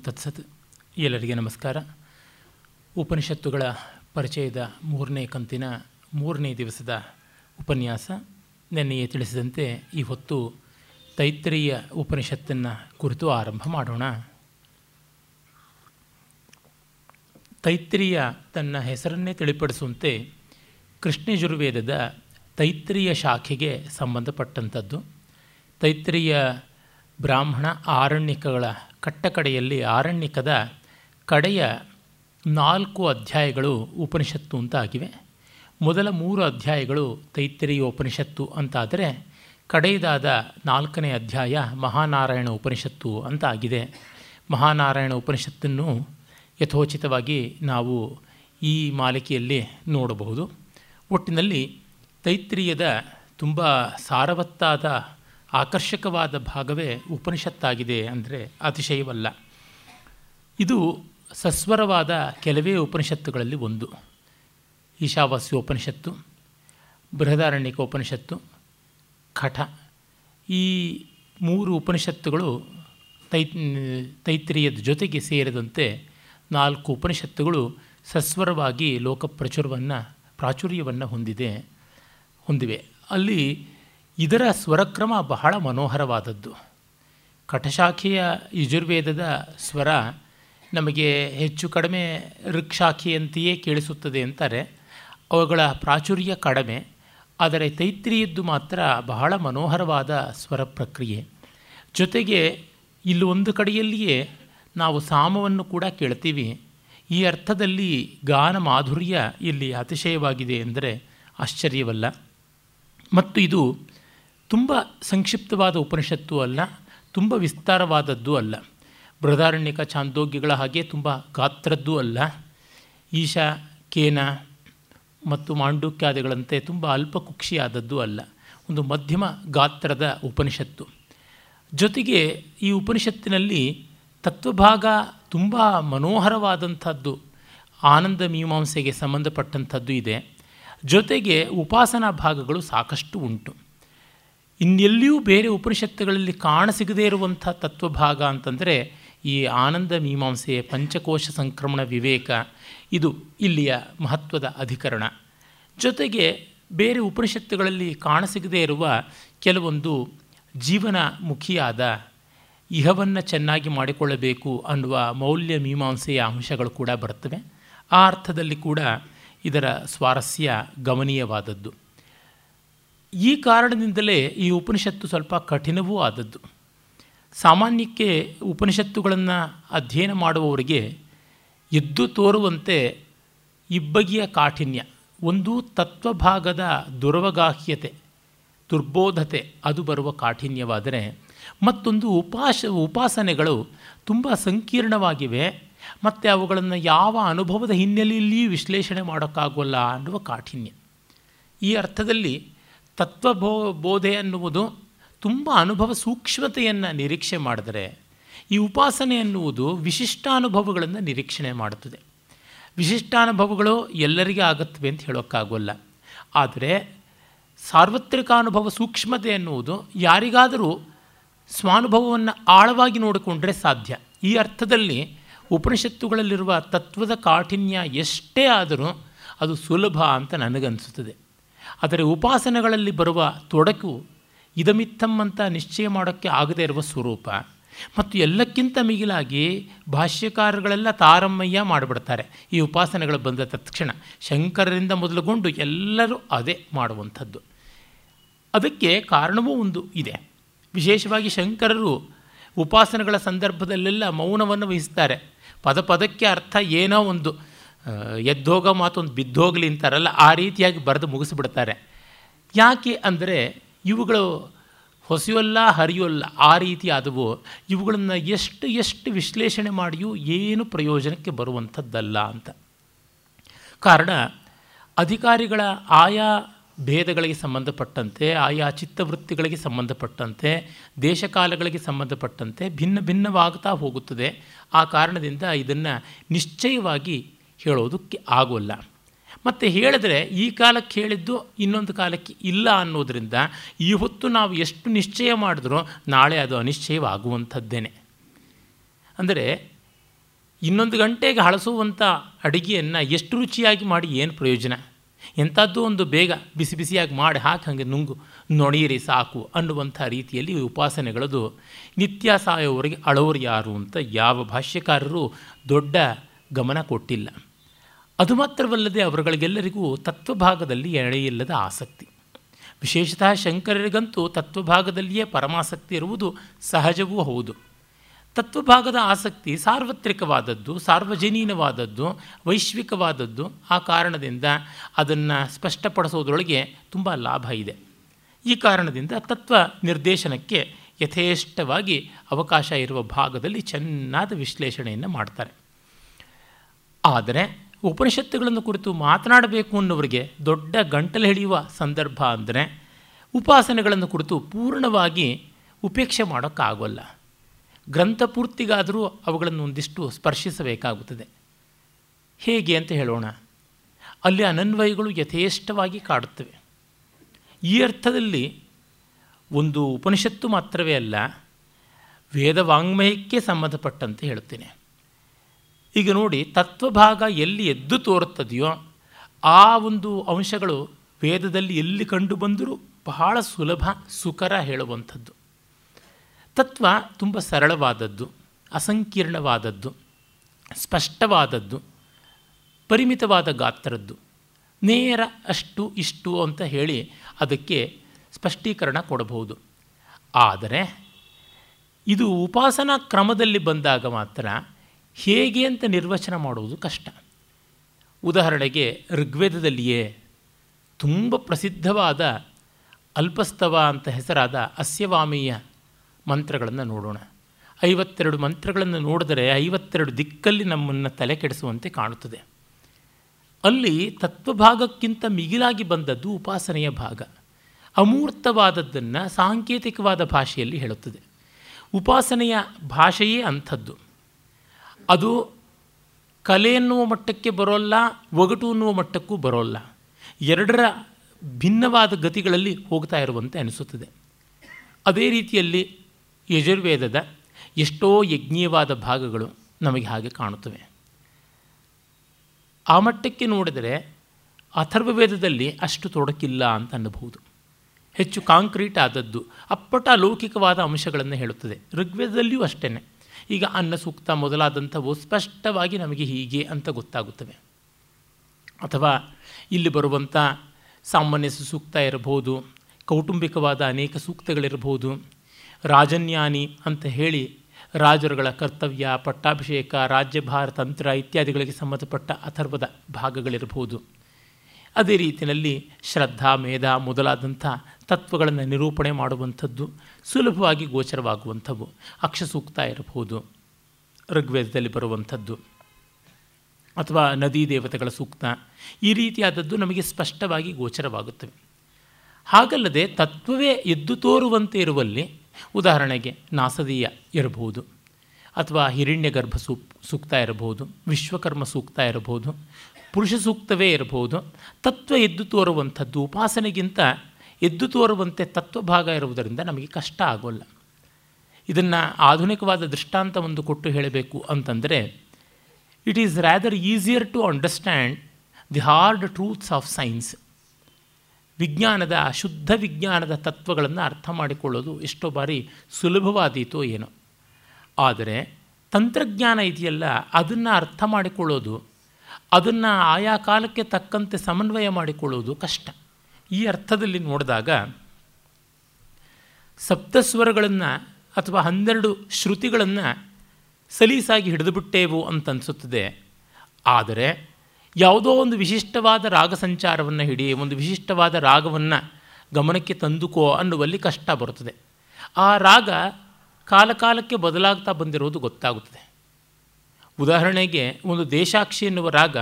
ತತ್ಸತ್. ಎಲ್ಲರಿಗೆ ನಮಸ್ಕಾರ. ಉಪನಿಷತ್ತುಗಳ ಪರಿಚಯದ ಮೂರನೇ ಕಂತಿನ ಮೂರನೇ ದಿವಸದ ಉಪನ್ಯಾಸ ನೆನ್ನೆಯೇ ತಿಳಿಸಿದಂತೆ ಈ ಹೊತ್ತು ತೈತ್ರಿಯ ಉಪನಿಷತ್ತನ್ನು ಕುರಿತು ಆರಂಭ ಮಾಡೋಣ. ತೈತ್ರಿಯ ತನ್ನ ಹೆಸರನ್ನೇ ತಿಳಿಪಡಿಸುವಂತೆ ಕೃಷ್ಣಯಜುರ್ವೇದದ ತೈತ್ರಿಯ ಶಾಖೆಗೆ ಸಂಬಂಧಪಟ್ಟಂಥದ್ದು. ತೈತ್ರಿಯ ಬ್ರಾಹ್ಮಣ ಆರಣ್ಯಕಗಳ ಕಟ್ಟಕಡೆಯಲ್ಲಿ ಆರಣ್ಯಕದ ಕಡೆಯ ನಾಲ್ಕು ಅಧ್ಯಾಯಗಳು ಉಪನಿಷತ್ತು ಅಂತ ಆಗಿವೆ. ಮೊದಲ ಮೂರು ಅಧ್ಯಾಯಗಳು ತೈತ್ರಿಯ ಉಪನಿಷತ್ತು ಅಂತಾದರೆ ಕಡೆಯದಾದ ನಾಲ್ಕನೇ ಅಧ್ಯಾಯ ಮಹಾನಾರಾಯಣ ಉಪನಿಷತ್ತು ಅಂತ ಆಗಿದೆ. ಮಹಾನಾರಾಯಣ ಉಪನಿಷತ್ತನ್ನು ಯಥೋಚಿತವಾಗಿ ನಾವು ಈ ಮಾಲಿಕೆಯಲ್ಲಿ ನೋಡಬಹುದು. ಒಟ್ಟಿನಲ್ಲಿ ತೈತ್ರಿಯದ ತುಂಬ ಸಾರವತ್ತಾದ ಆಕರ್ಷಕವಾದ ಭಾಗವೇ ಉಪನಿಷತ್ತಾಗಿದೆ ಅಂದರೆ ಅತಿಶಯವಲ್ಲ. ಇದು ಸಸ್ವರವಾದ ಕೆಲವೇ ಉಪನಿಷತ್ತುಗಳಲ್ಲಿ ಒಂದು. ಈಶಾವಾಸ್ಯ ಉಪನಿಷತ್ತು ಬೃಹದಾರಣ್ಯಕ ಉಪನಿಷತ್ತು ಕಠ ಈ ಮೂರು ಉಪನಿಷತ್ತುಗಳು ತೈ, ತೈತ್ರಿಯದ ಜೊತೆಗೆ ಸೇರಿದಂತೆ ನಾಲ್ಕು ಉಪನಿಷತ್ತುಗಳು ಸಸ್ವರವಾಗಿ ಲೋಕ ಪ್ರಚುರವನ್ನು ಪ್ರಾಚುರ್ಯವನ್ನು ಹೊಂದಿದೆ, ಹೊಂದಿವೆ. ಅಲ್ಲಿ ಇದರ ಸ್ವರಕ್ರಮ ಬಹಳ ಮನೋಹರವಾದದ್ದು. ಕಠಶಾಖೆಯ ಯಜುರ್ವೇದದ ಸ್ವರ ನಮಗೆ ಹೆಚ್ಚು ಕಡಿಮೆ ಋಕ್ಷಾಖೆಯಂತೆಯೇ ಕೇಳಿಸುತ್ತದೆ ಅಂತಾರೆ ಅವುಗಳ ಪ್ರಾಚುರ್ಯ ಕಡಿಮೆ, ಆದರೆ ತೈತ್ರಿಯದ್ದು ಮಾತ್ರ ಬಹಳ ಮನೋಹರವಾದ ಸ್ವರ ಪ್ರಕ್ರಿಯೆ. ಜೊತೆಗೆ ಇಲ್ಲಿ ಒಂದು ಕಡೆಯಲ್ಲಿಯೇ ನಾವು ಸಾಮವನ್ನು ಕೂಡ ಕೇಳ್ತೀವಿ. ಈ ಅರ್ಥದಲ್ಲಿ ಗಾನ ಮಾಧುರ್ಯ ಇಲ್ಲಿ ಅತಿಶಯವಾಗಿದೆ ಎಂದರೆ ಆಶ್ಚರ್ಯವಲ್ಲ. ಮತ್ತು ಇದು ತುಂಬ ಸಂಕ್ಷಿಪ್ತವಾದ ಉಪನಿಷತ್ತು ಅಲ್ಲ, ತುಂಬ ವಿಸ್ತಾರವಾದದ್ದು ಅಲ್ಲ. ಬೃಹದಾರಣ್ಯಕ ಚಾಂದೋಗ್ಯಗಳ ಹಾಗೆ ತುಂಬ ಗಾತ್ರದ್ದೂ ಅಲ್ಲ. ಈಶಾ, ಕೇನ ಮತ್ತು ಮಾಂಡುಕ್ಯಾದಿಗಳಂತೆ ತುಂಬ ಅಲ್ಪ ಕುಕ್ಷಿಯಾದದ್ದು ಅಲ್ಲ. ಒಂದು ಮಧ್ಯಮ ಗಾತ್ರದ ಉಪನಿಷತ್ತು. ಜೊತೆಗೆ ಈ ಉಪನಿಷತ್ತಿನಲ್ಲಿ ತತ್ವಭಾಗ ತುಂಬ ಮನೋಹರವಾದಂಥದ್ದು, ಆನಂದ ಮೀಮಾಂಸೆಗೆ ಸಂಬಂಧಪಟ್ಟಂಥದ್ದು ಇದೆ. ಜೊತೆಗೆ ಉಪಾಸನಾ ಭಾಗಗಳು ಸಾಕಷ್ಟು ಉಂಟು. ಇನ್ನೆಲ್ಲಿಯೂ ಬೇರೆ ಉಪನಿಷತ್ತುಗಳಲ್ಲಿ ಕಾಣಸಿಗದೇ ಇರುವಂಥ ತತ್ವಭಾಗ ಅಂತಂದರೆ ಈ ಆನಂದ ಮೀಮಾಂಸೆಯ ಪಂಚಕೋಶ ಸಂಕ್ರಮಣ ವಿವೇಕ. ಇದು ಇಲ್ಲಿಯ ಮಹತ್ವದ ಅಧಿಕರಣ. ಜೊತೆಗೆ ಬೇರೆ ಉಪನಿಷತ್ತುಗಳಲ್ಲಿ ಕಾಣಸಿಗದೇ ಇರುವ ಕೆಲವೊಂದು ಜೀವನ ಮುಖಿಯಾದ ಇಹವನ್ನು ಚೆನ್ನಾಗಿ ಮಾಡಿಕೊಳ್ಳಬೇಕು ಅನ್ನುವ ಮೌಲ್ಯ ಮೀಮಾಂಸೆಯ ಅಂಶಗಳು ಕೂಡ ಬರ್ತವೆ ಆ ಅರ್ಥದಲ್ಲಿ ಕೂಡ ಇದರ ಸ್ವಾರಸ್ಯ ಗಮನೀಯವಾದದ್ದು. ಈ ಕಾರಣದಿಂದಲೇ ಈ ಉಪನಿಷತ್ತು ಸ್ವಲ್ಪ ಕಠಿಣವೂ ಆದದ್ದು. ಸಾಮಾನ್ಯಕ್ಕೆ ಉಪನಿಷತ್ತುಗಳನ್ನು ಅಧ್ಯಯನ ಮಾಡುವವರಿಗೆ ಎದ್ದು ತೋರುವಂತೆ ಇಬ್ಬಗೆಯ ಕಾಠಿಣ್ಯ, ಒಂದು ತತ್ವಭಾಗದ ದುರ್ವಗಾಹ್ಯತೆ, ದುರ್ಬೋಧತೆ, ಅದು ಬರುವ ಕಾಠಿಣ್ಯವಾದರೆ, ಮತ್ತೊಂದು ಉಪಾಸ ಉಪಾಸನೆಗಳು ತುಂಬ ಸಂಕೀರ್ಣವಾಗಿವೆ, ಮತ್ತು ಅವುಗಳನ್ನು ಯಾವ ಅನುಭವದ ಹಿನ್ನೆಲೆಯಲ್ಲಿಯೂ ವಿಶ್ಲೇಷಣೆ ಮಾಡೋಕ್ಕಾಗೋಲ್ಲ ಅನ್ನುವ ಕಾಠಿನ್ಯ ಈ ಅರ್ಥದಲ್ಲಿ ತತ್ವಬೋ ಬೋಧೆ ಅನ್ನುವುದು ತುಂಬ ಅನುಭವ ಸೂಕ್ಷ್ಮತೆಯನ್ನು ನಿರೀಕ್ಷೆ ಮಾಡಿದರೆ, ಈ ಉಪಾಸನೆ ಅನ್ನುವುದು ವಿಶಿಷ್ಟಾನುಭವಗಳನ್ನು ನಿರೀಕ್ಷಣೆ ಮಾಡುತ್ತದೆ. ವಿಶಿಷ್ಟಾನುಭವಗಳು ಎಲ್ಲರಿಗೆ ಆಗುತ್ತವೆ ಅಂತ ಹೇಳೋಕ್ಕಾಗೋಲ್ಲ. ಆದರೆ ಸಾರ್ವತ್ರಿಕ ಅನುಭವ ಸೂಕ್ಷ್ಮತೆ ಎನ್ನುವುದು ಯಾರಿಗಾದರೂ ಸ್ವಾನುಭವವನ್ನು ಆಳವಾಗಿ ನೋಡಿಕೊಂಡ್ರೆ ಸಾಧ್ಯ. ಈ ಅರ್ಥದಲ್ಲಿ ಉಪನಿಷತ್ತುಗಳಲ್ಲಿರುವ ತತ್ವದ ಕಾಠಿನ್ಯ ಎಷ್ಟೇ ಆದರೂ ಅದು ಸುಲಭ ಅಂತ ನನಗನ್ನಿಸುತ್ತದೆ ಆದರೆ ಉಪಾಸನೆಗಳಲ್ಲಿ ಬರುವ ತೊಡಕು ಇದಮಿತ್ತಂ ಅಂತ ನಿಶ್ಚಯ ಮಾಡೋಕ್ಕೆ ಆಗದೇ ಇರುವ ಸ್ವರೂಪ. ಮತ್ತು ಎಲ್ಲಕ್ಕಿಂತ ಮಿಗಿಲಾಗಿ ಭಾಷ್ಯಕಾರಗಳೆಲ್ಲ ತಾರಮ್ಮಯ್ಯ ಮಾಡಿಬಿಡ್ತಾರೆ. ಈ ಉಪಾಸನೆಗಳು ಬಂದ ತಕ್ಷಣ ಶಂಕರರಿಂದ ಮೊದಲುಗೊಂಡು ಎಲ್ಲರೂ ಅದೇ ಮಾಡುವಂಥದ್ದು. ಅದಕ್ಕೆ ಕಾರಣವೂ ಒಂದು ಇದೆ. ವಿಶೇಷವಾಗಿ ಶಂಕರರು ಉಪಾಸನೆಗಳ ಸಂದರ್ಭದಲ್ಲೆಲ್ಲ ಮೌನವನ್ನು ವಹಿಸ್ತಾರೆ. ಪದ ಪದಕ್ಕೆ ಅರ್ಥ ಏನೋ ಒಂದು. ಎದ್ದೋಗ ಮಾತೊಂದು ಬಿದ್ದೋಗಲಿ ಅಂತಾರಲ್ಲ, ಆ ರೀತಿಯಾಗಿ ಬರೆದು ಮುಗಿಸ್ಬಿಡ್ತಾರೆ. ಯಾಕೆ ಅಂದರೆ ಇವುಗಳು ಹೊಸೆಯೋಲ್ಲ, ಹರಿಯೋಲ್ಲ, ಆ ರೀತಿ ಆದವು. ಇವುಗಳನ್ನು ಎಷ್ಟು ಎಷ್ಟು ವಿಶ್ಲೇಷಣೆ ಮಾಡಿಯೂ ಏನು ಪ್ರಯೋಜನಕ್ಕೆ ಬರುವಂಥದ್ದಲ್ಲ ಅಂತ. ಕಾರಣ, ಅಧಿಕಾರಿಗಳ ಆಯಾ ಭೇದಗಳಿಗೆ ಸಂಬಂಧಪಟ್ಟಂತೆ, ಆಯಾ ಚಿತ್ತವೃತ್ತಿಗಳಿಗೆ ಸಂಬಂಧಪಟ್ಟಂತೆ, ದೇಶಕಾಲಗಳಿಗೆ ಸಂಬಂಧಪಟ್ಟಂತೆ ಭಿನ್ನ ಭಿನ್ನವಾಗ್ತಾ ಹೋಗುತ್ತದೆ. ಆ ಕಾರಣದಿಂದ ಇದನ್ನು ನಿಶ್ಚಯವಾಗಿ ಹೇಳೋದಕ್ಕೆ ಆಗೋಲ್ಲ. ಮತ್ತು ಹೇಳಿದ್ರೆ ಈ ಕಾಲಕ್ಕೆ ಹೇಳಿದ್ದು ಇನ್ನೊಂದು ಕಾಲಕ್ಕೆ ಇಲ್ಲ ಅನ್ನೋದರಿಂದ ಈ ಹೊತ್ತು ನಾವು ಎಷ್ಟು ನಿಶ್ಚಯ ಮಾಡಿದ್ರೂ ನಾಳೆ ಅದು ಅನಿಶ್ಚಯವಾಗುವಂಥದ್ದೇನೆ. ಅಂದರೆ ಇನ್ನೊಂದು ಗಂಟೆಗೆ ಹಳಸುವಂಥ ಅಡುಗೆಯನ್ನು ಎಷ್ಟು ರುಚಿಯಾಗಿ ಮಾಡಿ ಏನು ಪ್ರಯೋಜನ? ಎಂಥದ್ದು ಒಂದು ಬೇಗ ಬಿಸಿ ಬಿಸಿಯಾಗಿ ಮಾಡಿ ಹಾಕಿ ಹಾಗೆ ನುಂಗು, ನೊಣೀರಿ ಸಾಕು ಅನ್ನುವಂಥ ರೀತಿಯಲ್ಲಿ ಉಪಾಸನೆಗಳದು ನಿತ್ಯ ಸಾಯೋವರೆಗೆ ಅಳೋರು ಯಾರು ಅಂತ ಯಾವ ಭಾಷ್ಯಕಾರರು ದೊಡ್ಡ ಗಮನ ಕೊಟ್ಟಿಲ್ಲ. ಅದು ಮಾತ್ರವಲ್ಲದೆ ಅವರುಗಳಿಗೆಲ್ಲರಿಗೂ ತತ್ವಭಾಗದಲ್ಲಿ ಎಳೆಯಿಲ್ಲದ ಆಸಕ್ತಿ. ವಿಶೇಷತಃ ಶಂಕರರಿಗಂತೂ ತತ್ವಭಾಗದಲ್ಲಿಯೇ ಪರಮಾಸಕ್ತಿ ಇರುವುದು ಸಹಜವೂ ಹೌದು. ತತ್ವಭಾಗದ ಆಸಕ್ತಿ ಸಾರ್ವತ್ರಿಕವಾದದ್ದು, ಸಾರ್ವಜನೀನವಾದದ್ದು, ವೈಶ್ವಿಕವಾದದ್ದು. ಆ ಕಾರಣದಿಂದ ಅದನ್ನು ಸ್ಪಷ್ಟಪಡಿಸೋದ್ರೊಳಗೆ ತುಂಬ ಲಾಭ ಇದೆ. ಈ ಕಾರಣದಿಂದ ತತ್ವ ನಿರ್ದೇಶನಕ್ಕೆ ಯಥೇಷ್ಟವಾಗಿ ಅವಕಾಶ ಇರುವ ಭಾಗದಲ್ಲಿ ಚೆನ್ನಾದ ವಿಶ್ಲೇಷಣೆಯನ್ನು ಮಾಡ್ತಾರೆ. ಆದರೆ ಉಪನಿಷತ್ತುಗಳನ್ನು ಕುರಿತು ಮಾತನಾಡಬೇಕು ಅನ್ನೋರಿಗೆ ದೊಡ್ಡ ಗಂಟಲು ಹಿಡಿಯುವ ಸಂದರ್ಭ ಅಂದರೆ ಉಪಾಸನೆಗಳನ್ನು ಕುರಿತು ಪೂರ್ಣವಾಗಿ ಉಪೇಕ್ಷೆ ಮಾಡೋಕ್ಕಾಗೋಲ್ಲ. ಗ್ರಂಥ ಪೂರ್ತಿಗಾದರೂ ಅವುಗಳನ್ನು ಒಂದಿಷ್ಟು ಸ್ಪರ್ಶಿಸಬೇಕಾಗುತ್ತದೆ. ಹೇಗೆ ಅಂತ ಹೇಳೋಣ. ಅಲ್ಲಿ ಅನನ್ವಯಗಳು ಯಥೇಷ್ಟವಾಗಿ ಕಾಡುತ್ತವೆ. ಈ ಅರ್ಥದಲ್ಲಿ ಒಂದು ಉಪನಿಷತ್ತು ಮಾತ್ರವೇ ಅಲ್ಲ, ವೇದವಾಂಗ್ಮಯಕ್ಕೆ ಸಂಬಂಧಪಟ್ಟಂತೆ ಹೇಳುತ್ತೇನೆ. ಈಗ ನೋಡಿ ತತ್ವಭಾಗ ಎಲ್ಲಿ ಎದ್ದು ತೋರುತ್ತದೆಯೋ ಆ ಒಂದು ಅಂಶಗಳು ವೇದದಲ್ಲಿ ಎಲ್ಲಿ ಕಂಡು ಬಂದರೂ ಬಹಳ ಸುಲಭ, ಸುಕರ ಹೇಳುವಂಥದ್ದು. ತತ್ವ ತುಂಬ ಸರಳವಾದದ್ದು, ಅಸಂಕೀರ್ಣವಾದದ್ದು, ಸ್ಪಷ್ಟವಾದದ್ದು, ಪರಿಮಿತವಾದ ಗಾತ್ರದ್ದು. ನೇರ ಅಷ್ಟು ಇಷ್ಟು ಅಂತ ಹೇಳಿ ಅದಕ್ಕೆ ಸ್ಪಷ್ಟೀಕರಣ ಕೊಡಬಹುದು. ಆದರೆ ಇದು ಉಪಾಸನಾ ಕ್ರಮದಲ್ಲಿ ಬಂದಾಗ ಮಾತ್ರ ಹೇಗೆ ಅಂತ ನಿರ್ವಚನ ಮಾಡುವುದು ಕಷ್ಟ. ಉದಾಹರಣೆಗೆ, ಋಗ್ವೇದದಲ್ಲಿಯೇ ತುಂಬ ಪ್ರಸಿದ್ಧವಾದ ಅಲ್ಪಸ್ತವ ಅಂತ ಹೆಸರಾದ ಅಸ್ಯವಾಮೀಯ ಮಂತ್ರಗಳನ್ನು ನೋಡೋಣ. ಐವತ್ತೆರಡು ಮಂತ್ರಗಳನ್ನು ನೋಡಿದರೆ ಐವತ್ತೆರಡು ದಿಕ್ಕಲ್ಲಿ ನಮ್ಮನ್ನು ತಲೆ ಕೆಡಿಸುವಂತೆ ಕಾಣುತ್ತದೆ. ಅಲ್ಲಿ ತತ್ವಭಾಗಕ್ಕಿಂತ ಮಿಗಿಲಾಗಿ ಬಂದದ್ದು ಉಪಾಸನೆಯ ಭಾಗ. ಅಮೂರ್ತವಾದದ್ದನ್ನು ಸಾಂಕೇತಿಕವಾದ ಭಾಷೆಯಲ್ಲಿ ಹೇಳುತ್ತದೆ. ಉಪಾಸನೆಯ ಭಾಷೆಯೇ ಅಂಥದ್ದು. ಅದು ಕಲೆ ಎನ್ನುವ ಮಟ್ಟಕ್ಕೆ ಬರೋಲ್ಲ, ಒಗಟು ಅನ್ನುವ ಮಟ್ಟಕ್ಕೂ ಬರೋಲ್ಲ. ಎರಡರ ಭಿನ್ನವಾದ ಗತಿಗಳಲ್ಲಿ ಹೋಗ್ತಾ ಇರುವಂತೆ ಅನಿಸುತ್ತದೆ. ಅದೇ ರೀತಿಯಲ್ಲಿ ಯಜುರ್ವೇದದ ಎಷ್ಟೋ ಯಜ್ಞೀಯವಾದ ಭಾಗಗಳು ನಮಗೆ ಹಾಗೆ ಕಾಣುತ್ತವೆ. ಆ ಮಟ್ಟಕ್ಕೆ ನೋಡಿದರೆ ಅಥರ್ವವೇದದಲ್ಲಿ ಅಷ್ಟು ತೊಡಕಿಲ್ಲ ಅಂತ ಅನ್ನಬಹುದು. ಹೆಚ್ಚು ಕಾಂಕ್ರೀಟ್ ಆದದ್ದು ಅಪ್ಪಟ ಲೌಕಿಕವಾದ ಅಂಶಗಳನ್ನು ಹೇಳುತ್ತದೆ. ಋಗ್ವೇದದಲ್ಲಿಯೂ ಅಷ್ಟೇ ಈಗ ಅನ್ನ ಸೂಕ್ತ ಮೊದಲಾದಂಥವು ಸ್ಪಷ್ಟವಾಗಿ ನಮಗೆ ಹೀಗೆ ಅಂತ ಗೊತ್ತಾಗುತ್ತವೆ. ಅಥವಾ ಇಲ್ಲಿ ಬರುವಂಥ ಸಾಮಾನ್ಯ ಸೂಕ್ತ ಇರಬಹುದು, ಕೌಟುಂಬಿಕವಾದ ಅನೇಕ ಸೂಕ್ತಗಳಿರಬಹುದು, ರಾಜನ್ಯಾನಿ ಅಂತ ಹೇಳಿ ರಾಜರುಗಳ ಕರ್ತವ್ಯ, ಪಟ್ಟಾಭಿಷೇಕ ರಾಜ್ಯಭಾರ ತಂತ್ರ ಇತ್ಯಾದಿಗಳಿಗೆ ಸಂಬಂಧಪಟ್ಟ ಅಥರ್ವದ ಭಾಗಗಳಿರಬಹುದು. ಅದೇ ರೀತಿಯಲ್ಲಿ ಶ್ರದ್ಧಾ, ಮೇಧ ಮೊದಲಾದಂಥ ತತ್ವಗಳನ್ನು ನಿರೂಪಣೆ ಮಾಡುವಂಥದ್ದು ಸುಲಭವಾಗಿ ಗೋಚರವಾಗುವಂಥವು ಅಕ್ಷಸೂಕ್ತ ಇರಬಹುದು, ಋಗ್ವೇದದಲ್ಲಿ ಬರುವಂಥದ್ದು. ಅಥವಾ ನದೀ ದೇವತೆಗಳ ಸೂಕ್ತ, ಈ ರೀತಿಯಾದದ್ದು ನಮಗೆ ಸ್ಪಷ್ಟವಾಗಿ ಗೋಚರವಾಗುತ್ತವೆ. ಹಾಗಲ್ಲದೆ ತತ್ವವೇ ಎದ್ದು ತೋರುವಂತೆ ಇರುವಲ್ಲಿ, ಉದಾಹರಣೆಗೆ ನಾಸದೀಯ ಇರಬಹುದು, ಅಥವಾ ಹಿರಣ್ಯ ಗರ್ಭ ಸೂಕ್ ಸೂಕ್ತ ಇರಬಹುದು, ವಿಶ್ವಕರ್ಮ ಸೂಕ್ತ ಇರಬಹುದು, ಪುರುಷ ಸೂಕ್ತವೇ ಇರಬಹುದು, ತತ್ವ ಎದ್ದು ತೋರುವಂಥದ್ದು, ಉಪಾಸನೆಗಿಂತ ಎದ್ದು ತೋರುವಂತೆ ತತ್ವಭಾಗ ಇರುವುದರಿಂದ ನಮಗೆ ಕಷ್ಟ ಆಗೋಲ್ಲ. ಇದನ್ನು ಆಧುನಿಕವಾದ ದೃಷ್ಟಾಂತ ಒಂದು ಕೊಟ್ಟು ಹೇಳಬೇಕು ಅಂತಂದರೆ it is rather easier to understand the hard truths of science ವಿಜ್ಞಾನದ, ಶುದ್ಧ ವಿಜ್ಞಾನದ ತತ್ವಗಳನ್ನು ಅರ್ಥ ಮಾಡಿಕೊಳ್ಳೋದು ಎಷ್ಟೋ ಬಾರಿ ಸುಲಭವಾದೀತೋ ಏನೋ. ಆದರೆ, ತಂತ್ರಜ್ಞಾನ ಇದೆಯಲ್ಲ, ಅದನ್ನು ಅರ್ಥ ಮಾಡಿಕೊಳ್ಳೋದು, ಅದನ್ನು ಆಯಾ ಕಾಲಕ್ಕೆ ತಕ್ಕಂತೆ ಸಮನ್ವಯ ಮಾಡಿಕೊಳ್ಳೋದು ಕಷ್ಟ. ಈ ಅರ್ಥದಲ್ಲಿ ನೋಡಿದಾಗ ಸಪ್ತಸ್ವರಗಳನ್ನು ಅಥವಾ ಹನ್ನೆರಡು ಶ್ರುತಿಗಳನ್ನು ಸಲೀಸಾಗಿ ಹಿಡಿದುಬಿಟ್ಟೇವು ಅಂತ ಅನಿಸುತ್ತದೆ ಆದರೆ ಯಾವುದೋ ಒಂದು ವಿಶಿಷ್ಟವಾದ ರಾಗ ಸಂಚಾರವನ್ನು ಹಿಡಿ, ಒಂದು ವಿಶಿಷ್ಟವಾದ ರಾಗವನ್ನು ಗಮನಕ್ಕೆ ತಂದುಕೋ ಅನ್ನುವಲ್ಲಿ ಕಷ್ಟ ಬರುತ್ತದೆ. ಆ ರಾಗ ಕಾಲಕಾಲಕ್ಕೆ ಬದಲಾಗ್ತಾ ಬಂದಿರೋದು ಗೊತ್ತಾಗುತ್ತದೆ. ಉದಾಹರಣೆಗೆ ಒಂದು ದೇಶಾಕ್ಷಿ ಎನ್ನುವ ರಾಗ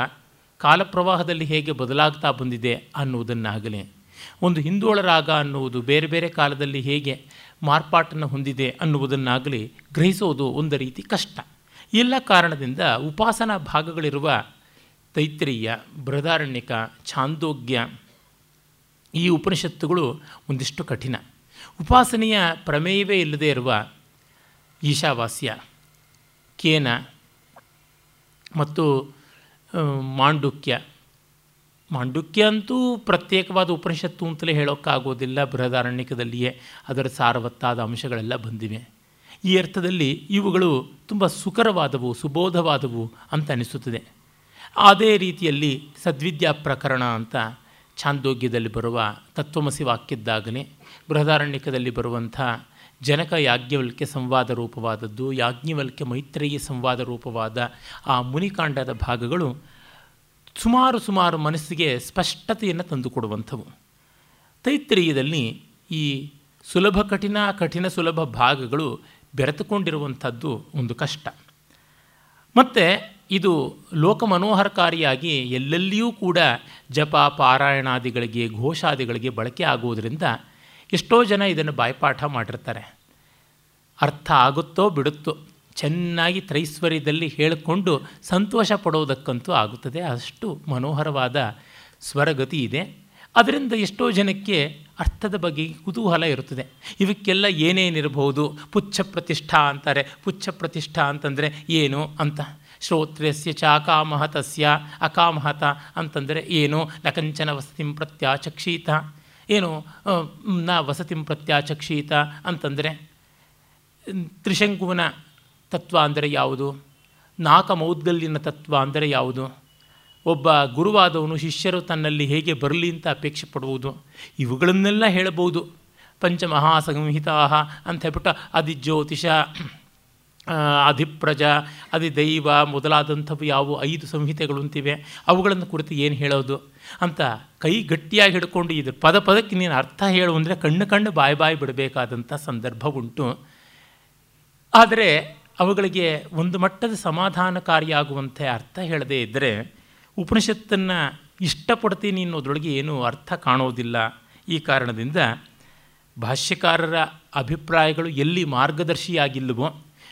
ಕಾಲಪ್ರವಾಹದಲ್ಲಿ ಹೇಗೆ ಬದಲಾಗ್ತಾ ಬಂದಿದೆ ಅನ್ನುವುದನ್ನಾಗಲಿ ಒಂದು ಹಿಂದೋಳ ರಾಗ ಅನ್ನುವುದು ಬೇರೆ ಬೇರೆ ಕಾಲದಲ್ಲಿ ಹೇಗೆ ಮಾರ್ಪಾಟನ್ನು ಹೊಂದಿದೆ ಅನ್ನುವುದನ್ನಾಗಲಿ ಗ್ರಹಿಸೋದು ಒಂದು ರೀತಿ ಕಷ್ಟ. ಎಲ್ಲ ಕಾರಣದಿಂದ ಉಪಾಸನಾ ಭಾಗಗಳಿರುವ ತೈತ್ರಿಯ, ಬೃಹದಾರಣ್ಯಕ, ಛಾಂದೋಗ್ಯ ಈ ಉಪನಿಷತ್ತುಗಳು ಒಂದಿಷ್ಟು ಕಠಿಣ. ಉಪಾಸನೆಯ ಪ್ರಮೇಯವೇ ಇಲ್ಲದೇ ಇರುವ ಈಶಾವಾಸ್ಯ, ಕೇನ ಮತ್ತು ಮಾಂಡುಕ್ಯ ಮಾಂಡುಕ್ಯ ಅಂತೂ ಪ್ರತ್ಯೇಕವಾದ ಉಪನಿಷತ್ತು ಅಂತಲೇ ಹೇಳೋಕ್ಕಾಗೋದಿಲ್ಲ ಬೃಹದಾರಣ್ಯಕದಲ್ಲಿಯೇ. ಅದರ ಸಾರವತ್ತಾದ ಅಂಶಗಳೆಲ್ಲ ಬಂದಿವೆ. ಈ ಅರ್ಥದಲ್ಲಿ ಇವುಗಳು ತುಂಬ ಸುಕರವಾದವು, ಸುಬೋಧವಾದವು ಅಂತ ಅನಿಸುತ್ತದೆ. ಅದೇ ರೀತಿಯಲ್ಲಿ ಸದ್ವಿದ್ಯಾ ಪ್ರಕರಣ ಅಂತ ಛಾಂದೋಗ್ಯದಲ್ಲಿ ಬರುವ ತತ್ವಮಸಿ ವಾಕ್ಯದ್ದಾಗಲೇ ಬೃಹದಾರಣ್ಯಕದಲ್ಲಿ ಬರುವಂಥ ಜನಕ ಯಾಜ್ಞವಲ್ಕ್ಯ ಸಂವಾದ ರೂಪವಾದದ್ದು, ಯಾಜ್ಞವಲ್ಕ್ಯ ಮೈತ್ರೇಯಿ ಸಂವಾದ ರೂಪವಾದ ಆ ಮುನಿಕಾಂಡದ ಭಾಗಗಳು ಸುಮಾರು ಸುಮಾರು ಮನಸ್ಸಿಗೆ ಸ್ಪಷ್ಟತೆಯನ್ನು ತಂದುಕೊಡುವಂಥವು. ತೈತ್ರಿಯದಲ್ಲಿ ಈ ಸುಲಭ ಕಠಿಣ ಕಠಿಣ ಸುಲಭ ಭಾಗಗಳು ಬೆರೆತುಕೊಂಡಿರುವಂಥದ್ದು ಒಂದು ಕಷ್ಟ. ಮತ್ತು ಇದು ಲೋಕ ಮನೋಹರಕಾರಿಯಾಗಿ ಎಲ್ಲೆಲ್ಲಿಯೂ ಕೂಡ ಜಪ, ಪಾರಾಯಣಾದಿಗಳಿಗೆ, ಘೋಷಾದಿಗಳಿಗೆ ಬಳಕೆ ಆಗುವುದರಿಂದ ಎಷ್ಟೋ ಜನ ಇದನ್ನು ಬಾಯ್ಪಾಠ ಮಾಡಿರ್ತಾರೆ. ಅರ್ಥ ಆಗುತ್ತೋ ಬಿಡುತ್ತೋ ಚೆನ್ನಾಗಿ ತ್ರೈಸ್ವರ್ಯದಲ್ಲಿ ಹೇಳಿಕೊಂಡು ಸಂತೋಷ ಪಡೋದಕ್ಕಂತೂ ಆಗುತ್ತದೆ. ಅಷ್ಟು ಮನೋಹರವಾದ ಸ್ವರಗತಿ ಇದೆ. ಅದರಿಂದ ಎಷ್ಟೋ ಜನಕ್ಕೆ ಅರ್ಥದ ಬಗ್ಗೆ ಕುತೂಹಲ ಇರುತ್ತದೆ. ಇವಕ್ಕೆಲ್ಲ ಏನೇನಿರಬಹುದು? ಪುಚ್ಛ ಪ್ರತಿಷ್ಠಾ ಅಂತಾರೆ. ಪುಚ್ಛ ಪ್ರತಿಷ್ಠಾ ಅಂತಂದರೆ ಏನು ಅಂತ? ಶ್ರೋತ್ರಸ್ಯ ಚ ಅಕಾಮಹತಸ್ಯ. ಅಕಾಮಹತ ಅಂತಂದರೆ ಏನು? ನ ಕಂಚನ ವಸತಿಂ ಪ್ರತ್ಯಾಚಕ್ಷೀತ. ಏನು? ನ ವಸತಿಂ ಪ್ರತ್ಯಾಚಕ್ಷೀತ ಅಂತಂದರೆ, ತ್ರಿಶಂಕುವನ ತತ್ವ ಅಂದರೆ ಯಾವುದು? ನಾಕ ಮೌದ್ಗಲ್ಲಿನ ತತ್ವ ಅಂದರೆ ಯಾವುದು? ಒಬ್ಬ ಗುರುವಾದವನು ಶಿಷ್ಯರು ತನ್ನಲ್ಲಿ ಹೇಗೆ ಬರಲಿ ಅಂತ ಅಪೇಕ್ಷೆ ಪಡುವುದು? ಇವುಗಳನ್ನೆಲ್ಲ ಹೇಳಬಹುದು. ಪಂಚಮಹಾಸಂಹಿತಾ ಅಂತ ಹೇಳ್ಬಿಟ್ಟು ಅಧಿಜ್ಯೋತಿಷ ಅಧಿಪ್ರಜ, ಅಧಿದೈವ ಮೊದಲಾದಂಥವು ಯಾವುವು ಐದು ಸಂಹಿತೆಗಳು ಅಂತಿವೆ, ಅವುಗಳನ್ನು ಕುರಿತು ಏನು ಹೇಳೋದು? ಅಂತ ಕೈ ಗಟ್ಟಿಯಾಗಿ ಹಿಡ್ಕೊಂಡು ಇದು ಪದ ಪದಕ್ಕೆ ನೀನು ಅರ್ಥ ಹೇಳು ಅಂದರೆ ಕಣ್ಣು ಕಣ್ಣು ಬಾಯಿ ಬಾಯಿ ಬಿಡಬೇಕಾದಂಥ ಸಂದರ್ಭ ಉಂಟು. ಆದರೆ ಅವುಗಳಿಗೆ ಒಂದು ಮಟ್ಟದ ಸಮಾಧಾನಕಾರಿಯಾಗುವಂತೆ ಅರ್ಥ ಹೇಳದೇ ಇದ್ದರೆ ಉಪನಿಷತ್ತನ್ನು ಇಷ್ಟಪಡ್ತೀನಿ ಅನ್ನೋದ್ರೊಳಗೆ ಏನೂ ಅರ್ಥ ಕಾಣೋದಿಲ್ಲ. ಈ ಕಾರಣದಿಂದ ಭಾಷ್ಯಕಾರರ ಅಭಿಪ್ರಾಯಗಳು ಎಲ್ಲಿ ಮಾರ್ಗದರ್ಶಿಯಾಗಿಲ್ಲವೋ,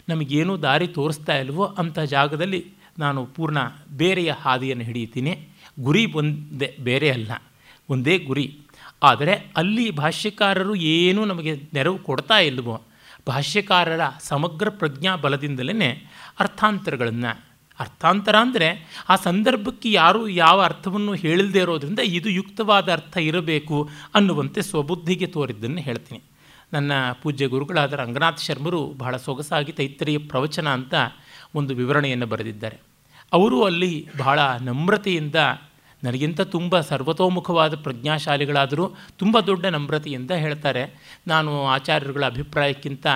ನಮಗೇನೂ ದಾರಿ ತೋರಿಸ್ತಾ ಇಲ್ವೋ ಅಂಥ ಜಾಗದಲ್ಲಿ ನಾನು ಪೂರ್ಣ ಬೇರೆಯ ಹಾದಿಯನ್ನು ಹಿಡಿಯುತ್ತೀನಿ. ಗುರಿ ಒಂದೇ, ಬೇರೆ ಅಲ್ಲ, ಒಂದೇ ಗುರಿ. ಆದರೆ ಅಲ್ಲಿ ಭಾಷ್ಯಕಾರರು ಏನೂ ನಮಗೆ ನೆರವು ಕೊಡ್ತಾ ಇಲ್ವೋ ಭಾಷ್ಯಕಾರರ ಸಮಗ್ರ ಪ್ರಜ್ಞಾ ಬಲದಿಂದಲೇ ಅರ್ಥಾಂತರಗಳನ್ನು. ಅರ್ಥಾಂತರ ಅಂದರೆ ಆ ಸಂದರ್ಭಕ್ಕೆ ಯಾರೂ ಯಾವ ಅರ್ಥವನ್ನು ಹೇಳಿಲ್ಲದೆ ಇರೋದ್ರಿಂದ ಇದು ಯುಕ್ತವಾದ ಅರ್ಥ ಇರಬೇಕು ಅನ್ನುವಂತೆ ಸ್ವಬುದ್ಧಿಗೆ ತೋರಿದ್ದನ್ನು ಹೇಳ್ತೀನಿ. ನನ್ನ ಪೂಜ್ಯ ಗುರುಗಳಾದ ರಂಗನಾಥ್ ಶರ್ಮರು ಬಹಳ ಸೊಗಸಾಗಿ ತೈತ್ತರಿಯ ಪ್ರವಚನ ಅಂತ ಒಂದು ವಿವರಣೆಯನ್ನು ಬರೆದಿದ್ದಾರೆ. ಅವರು ಅಲ್ಲಿ ಬಹಳ ನಮ್ರತೆಯಿಂದ ನನಗಿಂತ ತುಂಬ ಸರ್ವತೋಮುಖವಾದ ಪ್ರಜ್ಞಾಶಾಲಿಗಳಾದರೂ ತುಂಬ ದೊಡ್ಡ ನಮ್ರತೆಯಿಂದ ಹೇಳ್ತಾರೆ. ನಾನು ಆಚಾರ್ಯರುಗಳ ಅಭಿಪ್ರಾಯಕ್ಕಿಂತ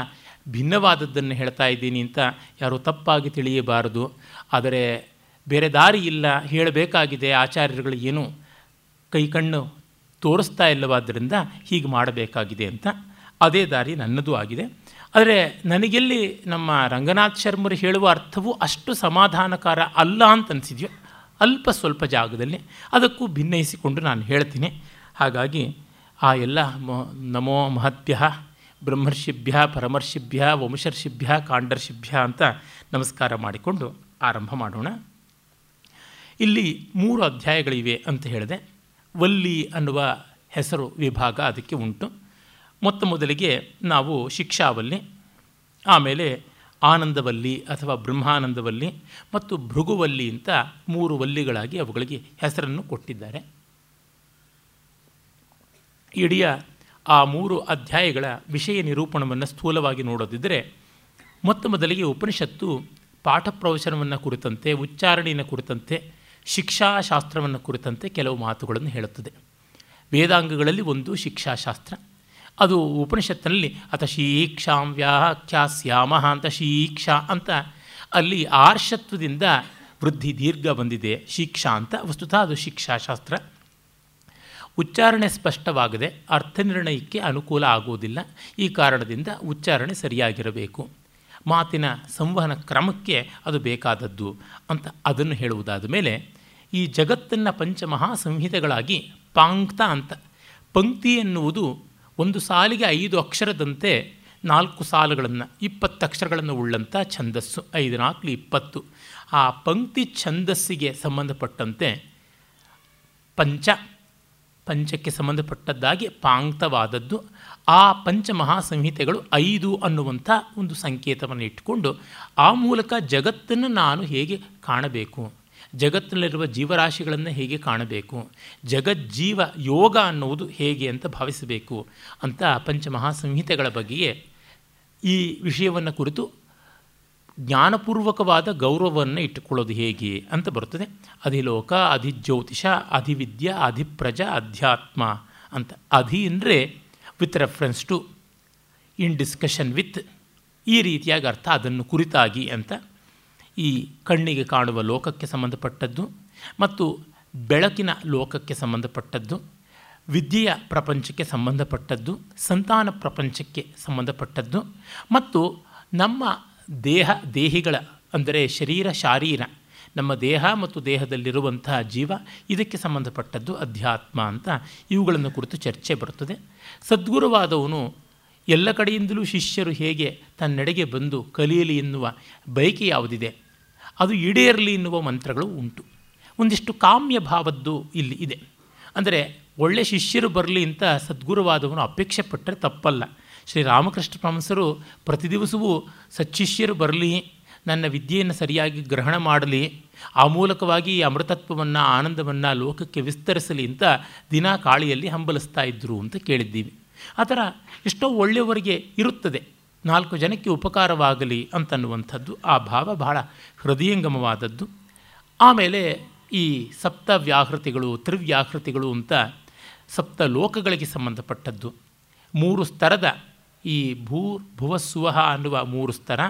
ಭಿನ್ನವಾದದ್ದನ್ನು ಹೇಳ್ತಾ ಇದ್ದೀನಿ ಅಂತ ಯಾರೂ ತಪ್ಪಾಗಿ ತಿಳಿಯಬಾರದು. ಆದರೆ ಬೇರೆ ದಾರಿ ಇಲ್ಲ, ಹೇಳಬೇಕಾಗಿದೆ ಆಚಾರ್ಯರುಗಳು ಏನು ಕೈ ಕಣ್ಣು ತೋರಿಸ್ತಾ ಇಲ್ಲವಾದ್ದರಿಂದ ಹೀಗೆ ಮಾಡಬೇಕಾಗಿದೆ ಅಂತ. ಅದೇ ದಾರಿ ನನ್ನದು ಆಗಿದೆ. ಆದರೆ ನನಗೆಲ್ಲಿ ನಮ್ಮ ರಂಗನಾಥ್ ಶರ್ಮರು ಹೇಳುವ ಅರ್ಥವು ಅಷ್ಟು ಸಮಾಧಾನಕಾರ ಅಲ್ಲ ಅಂತ ಅನಿಸಿದ್ಯೋ? ಅಲ್ಪ ಸ್ವಲ್ಪ ಜಾಗದಲ್ಲಿ ಅದಕ್ಕೂ ಭಿನ್ನಯಿಸಿಕೊಂಡು ನಾನು ಹೇಳ್ತೀನಿ. ಹಾಗಾಗಿ ಆ ಎಲ್ಲ ನಮೋ ಮಹತ್ಯ ಬ್ರಹ್ಮರ್ಷಿಭ್ಯ ಪರಮರ್ಷಿಭ್ಯ ವಂಶರ್ಷಿಭ್ಯ ಕಾಂಡರ್ಷಿಭ್ಯ ಅಂತ ನಮಸ್ಕಾರ ಮಾಡಿಕೊಂಡು ಆರಂಭ ಮಾಡೋಣ. ಇಲ್ಲಿ ಮೂರು ಅಧ್ಯಾಯಗಳಿವೆ ಅಂತ ಹೇಳಿದೆ. ವಲ್ಲಿ ಅನ್ನುವ ಹೆಸರು ವಿಭಾಗ ಅದಕ್ಕೆ ಉಂಟು. ಮೊತ್ತ ಮೊದಲಿಗೆ ನಾವು ಶಿಕ್ಷಾವಲ್ಲಿ, ಆಮೇಲೆ ಆನಂದವಲ್ಲಿ ಅಥವಾ ಬ್ರಹ್ಮಾನಂದವಲ್ಲಿ ಮತ್ತು ಭೃಗುವಲ್ಲಿ ಅಂತ ಮೂರು ವಲ್ಲಿಗಳಾಗಿ ಅವುಗಳಿಗೆ ಹೆಸರನ್ನು ಕೊಟ್ಟಿದ್ದಾರೆ. ಇಡೀ ಆ ಮೂರು ಅಧ್ಯಾಯಗಳ ವಿಷಯ ನಿರೂಪಣವನ್ನು ಸ್ಥೂಲವಾಗಿ ನೋಡೋದಿದ್ದರೆ ಮೊತ್ತ ಮೊದಲಿಗೆ ಉಪನಿಷತ್ತು ಪಾಠ ಪ್ರವಚನವನ್ನು ಕುರಿತಂತೆ, ಉಚ್ಚಾರಣೆಯನ್ನು ಕುರಿತಂತೆ, ಶಿಕ್ಷಾಶಾಸ್ತ್ರವನ್ನು ಕುರಿತಂತೆ ಕೆಲವು ಮಾತುಗಳನ್ನು ಹೇಳುತ್ತದೆ. ವೇದಾಂಗಗಳಲ್ಲಿ ಒಂದು ಶಿಕ್ಷಾಶಾಸ್ತ್ರ ಅದು ಉಪನಿಷತ್ತಿನಲ್ಲಿ ಅಥ ಶೀಕ್ಷಾಂ ವ್ಯಾಖ್ಯಾಸ್ಯಾಮ ಅಂತ ಶೀಕ್ಷಾ ಅಂತ ಅಲ್ಲಿ ಆರ್ಷತ್ವದಿಂದ ವೃದ್ಧಿ ದೀರ್ಘ ಬಂದಿದೆ. ಶಿಕ್ಷಾ ಅಂತ ವಸ್ತುತ ಅದು ಶಿಕ್ಷಾಶಾಸ್ತ್ರ. ಉಚ್ಚಾರಣೆ ಸ್ಪಷ್ಟವಾಗದೆ ಅರ್ಥನಿರ್ಣಯಕ್ಕೆ ಅನುಕೂಲ ಆಗುವುದಿಲ್ಲ. ಈ ಕಾರಣದಿಂದ ಉಚ್ಚಾರಣೆ ಸರಿಯಾಗಿರಬೇಕು. ಮಾತಿನ ಸಂವಹನ ಕ್ರಮಕ್ಕೆ ಅದು ಬೇಕಾದದ್ದು ಅಂತ ಅದನ್ನು ಹೇಳುವುದಾದ ಮೇಲೆ ಈ ಜಗತ್ತನ್ನು ಪಂಚಮಹಾ ಸಂಹಿತೆಗಳಾಗಿ ಪಾಂಕ್ತ ಅಂತ ಪಂಕ್ತಿ ಎನ್ನುವುದು ಒಂದು ಸಾಲಿಗೆ ಐದು ಅಕ್ಷರದಂತೆ ನಾಲ್ಕು ಸಾಲುಗಳನ್ನು, ಇಪ್ಪತ್ತು ಅಕ್ಷರಗಳನ್ನು ಉಳ್ಳಂಥ ಛಂದಸ್ಸು, ಐದು, ನಾಲ್ಕು, ಇಪ್ಪತ್ತು. ಆ ಪಂಕ್ತಿ ಛಂದಸ್ಸಿಗೆ ಸಂಬಂಧಪಟ್ಟಂತೆ ಪಂಚ, ಪಂಚಕ್ಕೆ ಸಂಬಂಧಪಟ್ಟದ್ದಾಗಿ ಪಾಂಕ್ತವಾದದ್ದು, ಆ ಪಂಚಮಹಾಸಂಹಿತೆಗಳು ಐದು ಅನ್ನುವಂಥ ಒಂದು ಸಂಕೇತವನ್ನು ಇಟ್ಟುಕೊಂಡು ಆ ಮೂಲಕ ಜಗತ್ತನ್ನು ನಾನು ಹೇಗೆ ಕಾಣಬೇಕು? ಜಗತ್ತಿನಲ್ಲಿರುವ ಜೀವರಾಶಿಗಳನ್ನು ಹೇಗೆ ಕಾಣಬೇಕು? ಜಗಜ್ಜೀವ ಯೋಗ ಅನ್ನುವುದು ಹೇಗೆ ಅಂತ ಭಾವಿಸಬೇಕು ಅಂತ ಪಂಚಮಹಾಸಂಹಿತೆಗಳ ಬಗ್ಗೆಯೇ ಈ ವಿಷಯವನ್ನು ಕುರಿತು ಜ್ಞಾನಪೂರ್ವಕವಾದ ಗೌರವವನ್ನು ಇಟ್ಟುಕೊಳ್ಳೋದು ಹೇಗೆ ಅಂತ ಬರುತ್ತದೆ. ಅಧಿಲೋಕ, ಅಧಿಜ್ಯೋತಿಷ, ಅಧಿವಿದ್ಯ, ಅಧಿಪ್ರಜ, ಅಧ್ಯಾತ್ಮ ಅಂತ. ಅಧಿ ಅಂದರೆ with reference to in discussion with ಈ ರೀತಿಯಾಗಿ ಅರ್ಥ ಅದನ್ನು ಕುರಿತಾಗಿ ಅಂತ ಈ ಕಣ್ಣಿಗೆ ಕಾಣುವ ಲೋಕಕ್ಕೆ ಸಂಬಂಧಪಟ್ಟದ್ದು ಮತ್ತು ಬೆಳಕಿನ ಲೋಕಕ್ಕೆ ಸಂಬಂಧಪಟ್ಟದ್ದು, ವಿದ್ಯೆಯ ಪ್ರಪಂಚಕ್ಕೆ ಸಂಬಂಧಪಟ್ಟದ್ದು, ಸಂತಾನ ಪ್ರಪಂಚಕ್ಕೆ ಸಂಬಂಧಪಟ್ಟದ್ದು ಮತ್ತು ನಮ್ಮ ದೇಹ, ದೇಹಿಗಳ ಅಂದರೆ ಶರೀರ, ಶಾರೀರ, ನಮ್ಮ ದೇಹ ಮತ್ತು ದೇಹದಲ್ಲಿರುವಂತಹ ಜೀವ ಇದಕ್ಕೆ ಸಂಬಂಧಪಟ್ಟದ್ದು ಅಧ್ಯಾತ್ಮ ಅಂತ ಇವುಗಳನ್ನು ಕುರಿತು ಚರ್ಚೆ ಬರುತ್ತದೆ. ಸದ್ಗುರುವಾದವನು ಎಲ್ಲ ಕಡೆಯಿಂದಲೂ ಶಿಷ್ಯರು ಹೇಗೆ ತನ್ನೆಡೆಗೆ ಬಂದು ಕಲಿಯಲಿ ಎನ್ನುವ ಬಯಕೆ ಯಾವುದಿದೆ? ಅದು ಈಡೇರಲಿ ಎನ್ನುವ ಮಂತ್ರಗಳು ಉಂಟು. ಒಂದಿಷ್ಟು ಕಾಮ್ಯ ಭಾವದ್ದು ಇಲ್ಲಿ ಇದೆ. ಅಂದರೆ ಒಳ್ಳೆ ಶಿಷ್ಯರು ಬರಲಿ ಅಂತ ಸದ್ಗುರುವಾದವನು ಅಪೇಕ್ಷೆ ಪಟ್ಟರೆ ತಪ್ಪಲ್ಲ. ಶ್ರೀರಾಮಕೃಷ್ಣ ಪರಮಸರು ಪ್ರತಿ ದಿವಸವೂ ಸಚ್ಚಿಷ್ಯರು ಬರಲಿ, ನನ್ನ ವಿದ್ಯೆಯನ್ನು ಸರಿಯಾಗಿ ಗ್ರಹಣ ಮಾಡಲಿ ಆ ಮೂಲಕವಾಗಿ ಅಮೃತತ್ವವನ್ನು, ಆನಂದವನ್ನು ಲೋಕಕ್ಕೆ ವಿಸ್ತರಿಸಲಿ ಅಂತ ದಿನ ಕಾಳಿಯಲ್ಲಿ ಹಂಬಲಿಸ್ತಾ ಇದ್ದರು ಅಂತ ಕೇಳಿದ್ದೀವಿ. ಆ ಥರ ಎಷ್ಟೋ ಒಳ್ಳೆಯವರಿಗೆ ಇರುತ್ತದೆ. ನಾಲ್ಕು ಜನಕ್ಕೆ ಉಪಕಾರವಾಗಲಿ ಅಂತನ್ನುವಂಥದ್ದು ಆ ಭಾವ ಬಹಳ ಹೃದಯಂಗಮವಾದದ್ದು. ಆಮೇಲೆ ಈ ಸಪ್ತ ವ್ಯಾಹೃತಿಗಳು ತ್ರಿವ್ಯಾಹೃತಿಗಳು ಅಂತ ಸಪ್ತ ಲೋಕಗಳಿಗೆ ಸಂಬಂಧಪಟ್ಟದ್ದು. ಮೂರು ಸ್ತರದ ಈ ಭೂ ಭುವಸ್ವಹ ಅನ್ನುವ ಮೂರು ಸ್ತರ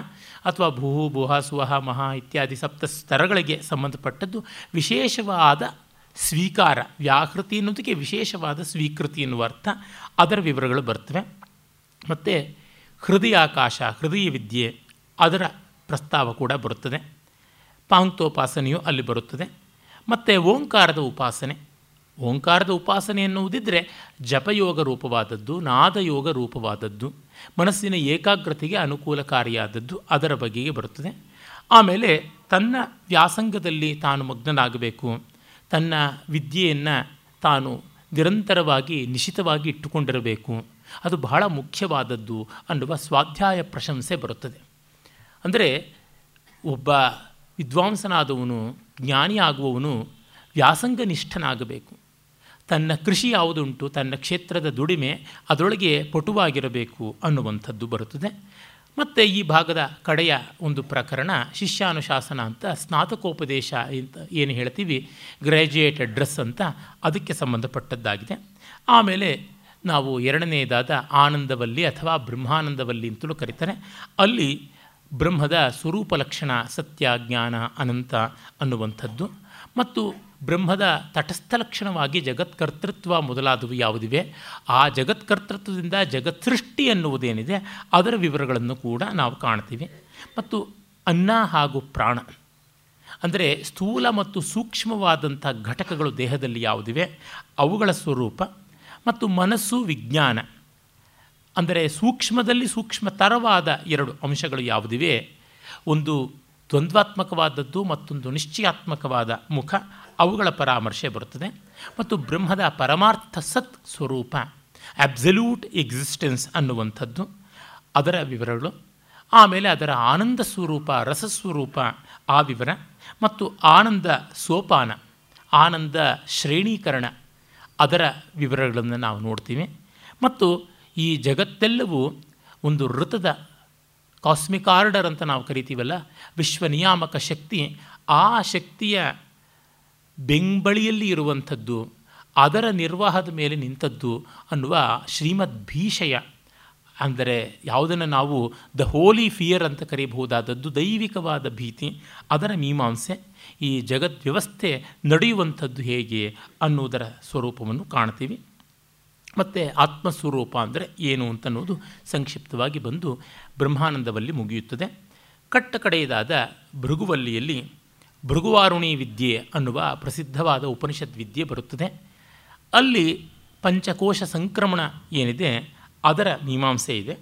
ಅಥವಾ ಭೂ ಭುಹ ಸುವಹ ಮಹಾ ಇತ್ಯಾದಿ ಸಪ್ತ ಸ್ತರಗಳಿಗೆ ಸಂಬಂಧಪಟ್ಟದ್ದು. ವಿಶೇಷವಾದ ಸ್ವೀಕಾರ, ವ್ಯಾಹೃತಿ ಅನ್ನೋದಕ್ಕೆ ವಿಶೇಷವಾದ ಸ್ವೀಕೃತಿ ಎನ್ನುವ ಅರ್ಥ. ಅದರ ವಿವರಗಳು ಬರ್ತವೆ. ಮತ್ತು ಹೃದಯಾಕಾಶ, ಹೃದಯ ವಿದ್ಯೆ ಅದರ ಪ್ರಸ್ತಾವ ಕೂಡ ಬರುತ್ತದೆ. ಪಾಂಕ್ತೋಪಾಸನೆಯು ಅಲ್ಲಿ ಬರುತ್ತದೆ. ಮತ್ತು ಓಂಕಾರದ ಉಪಾಸನೆ. ಓಂಕಾರದ ಉಪಾಸನೆ ಎನ್ನುವುದಿದ್ದರೆ ಜಪಯೋಗ ರೂಪವಾದದ್ದು, ನಾದಯೋಗ ರೂಪವಾದದ್ದು, ಮನಸ್ಸಿನ ಏಕಾಗ್ರತೆಗೆ ಅನುಕೂಲಕಾರಿಯಾದದ್ದು ಅದರ ಬಗೆಗೆ ಬರುತ್ತದೆ. ಆಮೇಲೆ ತನ್ನ ವ್ಯಾಸಂಗದಲ್ಲಿ ತಾನು ಮಗ್ನನಾಗಬೇಕು. ತನ್ನ ವಿದ್ಯೆಯನ್ನು ತಾನು ನಿರಂತರವಾಗಿ, ನಿಶಿತವಾಗಿ ಇಟ್ಟುಕೊಂಡಿರಬೇಕು. ಅದು ಬಹಳ ಮುಖ್ಯವಾದದ್ದು ಅನ್ನುವ ಸ್ವಾಧ್ಯಾಯ ಪ್ರಶಂಸೆ ಬರುತ್ತದೆ. ಅಂದರೆ ಒಬ್ಬ ವಿದ್ವಾಂಸನಾದವನು, ಜ್ಞಾನಿಯಾಗುವವನು ವ್ಯಾಸಂಗನಿಷ್ಠನಾಗಬೇಕು. ತನ್ನ ಕೃಷಿ ಯಾವುದುಂಟು, ತನ್ನ ಕ್ಷೇತ್ರದ ದುಡಿಮೆ ಅದರೊಳಗೆ ಪಟುವಾಗಿರಬೇಕು ಅನ್ನುವಂಥದ್ದು ಬರುತ್ತದೆ. ಮತ್ತು ಈ ಭಾಗದ ಕಡೆಯ ಒಂದು ಪ್ರಕರಣ, ಶಿಷ್ಯಾನುಶಾಸನ ಅಂತ, ಸ್ನಾತಕೋಪದೇಶ ಅಂತ ಏನು ಹೇಳ್ತೀವಿ ಗ್ರ್ಯಾಜುಯೇಟ್ ಅಡ್ರೆಸ್ ಅಂತ, ಅದಕ್ಕೆ ಸಂಬಂಧಪಟ್ಟದ್ದಾಗಿದೆ. ಆಮೇಲೆ ನಾವು ಎರಡನೆಯದಾದ ಆನಂದವಲ್ಲಿ ಅಥವಾ ಬ್ರಹ್ಮಾನಂದವಲ್ಲಿ ಅಂತಲೂ ಕರೀತಾರೆ. ಅಲ್ಲಿ ಬ್ರಹ್ಮದ ಸ್ವರೂಪ ಲಕ್ಷಣ ಸತ್ಯ, ಜ್ಞಾನ, ಅನಂತ ಅನ್ನುವಂಥದ್ದು. ಮತ್ತು ಬ್ರಹ್ಮದ ತಟಸ್ಥ ಲಕ್ಷಣವಾಗಿ ಜಗತ್ಕರ್ತೃತ್ವ ಮೊದಲಾದವು ಯಾವುದಿವೆ? ಆ ಜಗತ್ಕರ್ತೃತ್ವದಿಂದ ಜಗತ್ಸೃಷ್ಟಿ ಅನ್ನುವುದೇನಿದೆ? ಅದರ ವಿವರಗಳನ್ನು ಕೂಡ ನಾವು ಕಾಣ್ತೀವಿ. ಮತ್ತು ಅನ್ನ ಹಾಗೂ ಪ್ರಾಣ, ಅಂದರೆ ಸ್ಥೂಲ ಮತ್ತು ಸೂಕ್ಷ್ಮವಾದಂಥ ಘಟಕಗಳು ದೇಹದಲ್ಲಿ ಯಾವುದಿವೆ? ಅವುಗಳ ಸ್ವರೂಪ ಮತ್ತು ಮನಸ್ಸು ವಿಜ್ಞಾನ. ಅಂದರೆ ಸೂಕ್ಷ್ಮದಲ್ಲಿ ಸೂಕ್ಷ್ಮತರವಾದ ಎರಡು ಅಂಶಗಳು ಯಾವುದಿವೆ? ಒಂದು ದ್ವಂದ್ವಾತ್ಮಕವಾದದ್ದು, ಮತ್ತೊಂದು ನಿಶ್ಚಯಾತ್ಮಕವಾದ ಮುಖ. ಅವುಗಳ ಪರಾಮರ್ಶೆ ಬರುತ್ತದೆ. ಮತ್ತು ಬ್ರಹ್ಮದ ಪರಮಾರ್ಥ ಸತ್ ಸ್ವರೂಪ ಅಬ್ಸಲ್ಯೂಟ್ ಎಕ್ಸಿಸ್ಟೆನ್ಸ್ ಅನ್ನುವಂಥದ್ದು. ಅದರ ವಿವರಗಳು. ಆಮೇಲೆ ಅದರ ಆನಂದ ಸ್ವರೂಪ ರಸಸ್ವರೂಪ ಆ ವಿವರ. ಮತ್ತು ಆನಂದ ಸೋಪಾನ, ಆನಂದ ಶ್ರೇಣೀಕರಣ ಅದರ ವಿವರಗಳನ್ನು ನಾವು ನೋಡ್ತೀವಿ. ಮತ್ತು ಈ ಜಗತ್ತೆಲ್ಲವೂ ಒಂದು ಋತದ ಕಾಸ್ಮಿಕ್ ಆರ್ಡರ್ ಅಂತ ನಾವು ಕರಿತೀವಲ್ಲ, ವಿಶ್ವ ನಿಯಾಮಕ ಶಕ್ತಿ, ಆ ಶಕ್ತಿಯ ಬೆಂಬಳಿಯಲ್ಲಿ ಇರುವಂಥದ್ದು, ಅದರ ನಿರ್ವಾಹದ ಮೇಲೆ ನಿಂತದ್ದು ಅನ್ನುವ ಶ್ರೀಮದ್ ಭೀಷಯ. ಅಂದರೆ ಯಾವುದನ್ನು ನಾವು ದ ಹೋಲಿ ಫಿಯರ್ ಅಂತ ಕರೀಬಹುದಾದದ್ದು ದೈವಿಕವಾದ ಭೀತಿ, ಅದರ ಮೀಮಾಂಸೆ. ಈ ಜಗದ್ವ್ಯವಸ್ಥೆ ನಡೆಯುವಂಥದ್ದು ಹೇಗೆ ಅನ್ನುವುದರ ಸ್ವರೂಪವನ್ನು ಕಾಣ್ತೀವಿ. ಮತ್ತು ಆತ್ಮಸ್ವರೂಪ ಅಂದರೆ ಏನು ಅಂತ ಅನ್ನೋದು ಸಂಕ್ಷಿಪ್ತವಾಗಿ ಬಂದು ಬ್ರಹ್ಮಾನಂದವಲ್ಲಿ ಮುಗಿಯುತ್ತದೆ. ಕಟ್ಟ ಕಡೆಯದಾದ ಭೃಗುವಲ್ಲಿಯಲ್ಲಿ ಭೃಗುವಾರುಣಿ ವಿದ್ಯೆ ಅನ್ನುವ ಪ್ರಸಿದ್ಧವಾದ ಉಪನಿಷತ್ ವಿದ್ಯೆ ಬರುತ್ತದೆ. ಅಲ್ಲಿ ಪಂಚಕೋಶ ಸಂಕ್ರಮಣ ಏನಿದೆ ಅದರ ಮೀಮಾಂಸೆ ಇದೆ.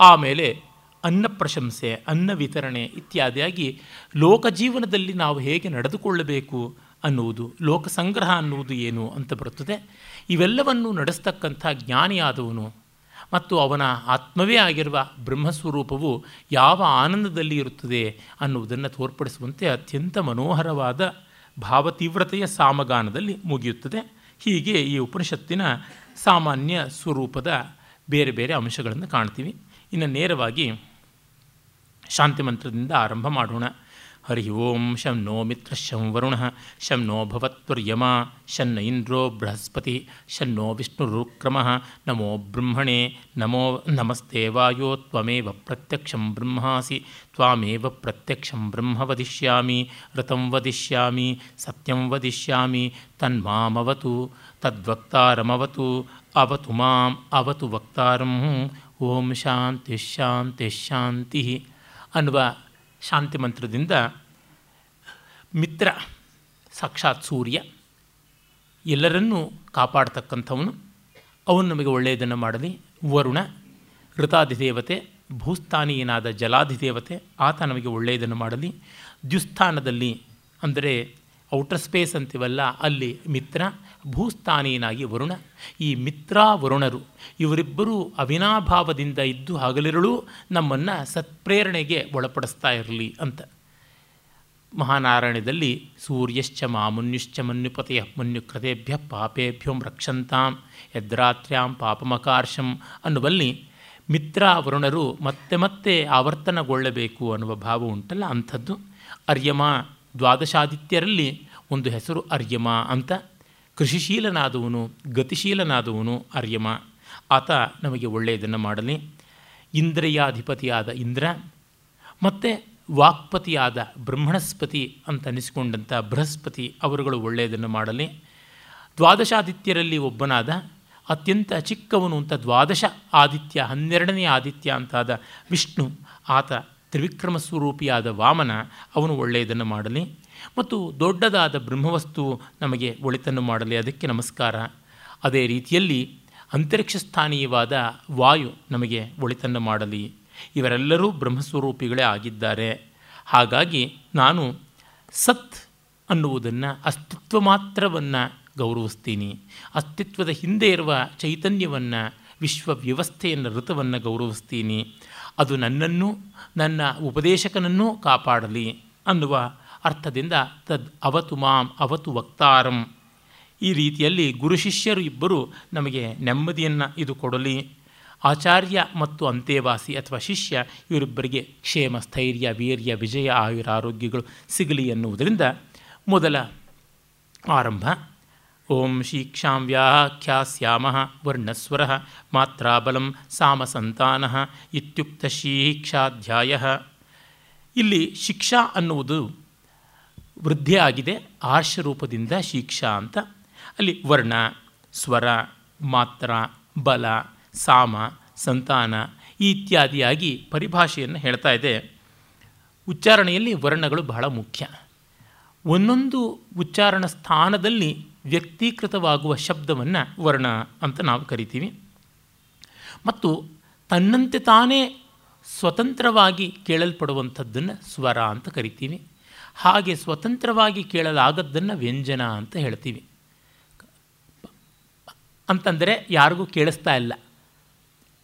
ಆಮೇಲೆ ಅನ್ನ ಪ್ರಶಂಸೆ, ಅನ್ನ ವಿತರಣೆ ಇತ್ಯಾದಿಯಾಗಿ ಲೋಕ ಜೀವನದಲ್ಲಿ ನಾವು ಹೇಗೆ ನಡೆದುಕೊಳ್ಳಬೇಕು ಅನ್ನುವುದು, ಲೋಕ ಸಂಗ್ರಹ ಅನ್ನುವುದು ಏನು ಅಂತ ಬರುತ್ತದೆ. ಇವೆಲ್ಲವನ್ನು ನಡೆಸ್ತಕ್ಕಂಥ ಜ್ಞಾನಿಯಾದವನು ಮತ್ತು ಅವನ ಆತ್ಮವೇ ಆಗಿರುವ ಬ್ರಹ್ಮಸ್ವರೂಪವು ಯಾವ ಆನಂದದಲ್ಲಿ ಇರುತ್ತದೆ ಅನ್ನುವುದನ್ನು ತೋರ್ಪಡಿಸುವಂತೆ ಅತ್ಯಂತ ಮನೋಹರವಾದ ಭಾವತೀವ್ರತೆಯ ಸಾಮಗಾನದಲ್ಲಿ ಮುಗಿಯುತ್ತದೆ. ಹೀಗೆ ಈ ಉಪನಿಷತ್ತಿನ ಸಾಮಾನ್ಯ ಸ್ವರೂಪದ ಬೇರೆ ಬೇರೆ ಅಂಶಗಳನ್ನು ಕಾಣ್ತೀವಿ. ಇನ್ನು ನೇರವಾಗಿ ಶಾಂತಿ ಮಂತ್ರದಿಂದ ಆರಂಭ ಮಾಡೋಣ. ಹರಿ ಓಂ ಶಂ ನೋ ಮಿತ್ರ ಶಂ ವರುಣ, ಶಂ ನೋ ಭವತ್ವರ್ಯಮ ಶನ್ನ ಇಂದ್ರೋ ಬೃಹಸ್ಪತಿ ಶನ್ನೋ ವಿಷ್ಣುರುಕ್ರಮ ನಮೋ ಬ್ರಹ್ಮಣೆ, ನಮೋ ನಮಸ್ತೆ ವಾಯೋ ತ್ವಮೇವ ಪ್ರತ್ಯಕ್ಷಂ ಬ್ರಹ್ಮಾಸಿ, ತ್ವಾಮೇವ ಪ್ರತ್ಯಕ್ಷಂ ಬ್ರಹ್ಮ ವದಿಷ್ಯಾಮಿ ಋತಂ ವದಿಷ್ಯಾಮಿ, ಸತ್ಯಂ ವದಿಷ್ಯಾಮಿ, ತನ್ಮಾಮವತು, ತದ್ವಕ್ತಾರಮವತು, ಅವತು ಮಾಂ, ಅವತು ವಕ್ತಾರಂ, ಓಂ ಶಾಂತಿ ಶಾಂತಿ ಶಾಂತಿ. ಅನ್ನುವ ಶಾಂತಿ ಮಂತ್ರದಿಂದ ಮಿತ್ರ, ಸಾಕ್ಷಾತ್ ಸೂರ್ಯ, ಎಲ್ಲರನ್ನೂ ಕಾಪಾಡ್ತಕ್ಕಂಥವನು. ಅವನು ನಮಗೆ ಒಳ್ಳೆಯದನ್ನು ಮಾಡಲಿ. ವರುಣ, ಋತಾಧಿದೇವತೆ, ಭೂಸ್ಥಾನೀಯನಾದ ಜಲಾಧಿದೇವತೆ, ಆತ ನಮಗೆ ಒಳ್ಳೆಯದನ್ನು ಮಾಡಲಿ. ದ್ಯುಸ್ಥಾನದಲ್ಲಿ, ಅಂದರೆ ಔಟರ್ ಸ್ಪೇಸ್ ಅಂತೀವಲ್ಲ, ಅಲ್ಲಿ ಮಿತ್ರ ಭೂಸ್ಥಾನೀಯನಾಗಿ ವರುಣ, ಈ ಮಿತ್ರ ವರುಣರು ಇವರಿಬ್ಬರೂ ಅವಿನಾಭಾವದಿಂದ ಇದ್ದು ಹಗಲಿರುಳು ನಮ್ಮನ್ನು ಸತ್ಪ್ರೇರಣೆಗೆ ಒಳಪಡಿಸ್ತಾ ಇರಲಿ ಅಂತ. ಮಹಾನಾರಾಯಣದಲ್ಲಿ ಸೂರ್ಯಶ್ಚ ಮಾಮುನ್ಯುಶ್ಚ ಮನ್ಯುಪತೆಯ ಮನ್ಯುಕೃತೆಭ್ಯ ಪಾಪೇಭ್ಯಂ ರಕ್ಷಂತಾಂ ಯದ್ರಾತ್ರ್ಯಾಂ ಪಾಪಮಕಾರ್ಷಂ ಅನ್ನುವಲ್ಲಿ ಮಿತ್ರ ವರುಣರು ಮತ್ತೆ ಮತ್ತೆ ಆವರ್ತನಗೊಳ್ಳಬೇಕು ಅನ್ನುವ ಭಾವ ಉಂಟಲ್ಲ ಅಂಥದ್ದು. ಅರ್ಯಮ ದ್ವಾದಶಾದಿತ್ಯರಲ್ಲಿ ಒಂದು ಹೆಸರು ಅರ್ಯಮ ಅಂತ ಕೃಷಿಶೀಲನಾದವನು, ಗತಿಶೀಲನಾದವನು ಅರ್ಯಮ. ಆತ ನಮಗೆ ಒಳ್ಳೆಯದನ್ನು ಮಾಡಲಿ. ಇಂದ್ರಿಯಾಧಿಪತಿಯಾದ ಇಂದ್ರ, ಮತ್ತು ವಾಕ್ಪತಿಯಾದ ಬ್ರಹ್ಮಣಸ್ಪತಿ ಅಂತ ಅನಿಸಿಕೊಂಡಂಥ ಬೃಹಸ್ಪತಿ ಅವರುಗಳು ಒಳ್ಳೆಯದನ್ನು ಮಾಡಲಿ. ದ್ವಾದಶಾದಿತ್ಯರಲ್ಲಿ ಒಬ್ಬನಾದ, ಅತ್ಯಂತ ಚಿಕ್ಕವನು ಅಂತ ದ್ವಾದಶ ಆದಿತ್ಯ, ಹನ್ನೆರಡನೇ ಆದಿತ್ಯ ಅಂತಾದ ವಿಷ್ಣು, ಆತ ತ್ರಿವಿಕ್ರಮ ಸ್ವರೂಪಿಯಾದ ವಾಮನ, ಅವನು ಒಳ್ಳೆಯದನ್ನು ಮಾಡಲಿ. ಮತ್ತು ದೊಡ್ಡದಾದ ಬ್ರಹ್ಮವಸ್ತು ನಮಗೆ ಒಳಿತನ್ನು ಮಾಡಲಿ. ಅದಕ್ಕೆ ನಮಸ್ಕಾರ. ಅದೇ ರೀತಿಯಲ್ಲಿ ಅಂತರಿಕ್ಷ ಸ್ಥಾನೀಯವಾದ ವಾಯು ನಮಗೆ ಒಳಿತನ್ನು ಮಾಡಲಿ. ಇವರೆಲ್ಲರೂ ಬ್ರಹ್ಮಸ್ವರೂಪಿಗಳೇ ಆಗಿದ್ದಾರೆ. ಹಾಗಾಗಿ ನಾನು ಸತ್ ಅನ್ನುವುದನ್ನು, ಅಸ್ತಿತ್ವ ಮಾತ್ರವನ್ನು ಗೌರವಿಸ್ತೀನಿ. ಅಸ್ತಿತ್ವದ ಹಿಂದೆ ಇರುವ ಚೈತನ್ಯವನ್ನು ವಿಶ್ವ ವ್ಯವಸ್ಥೆಯನ್ನು ಋತವನ್ನು ಗೌರವಿಸ್ತೀನಿ. ಅದು ನನ್ನನ್ನು, ನನ್ನ ಉಪದೇಶಕನನ್ನೂ ಕಾಪಾಡಲಿ ಅನ್ನುವ ಅರ್ಥದಿಂದ ತದ್ ಅವತು ಮಾಂ ಅವತು ವಕ್ತಾರಂ. ಈ ರೀತಿಯಲ್ಲಿ ಗುರು ಶಿಷ್ಯರು ಇಬ್ಬರು ನಮಗೆ ನೆಮ್ಮದಿಯನ್ನು ಇದು ಕೊಡಲಿ. ಆಚಾರ್ಯ ಮತ್ತು ಅಂತೆವಾಸಿ ಅಥವಾ ಶಿಷ್ಯ ಇವರಿಬ್ಬರಿಗೆ ಕ್ಷೇಮ, ಸ್ಥೈರ್ಯ, ವೀರ್ಯ, ವಿಜಯ, ಆಯುರ, ಆರೋಗ್ಯಗಳು ಸಿಗಲಿ ಎನ್ನುವುದರಿಂದ ಮೊದಲ ಆರಂಭ. ಓಂ ಶಿಕ್ಷಾಂ ವ್ಯಾಖ್ಯಾಸ್ಯಾಮ ವರ್ಣಸ್ವರ ಮಾತ್ರಾಬಲಂ ಸಾಮಸಂತಾನ ಇತ್ಯುಕ್ತ ಶೀಕ್ಷಾಧ್ಯಾಯ. ಇಲ್ಲಿ ಶಿಕ್ಷಾ ಅನ್ನುವುದು ವೃದ್ಧಿ ಆಗಿದೆ ರೂಪದಿಂದ ಶಿಕ್ಷಾ ಅಂತ. ಅಲ್ಲಿ ವರ್ಣ, ಸ್ವರ, ಮಾತ್ರ, ಬಲ, ಸಾಮ, ಸಂತಾನ ಇತ್ಯಾದಿಯಾಗಿ ಪರಿಭಾಷೆಯನ್ನು ಹೇಳ್ತಾ ಇದೆ. ಉಚ್ಚಾರಣೆಯಲ್ಲಿ ವರ್ಣಗಳು ಬಹಳ ಮುಖ್ಯ. ಒಂದೊಂದು ಉಚ್ಚಾರಣ ಸ್ಥಾನದಲ್ಲಿ ವ್ಯಕ್ತೀಕೃತವಾಗುವ ಶಬ್ದವನ್ನು ವರ್ಣ ಅಂತ ನಾವು ಕರಿತೀವಿ. ಮತ್ತು ತನ್ನಂತೆ ತಾನೇ ಸ್ವತಂತ್ರವಾಗಿ ಕೇಳಲ್ಪಡುವಂಥದ್ದನ್ನು ಸ್ವರ ಅಂತ ಕರಿತೀವಿ. ಹಾಗೆ ಸ್ವತಂತ್ರವಾಗಿ ಕೇಳಲಾಗದ್ದನ್ನು ವ್ಯಂಜನ ಅಂತ ಹೇಳ್ತೀವಿ. ಅಂತಂದರೆ ಯಾರಿಗೂ ಕೇಳಿಸ್ತಾ ಇಲ್ಲ.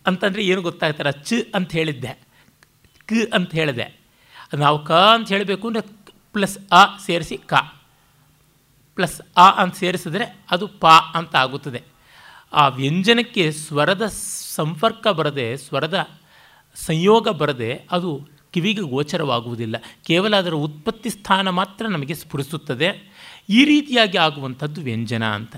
ಅಂತಂದರೆ ಏನು ಗೊತ್ತಾಗ್ತಾರೆ? ಚ ಅಂತ ಹೇಳಿದ್ದೆ. ಕ ಅಂತ ಹೇಳಿದೆ. ನಾವು ಕ ಅಂತ ಹೇಳಬೇಕು ಅಂದರೆ ಪ್ಲಸ್ ಅ ಸೇರಿಸಿ ಕ. ಪ್ಲಸ್ ಅ ಅಂತ ಸೇರಿಸಿದ್ರೆ ಅದು ಪ ಅಂತ ಆಗುತ್ತದೆ. ಆ ವ್ಯಂಜನಕ್ಕೆ ಸ್ವರದ ಸಂಪರ್ಕ ಬರದೆ, ಸ್ವರದ ಸಂಯೋಗ ಬರದೆ ಅದು ಕಿವಿಗೆ ಗೋಚರವಾಗುವುದಿಲ್ಲ. ಕೇವಲ ಅದರ ಉತ್ಪತ್ತಿ ಸ್ಥಾನ ಮಾತ್ರ ನಮಗೆ ಸ್ಫುರಿಸುತ್ತದೆ. ಈ ರೀತಿಯಾಗಿ ಆಗುವಂಥದ್ದು ವ್ಯಂಜನ ಅಂತ.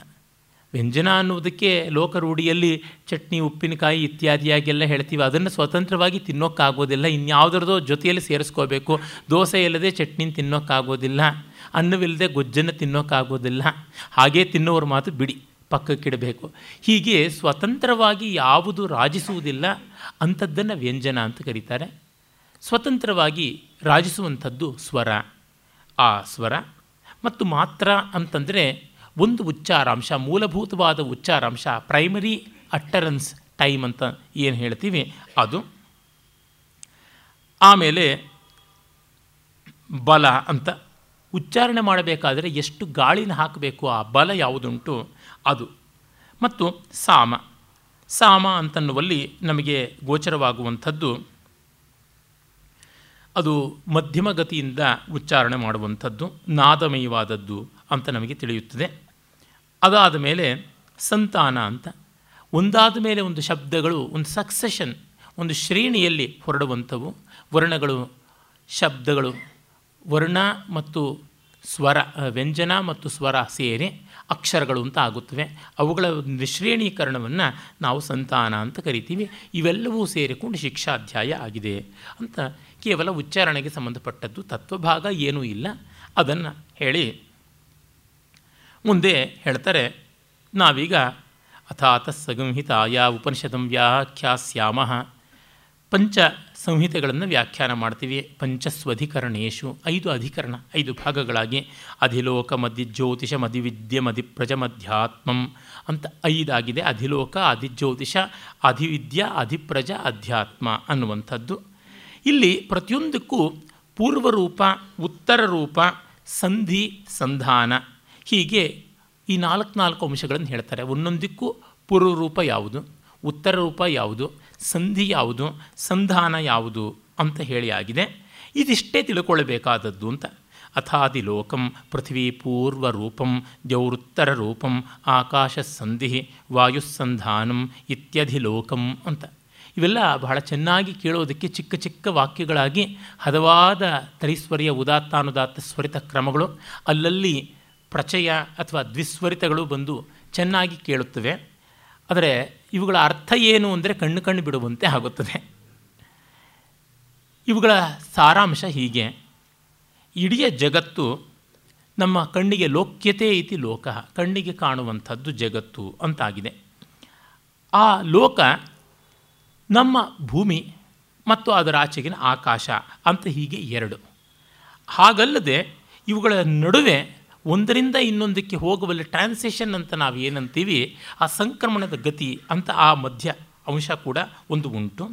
ವ್ಯಂಜನ ಅನ್ನುವುದಕ್ಕೆ ಲೋಕರೂಢಿಯಲ್ಲಿ ಚಟ್ನಿ, ಉಪ್ಪಿನಕಾಯಿ ಇತ್ಯಾದಿಯಾಗೆಲ್ಲ ಹೇಳ್ತೀವಿ. ಅದನ್ನು ಸ್ವತಂತ್ರವಾಗಿ ತಿನ್ನೋಕ್ಕಾಗೋದಿಲ್ಲ. ಇನ್ಯಾವುದರದೋ ಜೊತೆಯಲ್ಲಿ ಸೇರಿಸ್ಕೋಬೇಕು. ದೋಸೆ ಇಲ್ಲದೆ ಚಟ್ನಿ ತಿನ್ನೋಕ್ಕಾಗೋದಿಲ್ಲ. ಅನ್ನವಿಲ್ಲದೆ ಗೊಜ್ಜನ್ನು ತಿನ್ನೋಕ್ಕಾಗೋದಿಲ್ಲ. ಹಾಗೇ ತಿನ್ನೋರ ಮಾತು ಬಿಡಿ ಪಕ್ಕಕ್ಕಿಡಬೇಕು ಹೀಗೆ ಸ್ವತಂತ್ರವಾಗಿ ಯಾವುದು ರಾಜಿಸುವುದಿಲ್ಲ. ಅಂಥದ್ದನ್ನು ವ್ಯಂಜನ ಅಂತ ಕರೀತಾರೆ. ಸ್ವತಂತ್ರವಾಗಿ ರಾಜಿಸುವಂಥದ್ದು ಸ್ವರ. ಆ ಸ್ವರ ಮತ್ತು ಮಾತ್ರ ಅಂತಂದರೆ ಒಂದು ಉಚ್ಚಾರಾಂಶ, ಮೂಲಭೂತವಾದ ಉಚ್ಚಾರಾಂಶ ಪ್ರೈಮರಿ ಅಟ್ಟರೆನ್ಸ್ ಟೈಮ್ ಅಂತ ಏನು ಹೇಳ್ತೀವಿ? ಅದು ಆಮೇಲೆ ಬಲ ಅಂತ. ಉಚ್ಚಾರಣೆ ಮಾಡಬೇಕಾದರೆ ಎಷ್ಟು ಗಾಳಿನ ಹಾಕಬೇಕು, ಆ ಬಲ ಯಾವುದುಂಟು? ಅದು. ಮತ್ತು ಸಾಮ. ಸಾಮ ಅಂತನ್ನುವಲ್ಲಿ ನಮಗೆ ಗೋಚರವಾಗುವಂಥದ್ದು ಅದು ಮಧ್ಯಮ ಗತಿಯಿಂದ ಉಚ್ಚಾರಣೆ ಮಾಡುವಂಥದ್ದು, ನಾದಮಯವಾದದ್ದು ಅಂತ ನಮಗೆ ತಿಳಿಯುತ್ತದೆ. ಅದಾದ ಮೇಲೆ ಸಂತಾನ ಅಂತ. ಒಂದಾದ ಮೇಲೆ ಒಂದು ಶಬ್ದಗಳು, ಒಂದು ಸಕ್ಸೆಷನ್, ಒಂದು ಶ್ರೇಣಿಯಲ್ಲಿ ಹೊರಡುವಂಥವು. ವರ್ಣಗಳು, ಶಬ್ದಗಳು, ವರ್ಣ ಮತ್ತು ಸ್ವರ, ವ್ಯಂಜನ ಮತ್ತು ಸ್ವರ ಸೇರಿ ಅಕ್ಷರಗಳು ಅಂತ ಆಗುತ್ತವೆ. ಅವುಗಳ ನಿಶ್ರೇಣೀಕರಣವನ್ನು ನಾವು ಸಂತಾನ ಅಂತ ಕರಿತೀವಿ. ಇವೆಲ್ಲವೂ ಸೇರಿಕೊಂಡು ಶಿಕ್ಷಾಧ್ಯಾಯ ಆಗಿದೆ ಅಂತ ಕೇವಲ ಉಚ್ಚಾರಣೆಗೆ ಸಂಬಂಧಪಟ್ಟದ್ದು ತತ್ವಭಾಗ ಏನೂ ಇಲ್ಲ. ಅದನ್ನು ಹೇಳಿ ಮುಂದೆ ಹೇಳ್ತಾರೆ, ನಾವೀಗ ಅಥಾತ ಸಂಹಿತಾಯ ಉಪನಿಷದಂ ವ್ಯಾಖ್ಯಾಸ್ಯಾಮ. ಪಂಚ ಸಂಹಿತೆಗಳನ್ನು ವ್ಯಾಖ್ಯಾನ ಮಾಡ್ತೀವಿ. ಪಂಚಸ್ವಧಿಕರಣೇಶು, ಐದು ಅಧಿಕರಣ, ಐದು ಭಾಗಗಳಾಗಿ. ಅಧಿಲೋಕ ಮಧಿ ಜ್ಯೋತಿಷ ಮಧಿವಿದ್ಯೆ ಮಧಿಪ್ರಜ ಮಧ್ಯಾತ್ಮಂ ಅಂತ ಐದಾಗಿದೆ. ಅಧಿಲೋಕ, ಅಧಿಜ್ಯೋತಿಷ, ಅಧಿವಿದ್ಯ, ಅಧಿಪ್ರಜ, ಅಧ್ಯಾತ್ಮ ಅನ್ನುವಂಥದ್ದು. ಇಲ್ಲಿ ಪ್ರತಿಯೊಂದಕ್ಕೂ ಪೂರ್ವರೂಪ ಉತ್ತರ ರೂಪ ಸಂಧಿ, ಸಂಧಾನ. ಹೀಗೆ ಈ ನಾಲ್ಕು ನಾಲ್ಕು ಅಂಶಗಳನ್ನು ಹೇಳ್ತಾರೆ. ಒಂದೊಂದಕ್ಕೂ ಪೂರ್ವರೂಪ ಯಾವುದು ಉತ್ತರ ರೂಪ ಯಾವುದು, ಸಂಧಿ ಯಾವುದು, ಸಂಧಾನ ಯಾವುದು ಅಂತ ಹೇಳಿ ಆಗಿದೆ. ಇದಿಷ್ಟೇ ತಿಳ್ಕೊಳ್ಬೇಕಾದದ್ದು ಅಂತ. ಅಥಾದಿ ಲೋಕಂ, ಪೃಥ್ವೀ ಪೂರ್ವ ರೂಪಂ ದ್ಯೌರುತ್ತರ ರೂಪಂ ಆಕಾಶ ಸಂಧಿ ವಾಯುಸ್ಸಂಧಾನಂ ಇತ್ಯಧಿಲೋಕಂ ಅಂತ. ಇವೆಲ್ಲ ಬಹಳ ಚೆನ್ನಾಗಿ ಕೇಳೋದಕ್ಕೆ ಚಿಕ್ಕ ಚಿಕ್ಕ ವಾಕ್ಯಗಳಾಗಿ ಹದವಾದ ತ್ರೈಸ್ವರ್ಯ ಉದಾತ್ತಾನುದಾತ್ತ ಸ್ವರಿತ ಕ್ರಮಗಳು, ಅಲ್ಲಲ್ಲಿ ಪ್ರಚಯ ಅಥವಾ ದ್ವಿಸ್ವರಿತಗಳು ಬಂದು ಚೆನ್ನಾಗಿ ಕೇಳುತ್ತವೆ. ಆದರೆ ಇವುಗಳ ಅರ್ಥ ಏನು ಅಂದರೆ ಕಣ್ಣು ಕಣ್ಣು ಬಿಡುವಂತೆ ಆಗುತ್ತದೆ. ಇವುಗಳ ಸಾರಾಂಶ ಹೀಗೆ. ಇಡೀ ಜಗತ್ತು ನಮ್ಮ ಕಣ್ಣಿಗೆ ಲೋಕ್ಯತೆ ಇತಿ ಲೋಕ, ಕಣ್ಣಿಗೆ ಕಾಣುವಂಥದ್ದು ಜಗತ್ತು ಅಂತಾಗಿದೆ. ಆ ಲೋಕ ನಮ್ಮ ಭೂಮಿ ಮತ್ತು ಅದರ ಆಚೆಗಿನ ಆಕಾಶ ಅಂತ ಹೀಗೆ ಎರಡು. ಹಾಗಲ್ಲದೆ ಇವುಗಳ ನಡುವೆ ಒಂದರಿಂದ ಇನ್ನೊಂದಕ್ಕೆ ಹೋಗುವಲ್ಲಿ ಟ್ರಾನ್ಸೇಷನ್ ಅಂತ ನಾವು ಏನಂತೀವಿ, ಆ ಸಂಕ್ರಮಣದ ಗತಿ ಅಂತ ಆ ಮಧ್ಯ ಅಂಶ ಕೂಡ ಒಂದು ಉಂಟು.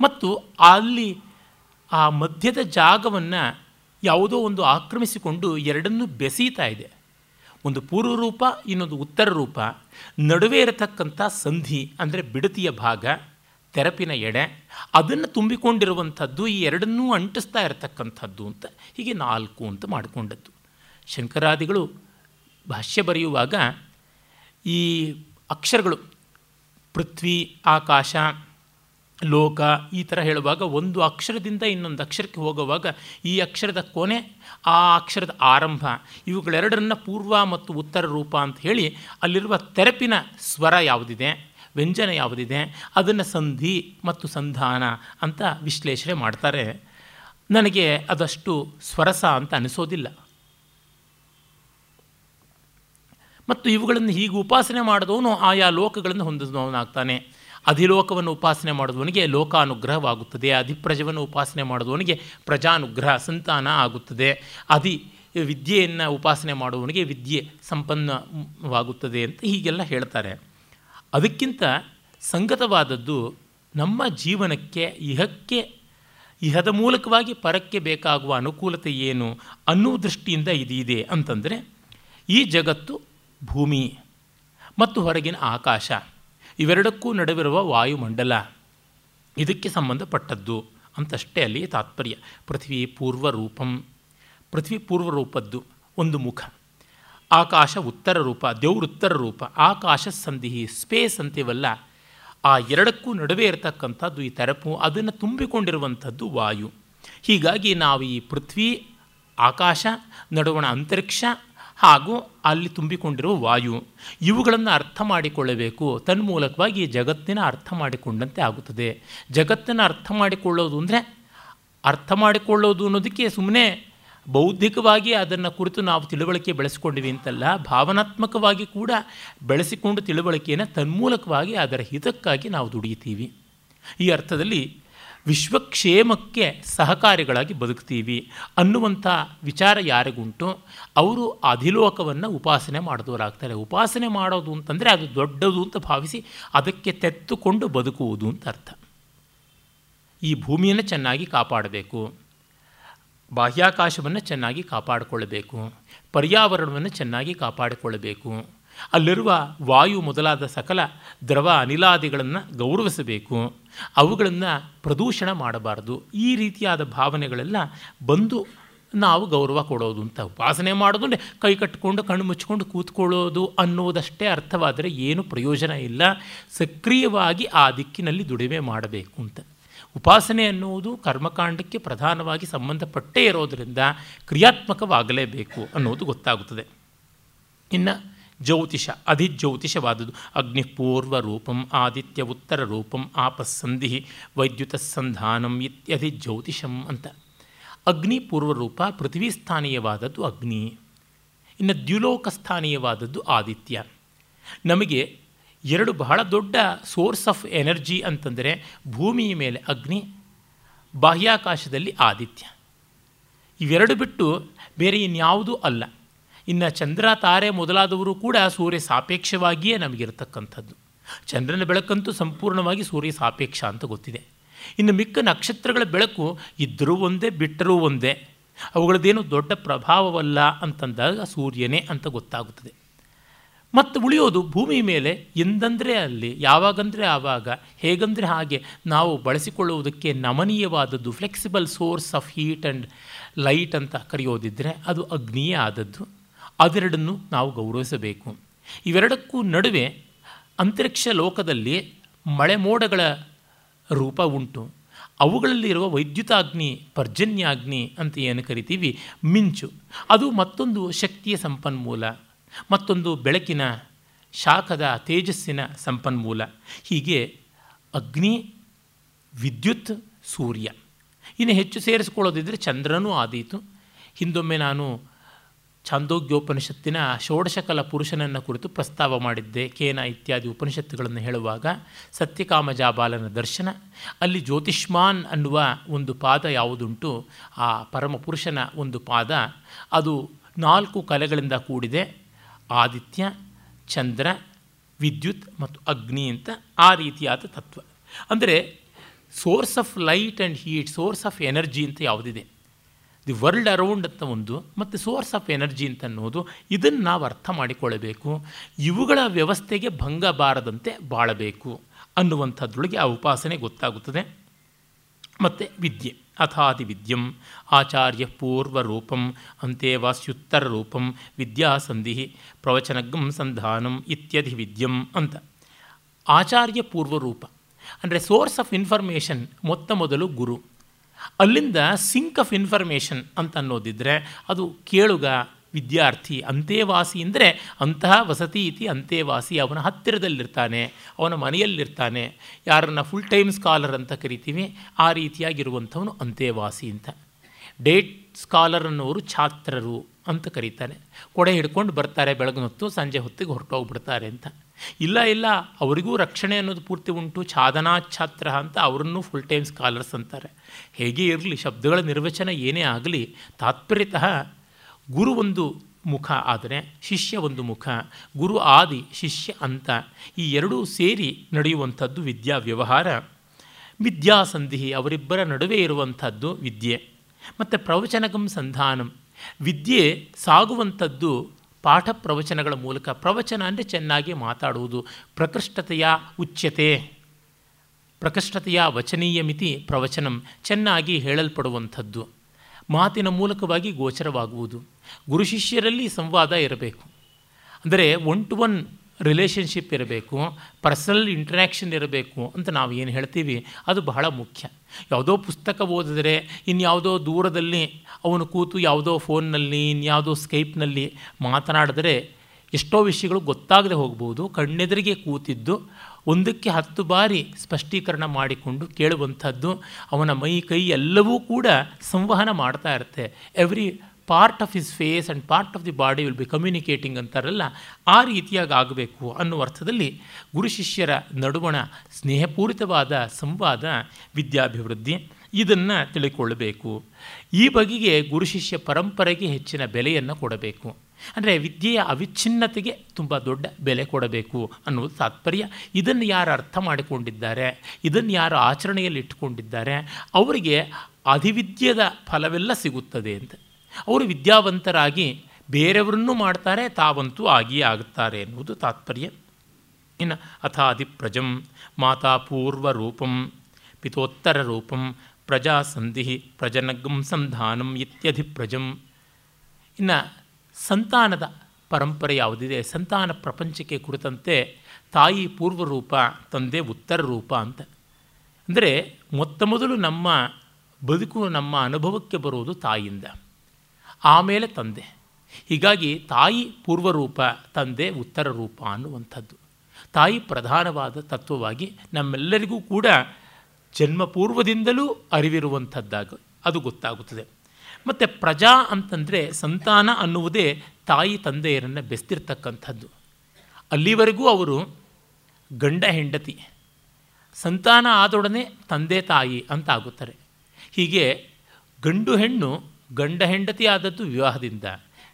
ಮತ್ತು ಅಲ್ಲಿ ಆ ಮಧ್ಯದ ಜಾಗವನ್ನು ಯಾವುದೋ ಒಂದು ಆಕ್ರಮಿಸಿಕೊಂಡು ಎರಡನ್ನೂ ಬೆಸೀತಾ ಇದೆ. ಒಂದು ಪೂರ್ವ ರೂಪ ಇನ್ನೊಂದು ಉತ್ತರ ರೂಪ ನಡುವೆ ಇರತಕ್ಕಂಥ ಸಂಧಿ ಅಂದರೆ ಬಿಡತಿಯ ಭಾಗ. ತೆರಪಿನ ಎಡೆ, ಅದನ್ನು ತುಂಬಿಕೊಂಡಿರುವಂಥದ್ದು ಈ ಎರಡನ್ನೂ ಅಂಟಿಸ್ತಾ ಇರತಕ್ಕಂಥದ್ದು ಅಂತ ಹೀಗೆ ನಾಲ್ಕು ಅಂತ ಮಾಡಿಕೊಂಡದ್ದು. ಶಂಕರಾದಿಗಳು ಭಾಷ್ಯ ಬರೆಯುವಾಗ ಈ ಅಕ್ಷರಗಳು ಪೃಥ್ವಿ, ಆಕಾಶ, ಲೋಕ ಈ ಥರ ಹೇಳುವಾಗ ಒಂದು ಅಕ್ಷರದಿಂದ ಇನ್ನೊಂದು ಅಕ್ಷರಕ್ಕೆ ಹೋಗುವಾಗ ಈ ಅಕ್ಷರದ ಕೊನೆ, ಆ ಅಕ್ಷರದ ಆರಂಭ ಇವುಗಳೆರಡರನ್ನ ಪೂರ್ವ ಮತ್ತು ಉತ್ತರ ರೂಪ ಅಂತ ಹೇಳಿ ಅಲ್ಲಿರುವ ತೆರಪಿನ ಸ್ವರ ಯಾವುದಿದೆ? ವ್ಯಂಜನ ಯಾವುದಿದೆ ಅದನ್ನು ಸಂಧಿ ಮತ್ತು ಸಂಧಾನ ಅಂತ ವಿಶ್ಲೇಷಣೆ ಮಾಡ್ತಾರೆ. ನನಗೆ ಅದಷ್ಟು ಸ್ವರಸ ಅಂತ ಅನಿಸೋದಿಲ್ಲ. ಮತ್ತು ಇವುಗಳನ್ನು ಹೀಗೆ ಉಪಾಸನೆ ಮಾಡಿದವನು ಆಯಾ ಲೋಕಗಳನ್ನು ಹೊಂದಿದವನಾಗ್ತಾನೆ. ಅಧಿಲೋಕವನ್ನು ಉಪಾಸನೆ ಮಾಡಿದವನಿಗೆ ಲೋಕಾನುಗ್ರಹವಾಗುತ್ತದೆ. ಅಧಿಪ್ರಜವನ್ನು ಉಪಾಸನೆ ಮಾಡಿದವನಿಗೆ ಪ್ರಜಾನುಗ್ರಹ, ಸಂತಾನ ಆಗುತ್ತದೆ. ಅಧಿ ವಿದ್ಯೆಯನ್ನು ಉಪಾಸನೆ ಮಾಡುವವನಿಗೆ ವಿದ್ಯೆ ಸಂಪನ್ನವಾಗುತ್ತದೆ ಅಂತ ಹೀಗೆಲ್ಲ ಹೇಳ್ತಾರೆ. ಅದಕ್ಕಿಂತ ಸಂಗತವಾದದ್ದು ನಮ್ಮ ಜೀವನಕ್ಕೆ ಇಹಕ್ಕೆ, ಇಹದ ಮೂಲಕವಾಗಿ ಪರಕ್ಕೆ ಬೇಕಾಗುವ ಅನುಕೂಲತೆ ಏನು ಅನ್ನೋ ದೃಷ್ಟಿಯಿಂದ ಇದಿದೆ ಅಂತಂದರೆ ಈ ಜಗತ್ತು ಭೂಮಿ ಮತ್ತು ಹೊರಗಿನ ಆಕಾಶ ಇವೆರಡಕ್ಕೂ ನಡುವಿರುವ ವಾಯುಮಂಡಲ. ಇದಕ್ಕೆ ಸಂಬಂಧಪಟ್ಟದ್ದು ಅಂತಷ್ಟೇ ಅಲ್ಲಿ ತಾತ್ಪರ್ಯ. ಪೃಥ್ವಿ ಪೂರ್ವರೂಪಂ. ಪೃಥ್ವಿ ಪೂರ್ವರೂಪದ್ದು ಒಂದು ಮುಖ. ಆಕಾಶ ಉತ್ತರ ರೂಪ ದೇವ್ರುತ್ತರ ರೂಪ, ಆಕಾಶ ಸಂಧಿ ಸ್ಪೇಸ್ ಅಂತೀವಲ್ಲ ಆ ಎರಡಕ್ಕೂ ನಡುವೆ ಇರತಕ್ಕಂಥದ್ದು ಈ ತೆರಪು, ಅದನ್ನು ತುಂಬಿಕೊಂಡಿರುವಂಥದ್ದು ವಾಯು. ಹೀಗಾಗಿ ನಾವು ಈ ಪೃಥ್ವಿ, ಆಕಾಶ, ನಡುವಣ ಅಂತರಿಕ್ಷ ಹಾಗೂ ಅಲ್ಲಿ ತುಂಬಿಕೊಂಡಿರುವ ವಾಯು, ಇವುಗಳನ್ನು ಅರ್ಥ ಮಾಡಿಕೊಳ್ಳಬೇಕು. ತನ್ಮೂಲಕವಾಗಿ ಜಗತ್ತಿನ ಅರ್ಥ ಮಾಡಿಕೊಂಡಂತೆ ಆಗುತ್ತದೆ. ಜಗತ್ತನ್ನು ಅರ್ಥ ಮಾಡಿಕೊಳ್ಳೋದು ಅಂದರೆ ಅರ್ಥ ಮಾಡಿಕೊಳ್ಳೋದು ಅನ್ನೋದಕ್ಕೆ ಸುಮ್ಮನೆ ಬೌದ್ಧಿಕವಾಗಿ ಅದನ್ನು ಕುರಿತು ನಾವು ತಿಳುವಳಿಕೆ ಬೆಳೆಸ್ಕೊಂಡಿವಿ ಅಂತಲ್ಲ, ಭಾವನಾತ್ಮಕವಾಗಿ ಕೂಡ ಬೆಳೆಸಿಕೊಂಡು ತಿಳುವಳಿಕೆಯನ್ನು ತನ್ಮೂಲಕವಾಗಿ ಅದರ ಹಿತಕ್ಕಾಗಿ ನಾವು ದುಡಿಯುತ್ತೀವಿ ಈ ಅರ್ಥದಲ್ಲಿ ವಿಶ್ವಕ್ಷೇಮಕ್ಕೆ ಸಹಕಾರಿಗಳಾಗಿ ಬದುಕ್ತೀವಿ ಅನ್ನುವಂಥ ವಿಚಾರ ಯಾರಿಗುಂಟು? ಅವರು ಅಧಿಲೋಕವನ್ನು ಉಪಾಸನೆ ಮಾಡಿದವರಾಗ್ತಾರೆ. ಉಪಾಸನೆ ಮಾಡೋದು ಅಂತಂದರೆ ಅದು ದೊಡ್ಡದು ಅಂತ ಭಾವಿಸಿ ಅದಕ್ಕೆ ತೆತ್ತುಕೊಂಡು ಬದುಕುವುದು ಅಂತ ಅರ್ಥ. ಈ ಭೂಮಿಯನ್ನು ಚೆನ್ನಾಗಿ ಕಾಪಾಡಬೇಕು. ಬಾಹ್ಯಾಕಾಶವನ್ನು ಚೆನ್ನಾಗಿ ಕಾಪಾಡಿಕೊಳ್ಳಬೇಕು ಪರ್ಯಾವರಣವನ್ನು ಚೆನ್ನಾಗಿ ಕಾಪಾಡಿಕೊಳ್ಳಬೇಕು ಅಲ್ಲಿರುವ ವಾಯು ಮೊದಲಾದ ಸಕಲ ದ್ರವ ಅನಿಲಾದಿಗಳನ್ನು ಗೌರವಿಸಬೇಕು. ಅವುಗಳನ್ನು ಪ್ರದೂಷಣ ಮಾಡಬಾರ್ದು. ಈ ರೀತಿಯಾದ ಭಾವನೆಗಳೆಲ್ಲ ಬಂದು ನಾವು ಗೌರವ ಕೊಡೋದು ಅಂತ ಉಪಾಸನೆ ಮಾಡೋದು ಕೈ ಕಟ್ಟಿಕೊಂಡು ಕಣ್ಣು ಮುಚ್ಕೊಂಡು ಕೂತ್ಕೊಳ್ಳೋದು ಅನ್ನೋದಷ್ಟೇ ಅರ್ಥವಾದರೆ ಏನು ಪ್ರಯೋಜನ ಇಲ್ಲ. ಸಕ್ರಿಯವಾಗಿ ಆ ದಿಕ್ಕಿನಲ್ಲಿ ದುಡಿಮೆ ಮಾಡಬೇಕು ಅಂತ. ಉಪಾಸನೆ ಅನ್ನುವುದು ಕರ್ಮಕಾಂಡಕ್ಕೆ ಪ್ರಧಾನವಾಗಿ ಸಂಬಂಧಪಟ್ಟೇ ಇರೋದರಿಂದ ಕ್ರಿಯಾತ್ಮಕವಾಗಲೇಬೇಕು ಅನ್ನೋದು ಗೊತ್ತಾಗುತ್ತದೆ. ಇನ್ನು ಜ್ಯೋತಿಷ, ಅಧಿಜ್ಯೋತಿಷವಾದದ್ದು. ಅಗ್ನಿ ಪೂರ್ವ ರೂಪಂ ಆದಿತ್ಯ ಉತ್ತರ ರೂಪಂ ಆಪಸ್ಸಂಧಿ ವೈದ್ಯುತ ಸಂಧಾನಂ ಇತ್ಯಧಿ ಜ್ಯೋತಿಷಂ ಅಂತ. ಅಗ್ನಿ ಪೂರ್ವರೂಪ ಪೃಥ್ವಿ ಸ್ಥಾನೀಯವಾದದ್ದು ಅಗ್ನಿ. ಇನ್ನು ದ್ಯುಲೋಕ ಸ್ಥಾನೀಯವಾದದ್ದು ಆದಿತ್ಯ. ನಮಗೆ ಎರಡು ಬಹಳ ದೊಡ್ಡ ಸೋರ್ಸ್ ಆಫ್ ಎನರ್ಜಿ ಅಂತಂದರೆ ಭೂಮಿಯ ಮೇಲೆ ಅಗ್ನಿ, ಬಾಹ್ಯಾಕಾಶದಲ್ಲಿ ಆದಿತ್ಯ. ಇವೆರಡು ಬಿಟ್ಟು ಬೇರೆ ಇನ್ಯಾವುದೂ ಅಲ್ಲ. ಇನ್ನು ಚಂದ್ರ, ತಾರೆ ಮೊದಲಾದವರು ಕೂಡ ಸೂರ್ಯ ಸಾಪೇಕ್ಷವಾಗಿಯೇ ನಮಗಿರತಕ್ಕಂಥದ್ದು. ಚಂದ್ರನ ಬೆಳಕಂತೂ ಸಂಪೂರ್ಣವಾಗಿ ಸೂರ್ಯ ಸಾಪೇಕ್ಷ ಅಂತ ಗೊತ್ತಿದೆ. ಇನ್ನು ಮಿಕ್ಕ ನಕ್ಷತ್ರಗಳ ಬೆಳಕು ಇದ್ದರೂ ಒಂದೇ, ಬಿಟ್ಟರೂ ಒಂದೇ. ಅವುಗಳದ್ದೇನು ದೊಡ್ಡ ಪ್ರಭಾವವಲ್ಲ ಅಂತಂದಾಗ ಸೂರ್ಯನೇ ಅಂತ ಗೊತ್ತಾಗುತ್ತದೆ. ಮತ್ತು ಉಳಿಯೋದು ಭೂಮಿ ಮೇಲೆ ಎಂದಂದರೆ ಅಲ್ಲಿ, ಯಾವಾಗಂದರೆ ಆವಾಗ, ಹೇಗಂದರೆ ಹಾಗೆ. ನಾವು ಬಳಸಿಕೊಳ್ಳುವುದಕ್ಕೆ ನಮನೀಯವಾದದ್ದು flexible source of heat and light ಅಂತ ಕರೆಯೋದಿದ್ದರೆ ಅದು ಅಗ್ನಿಯೇ ಆದದ್ದು. ಅದೆರಡನ್ನು ನಾವು ಗೌರವಿಸಬೇಕು. ಇವೆರಡಕ್ಕೂ ನಡುವೆ ಅಂತರಿಕ್ಷ ಲೋಕದಲ್ಲಿ ಮಳೆ ಮೋಡಗಳ ರೂಪ ಉಂಟು. ಅವುಗಳಲ್ಲಿರುವ ವೈದ್ಯುತಾಗ್ನಿ, ಪರ್ಜನ್ಯಾಗ್ನಿ ಅಂತ ಏನು ಕರಿತೀವಿ? ಮಿಂಚು. ಅದು ಮತ್ತೊಂದು ಶಕ್ತಿಯ ಸಂಪನ್ಮೂಲ. ಮತ್ತೊಂದು ಬೆಳಕಿನ ಶಾಖದ ತೇಜಸ್ಸಿನ ಸಂಪನ್ಮೂಲ. ಹೀಗೆ ಅಗ್ನಿ, ವಿದ್ಯುತ್, ಸೂರ್ಯ. ಇನ್ನು ಹೆಚ್ಚು ಸೇರಿಸ್ಕೊಳ್ಳೋದಿದ್ದರೆ ಚಂದ್ರನೂ ಆದೀತು. ಹಿಂದೊಮ್ಮೆ ನಾನು ಛಾಂದೋಗ್ಯೋಪನಿಷತ್ತಿನ ಷೋಡಶಕಲ ಪುರುಷನನ್ನು ಕುರಿತು ಪ್ರಸ್ತಾವ ಮಾಡಿದ್ದೆ. ಕೇನ ಇತ್ಯಾದಿ ಉಪನಿಷತ್ತುಗಳನ್ನು ಹೇಳುವಾಗ ಸತ್ಯಕಾಮ ಜಾಬಾಲನ ದರ್ಶನ. ಅಲ್ಲಿ ಜ್ಯೋತಿಷ್ಮಾನ್ ಅನ್ನುವ ಒಂದು ಪಾದ ಯಾವುದುಂಟು? ಆ ಪರಮ ಪುರುಷನ ಒಂದು ಪಾದ. ಅದು ನಾಲ್ಕು ಕಲೆಗಳಿಂದ ಕೂಡಿದೆ. ಆದಿತ್ಯ, ಚಂದ್ರ, ವಿದ್ಯುತ್ ಮತ್ತು ಅಗ್ನಿ ಅಂತ ಆ ರೀತಿಯಾದ ತತ್ವ. ಅಂದರೆ source of light and heat source of energy ಅಂತ ಯಾವುದಿದೆ? ದಿ ವರ್ಲ್ಡ್ ಅರೌಂಡ್ ಅಂತ ಒಂದು ಮತ್ತು ಸೋರ್ಸ್ ಆಫ್ ಎನರ್ಜಿ ಅಂತ ಅನ್ನೋದು ಇದನ್ನು ನಾವು ಅರ್ಥ ಮಾಡಿಕೊಳ್ಳಬೇಕು. ಇವುಗಳ ವ್ಯವಸ್ಥೆಗೆ ಭಂಗ ಬಾರದಂತೆ ಬಾಳಬೇಕು ಅನ್ನುವಂಥದ್ರೊಳಗೆ ಆ ಉಪಾಸನೆ ಗೊತ್ತಾಗುತ್ತದೆ. ಮತ್ತು ವಿದ್ಯೆ. ಅಥಾದಿ ವಿದ್ಯಂ ಆಚಾರ್ಯ ಪೂರ್ವರೂಪಂ ಅಂತೆವಾಸ್ಯುತ್ತರ ರೂಪಂ ವಿದ್ಯಾಸಂಧಿ ಪ್ರವಚನಗಂ ಸಂಧಾನಂ ಇತ್ಯಧಿ ವಿದ್ಯಂ ಅಂತ. ಆಚಾರ್ಯ ಪೂರ್ವರೂಪ ಅಂದರೆ ಸೋರ್ಸ್ ಆಫ್ ಇನ್ಫಾರ್ಮೇಷನ್ ಮೊತ್ತ ಮೊದಲು ಗುರು. ಅಲ್ಲಿಂದ ಸಿಂಕ್ ಆಫ್ ಇನ್ಫಾರ್ಮೇಷನ್ ಅಂತ ಅನ್ನೋದಿದ್ದರೆ ಅದು ಕೇಳುಗ ವಿದ್ಯಾರ್ಥಿ ಅಂತೆವಾಸಿ ಅಂದರೆ ಅಂತಹ ವಸತಿ ಇತಿ ಅಂತೆವಾಸಿ ಅವನ ಹತ್ತಿರದಲ್ಲಿರ್ತಾನೆ, ಅವನ ಮನೆಯಲ್ಲಿರ್ತಾನೆ. ಯಾರನ್ನು ಫುಲ್ ಟೈಮ್ ಸ್ಕಾಲರ್ ಅಂತ ಕರಿತೀವಿ, ಆ ರೀತಿಯಾಗಿರುವಂಥವನು ಅಂತೆವಾಸಿ ಅಂತ. ಡೇಟ್ ಸ್ಕಾಲರ್ ಅನ್ನೋರು ಛಾತ್ರರು ಅಂತ ಕರೀತಾರೆ. ಕೊಡೆ ಹಿಡ್ಕೊಂಡು ಬರ್ತಾರೆ ಬೆಳಗಿನ ಹೊತ್ತು, ಸಂಜೆ ಹೊತ್ತಿಗೆ ಹೊರಟೋಗ್ಬಿಡ್ತಾರೆ ಅಂತ. ಇಲ್ಲ ಇಲ್ಲ, ಅವರಿಗೂ ರಕ್ಷಣೆ ಅನ್ನೋದು ಪೂರ್ತಿ ಉಂಟು. ಛಾದನಾ ಛಾತ್ರ ಅಂತ ಅವರನ್ನು ಫುಲ್ ಟೈಮ್ ಸ್ಕಾಲರ್ಸ್ ಅಂತಾರೆ. ಹೇಗೆ ಇರಲಿ, ಶಬ್ದಗಳ ನಿರ್ವಚನ ಏನೇ ಆಗಲಿ, ತಾತ್ಪರ್ಯತಃ ಗುರು ಒಂದು ಮುಖ ಆದರೆ ಶಿಷ್ಯ ಒಂದು ಮುಖ, ಗುರು ಆದಿ ಶಿಷ್ಯ ಅಂತ ಈ ಎರಡೂ ಸೇರಿ ನಡೆಯುವಂಥದ್ದು ವಿದ್ಯಾ ವ್ಯವಹಾರ. ವಿದ್ಯಾಸಂಧಿ ಅವರಿಬ್ಬರ ನಡುವೆ ಇರುವಂಥದ್ದು ವಿದ್ಯೆ. ಮತ್ತು ಪ್ರವಚನಗಂ ಸಂಧಾನಂ, ವಿದ್ಯೆ ಸಾಗುವಂಥದ್ದು ಪಾಠ ಪ್ರವಚನಗಳ ಮೂಲಕ, ಪ್ರವಚನ ಅಂದರೆ ಚೆನ್ನಾಗಿ ಮಾತಾಡುವುದು. ಪ್ರಕೃಷ್ಟತೆಯ ಉಚ್ಯತೆ, ಪ್ರಕೃಷ್ಟತೆಯ ವಚನೀಯ ಮಿತಿ ಪ್ರವಚನಂ, ಚೆನ್ನಾಗಿ ಹೇಳಲ್ಪಡುವಂಥದ್ದು. ಮಾತಿನ ಮೂಲಕವಾಗಿ ಗೋಚರವಾಗುವುದು. ಗುರು ಶಿಷ್ಯರಲ್ಲಿ ಸಂವಾದ ಇರಬೇಕು. ಅಂದರೆ ಒನ್ ಟು ಒನ್ ರಿಲೇಷನ್ಶಿಪ್ ಇರಬೇಕು ಪರ್ಸನಲ್ ಇಂಟ್ರ್ಯಾಕ್ಷನ್ ಇರಬೇಕು ಅಂತ ನಾವು ಏನು ಹೇಳ್ತೀವಿ, ಅದು ಬಹಳ ಮುಖ್ಯ. ಯಾವುದೋ ಪುಸ್ತಕ ಓದಿದ್ರೆ ಇನ್ಯಾವುದೋ ದೂರದಲ್ಲಿ ಅವನು ಕೂತು ಯಾವುದೋ ಫೋನ್ನಲ್ಲಿ, ಇನ್ಯಾವುದೋ ಸ್ಕೈಪ್ನಲ್ಲಿ ಮಾತನಾಡಿದ್ರೆ ಎಷ್ಟೋ ವಿಷಯಗಳು ಗೊತ್ತಾಗದೆ ಹೋಗ್ಬೋದು, ಕಣ್ಣೆದುರಿಗೆ ಕೂತಿದ್ದು ಒಂದಕ್ಕೆ ಹತ್ತು ಬಾರಿ ಸ್ಪಷ್ಟೀಕರಣ ಮಾಡಿಕೊಂಡು ಕೇಳುವಂಥದ್ದು ಅವನ ಮೈ ಕೈ ಎಲ್ಲವೂ ಕೂಡ ಸಂವಹನ ಮಾಡ್ತಾ ಇರುತ್ತೆ. Every part of his face and part of the body will be communicating ಅಂತಾರಲ್ಲ, ಆ ರೀತಿಯಾಗಿ ಆಗಬೇಕು ಅನ್ನುವ ಅರ್ಥದಲ್ಲಿ ಗುರು ಶಿಷ್ಯರ ನಡುವಣ ಸ್ನೇಹಪೂರಿತವಾದ ಸಂವಾದ ವಿದ್ಯಾಭಿವೃದ್ಧಿ ಇದನ್ನು ತಿಳಿಕೊಳ್ಳಬೇಕು ಈ ಬಗೆಗೆ ಗುರು ಶಿಷ್ಯ ಪರಂಪರೆಗೆ ಹೆಚ್ಚಿನ ಬೆಲೆಯನ್ನು ಕೊಡಬೇಕು. ಅಂದರೆ ವಿದ್ಯೆಯ ಅವಿಚ್ಛಿನ್ನತೆಗೆ ತುಂಬ ದೊಡ್ಡ ಬೆಲೆ ಕೊಡಬೇಕು ಅನ್ನೋದು ತಾತ್ಪರ್ಯ. ಇದನ್ನು ಯಾರು ಅರ್ಥ ಮಾಡಿಕೊಂಡಿದ್ದಾರೆ? ಇದನ್ನು ಯಾರು ಆಚರಣೆಯಲ್ಲಿ ಇಟ್ಟುಕೊಂಡಿದ್ದಾರೆ? ಅವರಿಗೆ ಅಧಿವಿದ್ಯದ ಫಲವೆಲ್ಲ ಸಿಗುತ್ತದೆ ಅಂತ. ಅವರು ವಿದ್ಯಾವಂತರಾಗಿ ಬೇರೆಯವರನ್ನು ಮಾಡ್ತಾರೆ, ತಾವಂತೂ ಆಗಿಯೇ ಆಗುತ್ತಾರೆ ಎನ್ನುವುದು ತಾತ್ಪರ್ಯ. ಇನ್ನು ಅಥಾದಿಪ್ರಜಂ ಮಾತಾ ಪೂರ್ವ ರೂಪಂ ಪಿತೋತ್ತರ ರೂಪಂ ಪ್ರಜಾಸಂಧಿ ಪ್ರಜನಗಂ ಸಂಧಾನಂ ಇತ್ಯಧಿಪ್ರಜಂ. ಇನ್ನು ಸಂತಾನದ ಪರಂಪರೆ ಯಾವುದಿದೆ? ಸಂತಾನ ಪ್ರಪಂಚಕ್ಕೆ ಕುರಿತಂತೆ ತಾಯಿ ಪೂರ್ವರೂಪ, ತಂದೆ ಉತ್ತರ ರೂಪ ಅಂತ. ಅಂದರೆ ಮೊತ್ತ ಮೊದಲು ನಮ್ಮ ಬದುಕು, ನಮ್ಮ ಅನುಭವಕ್ಕೆ ಬರುವುದು ತಾಯಿಯಿಂದ. ಆಮೇಲೆ ತಂದೆ. ಹೀಗಾಗಿ ತಾಯಿ ಪೂರ್ವರೂಪ, ತಂದೆ ಉತ್ತರ ರೂಪ ಅನ್ನುವಂಥದ್ದು. ತಾಯಿ ಪ್ರಧಾನವಾದ ತತ್ವವಾಗಿ ನಮ್ಮೆಲ್ಲರಿಗೂ ಕೂಡ ಜನ್ಮಪೂರ್ವದಿಂದಲೂ ಅರಿವಿರುವಂಥದ್ದಾಗ ಅದು ಗೊತ್ತಾಗುತ್ತದೆ. ಮತ್ತು ಪ್ರಜಾ ಅಂತಂದರೆ ಸಂತಾನ ಅನ್ನುವುದೇ ತಾಯಿ ತಂದೆಯರನ್ನು ಬೆಸ್ತಿರ್ತಕ್ಕಂಥದ್ದು. ಅಲ್ಲಿವರೆಗೂ ಅವರು ಗಂಡ ಹೆಂಡತಿ. ಸಂತಾನ ಆದೊಡನೆ ತಂದೆ ತಾಯಿ ಅಂತ ಆಗುತ್ತಾರೆ ಹೀಗೆ ಗಂಡು ಹೆಣ್ಣು ಗಂಡ ಹೆಂಡತಿ ಆದದ್ದು ವಿವಾಹದಿಂದ,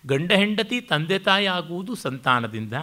ಗಂಡ ಹೆಂಡತಿ ತಂದೆ ತಾಯಿ ಆಗುವುದು ಸಂತಾನದಿಂದ.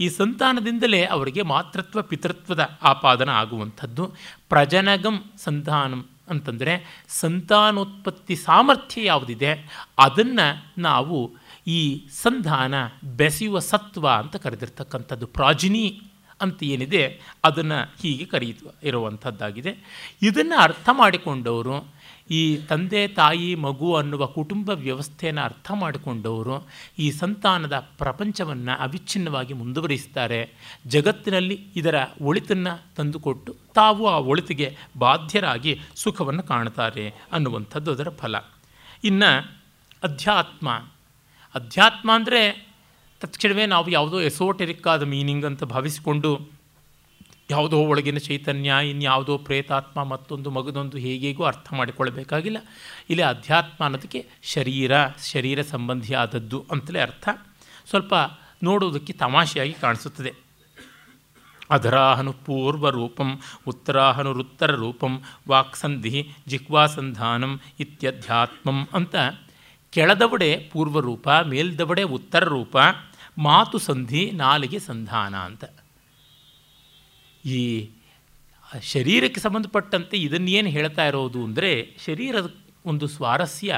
ಈ ಸಂತಾನದಿಂದಲೇ ಅವರಿಗೆ ಮಾತೃತ್ವ, ಪಿತೃತ್ವದ ಆಪಾದನ ಆಗುವಂಥದ್ದು. ಪ್ರಜನಗಂ ಸಂತಾನಂ ಅಂತಂದರೆ ಸಂತಾನೋತ್ಪತ್ತಿ ಸಾಮರ್ಥ್ಯ ಯಾವುದಿದೆ, ಅದನ್ನು ನಾವು ಈ ಸಂಧಾನ ಬೆಸೆಯುವ ಸತ್ವ ಅಂತ ಕರೆದಿರ್ತಕ್ಕಂಥದ್ದು. ಪ್ರಾಜಿನಿ ಅಂತ ಏನಿದೆ, ಅದನ್ನು ಹೀಗೆ ಕರೆಯುವ, ಇರುವಂಥದ್ದಾಗಿದೆ. ಇದನ್ನು ಅರ್ಥ ಮಾಡಿಕೊಂಡವರು ಈ ತಂದೆ, ತಾಯಿ, ಮಗು ಅನ್ನುವ ಕುಟುಂಬ ವ್ಯವಸ್ಥೆಯನ್ನು ಅರ್ಥ ಮಾಡಿಕೊಂಡವರು ಈ ಸಂತಾನದ ಪ್ರಪಂಚವನ್ನು ಅವಿಚ್ಛಿನ್ನವಾಗಿ ಮುಂದುವರಿಸ್ತಾರೆ. ಜಗತ್ತಿನಲ್ಲಿ ಇದರ ಒಳಿತನ್ನು ತಂದುಕೊಟ್ಟು ತಾವು ಆ ಒಳಿತಿಗೆ ಬಾಧ್ಯರಾಗಿ ಸುಖವನ್ನು ಕಾಣ್ತಾರೆ ಅನ್ನುವಂಥದ್ದು ಅದರ ಫಲ. ಇನ್ನು ಅಧ್ಯಾತ್ಮ. ಅಧ್ಯಾತ್ಮ ಅಂದರೆ ತಕ್ಷಣವೇ ನಾವು ಯಾವುದೋ ಎಸೋಟೆರಿಕ್ ಆದ ಮೀನಿಂಗ್ ಅಂತ ಭಾವಿಸಿಕೊಂಡು ಯಾವುದೋ ಒಳಗಿನ ಚೈತನ್ಯ, ಇನ್ಯಾವುದೋ ಪ್ರೇತಾತ್ಮ, ಮತ್ತೊಂದು ಮಗದೊಂದು ಹೇಗೆಗೂ ಅರ್ಥ ಮಾಡಿಕೊಳ್ಳಬೇಕಾಗಿಲ್ಲ. ಇಲ್ಲಿ ಅಧ್ಯಾತ್ಮ ಅನ್ನೋದಕ್ಕೆ ಶರೀರ ಶರೀರ ಸಂಬಂಧಿಯಾದದ್ದು ಅಂತಲೇ ಅರ್ಥ. ಸ್ವಲ್ಪ ನೋಡುವುದಕ್ಕೆ ತಮಾಷೆಯಾಗಿ ಕಾಣಿಸುತ್ತದೆ. ಅಧರಾಹನು ಪೂರ್ವ ರೂಪಂ ಉತ್ತರಾಹನುರುತ್ತರ ರೂಪಂ ವಾಕ್ಸಂಧಿ, ಜಿಹ್ವಾಸಂಧಾನಂ ಇತ್ಯಧ್ಯಾತ್ಮಂ ಅಂತ ಕೆಳದವಡೆ ಪೂರ್ವರೂಪ, ಮೇಲ್ದವಡೆ ಉತ್ತರ ರೂಪ ಮಾತು ಸಂಧಿ ನಾಲಿಗೆ ಸಂಧಾನ ಅಂತ. ಈ ಶರೀರಕ್ಕೆ ಸಂಬಂಧಪಟ್ಟಂತೆ ಇದನ್ನೇನು ಹೇಳ್ತಾ ಇರೋದು ಅಂದರೆ ಶರೀರದ ಒಂದು ಸ್ವಾರಸ್ಯ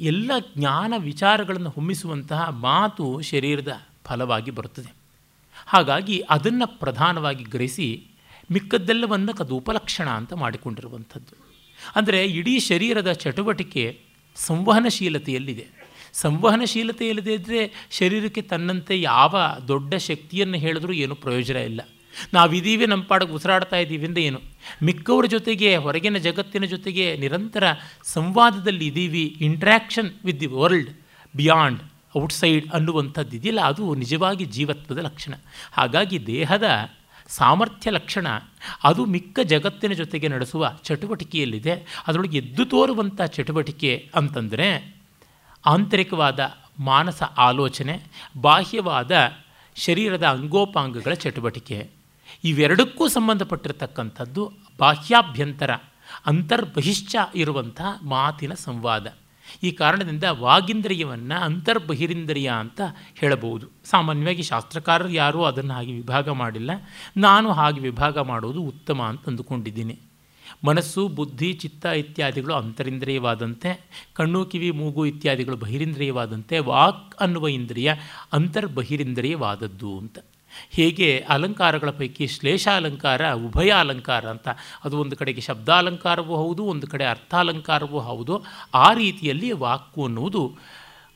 ಎಲ್ಲ ಜ್ಞಾನ ವಿಚಾರಗಳನ್ನು ಹೊಮ್ಮಿಸುವಂತಹ ಮಾತು ಶರೀರದ ಫಲವಾಗಿ ಬರುತ್ತದೆ. ಹಾಗಾಗಿ ಅದನ್ನು ಪ್ರಧಾನವಾಗಿ ಗ್ರಹಿಸಿ ಮಿಕ್ಕದ್ದೆಲ್ಲವನ್ನು ಅದು ಉಪಲಕ್ಷಣ ಅಂತ ಮಾಡಿಕೊಂಡಿರುವಂಥದ್ದು. ಅಂದರೆ ಇಡೀ ಶರೀರದ ಚಟುವಟಿಕೆ ಸಂವಹನಶೀಲತೆಯಲ್ಲಿದೆ. ಸಂವಹನಶೀಲತೆಯಲ್ಲಿದೆ ಇದ್ದರೆ ಶರೀರಕ್ಕೆ ತನ್ನಂತೆ ಯಾವ ದೊಡ್ಡ ಶಕ್ತಿಯನ್ನು ಹೇಳಿದ್ರೂ ಏನೂ ಪ್ರಯೋಜನ ಇಲ್ಲ. ನಾವಿದ್ದೀವಿ ನಮ್ಮ ಪಾಡಕ್ಕೆ ಉಸಿರಾಡ್ತಾ ಇದ್ದೀವಿ ಅಂದರೆ ಏನು? ಮಿಕ್ಕವರ ಜೊತೆಗೆ, ಹೊರಗಿನ ಜಗತ್ತಿನ ಜೊತೆಗೆ ನಿರಂತರ ಸಂವಾದದಲ್ಲಿ ಇದ್ದೀವಿ interaction with the world beyond outside ಅನ್ನುವಂಥದ್ದು ಇದೆಯಲ್ಲ, ಅದು ನಿಜವಾಗಿ ಜೀವತ್ವದ ಲಕ್ಷಣ. ಹಾಗಾಗಿ ದೇಹದ ಸಾಮರ್ಥ್ಯ ಲಕ್ಷಣ, ಅದು ಮಿಕ್ಕ ಜಗತ್ತಿನ ಜೊತೆಗೆ ನಡೆಸುವ ಚಟುವಟಿಕೆಯಲ್ಲಿದೆ. ಅದರೊಳಗೆ ಎದ್ದು ತೋರುವಂಥ ಚಟುವಟಿಕೆ ಅಂತಂದರೆ ಆಂತರಿಕವಾದ ಮಾನಸ ಆಲೋಚನೆ, ಬಾಹ್ಯವಾದ ಶರೀರದ ಅಂಗೋಪಾಂಗಗಳ ಚಟುವಟಿಕೆ. ಇವೆರಡಕ್ಕೂ ಸಂಬಂಧಪಟ್ಟಿರತಕ್ಕಂಥದ್ದು ಬಾಹ್ಯಾಭ್ಯಂತರ, ಅಂತರ್ಬಹಿಶ್ಚ ಇರುವಂತಹ ಮಾತಿನ ಸಂವಾದ. ಈ ಕಾರಣದಿಂದ ವಾಗಿಂದ್ರಿಯವನ್ನು ಅಂತರ್ಬಹಿರಿಂದ್ರಿಯ ಅಂತ ಹೇಳಬಹುದು. ಸಾಮಾನ್ಯವಾಗಿ ಶಾಸ್ತ್ರಕಾರರು ಯಾರೂ ಅದನ್ನು ಹಾಗೆ ವಿಭಾಗ ಮಾಡಿಲ್ಲ. ನಾನು ಹಾಗೆ ವಿಭಾಗ ಮಾಡುವುದು ಉತ್ತಮ ಅಂತ ಅಂದುಕೊಂಡಿದ್ದೀನಿ. ಮನಸ್ಸು, ಬುದ್ಧಿ, ಚಿತ್ತ ಇತ್ಯಾದಿಗಳು ಅಂತರಿಂದ್ರಿಯವಾದಂತೆ, ಕಣ್ಣು, ಕಿವಿ, ಮೂಗು ಇತ್ಯಾದಿಗಳು ಬಹಿರಿಂದ್ರಿಯವಾದಂತೆ, ವಾಕ್ ಅನ್ನುವ ಇಂದ್ರಿಯ ಅಂತರ್ಬಹಿರಿಂದ್ರಿಯವಾದದ್ದು ಅಂತ. ಹೇಗೆ ಅಲಂಕಾರಗಳ ಪೈಕಿ ಶ್ಲೇಷಾಲಂಕಾರ ಉಭಯ ಅಲಂಕಾರ ಅಂತ, ಅದು ಒಂದು ಕಡೆಗೆ ಶಬ್ದಾಲಂಕಾರವೂ ಹೌದು, ಒಂದು ಕಡೆ ಅರ್ಥಾಲಂಕಾರವೂ ಹೌದು, ಆ ರೀತಿಯಲ್ಲಿ ವಾಕು ಅನ್ನುವುದು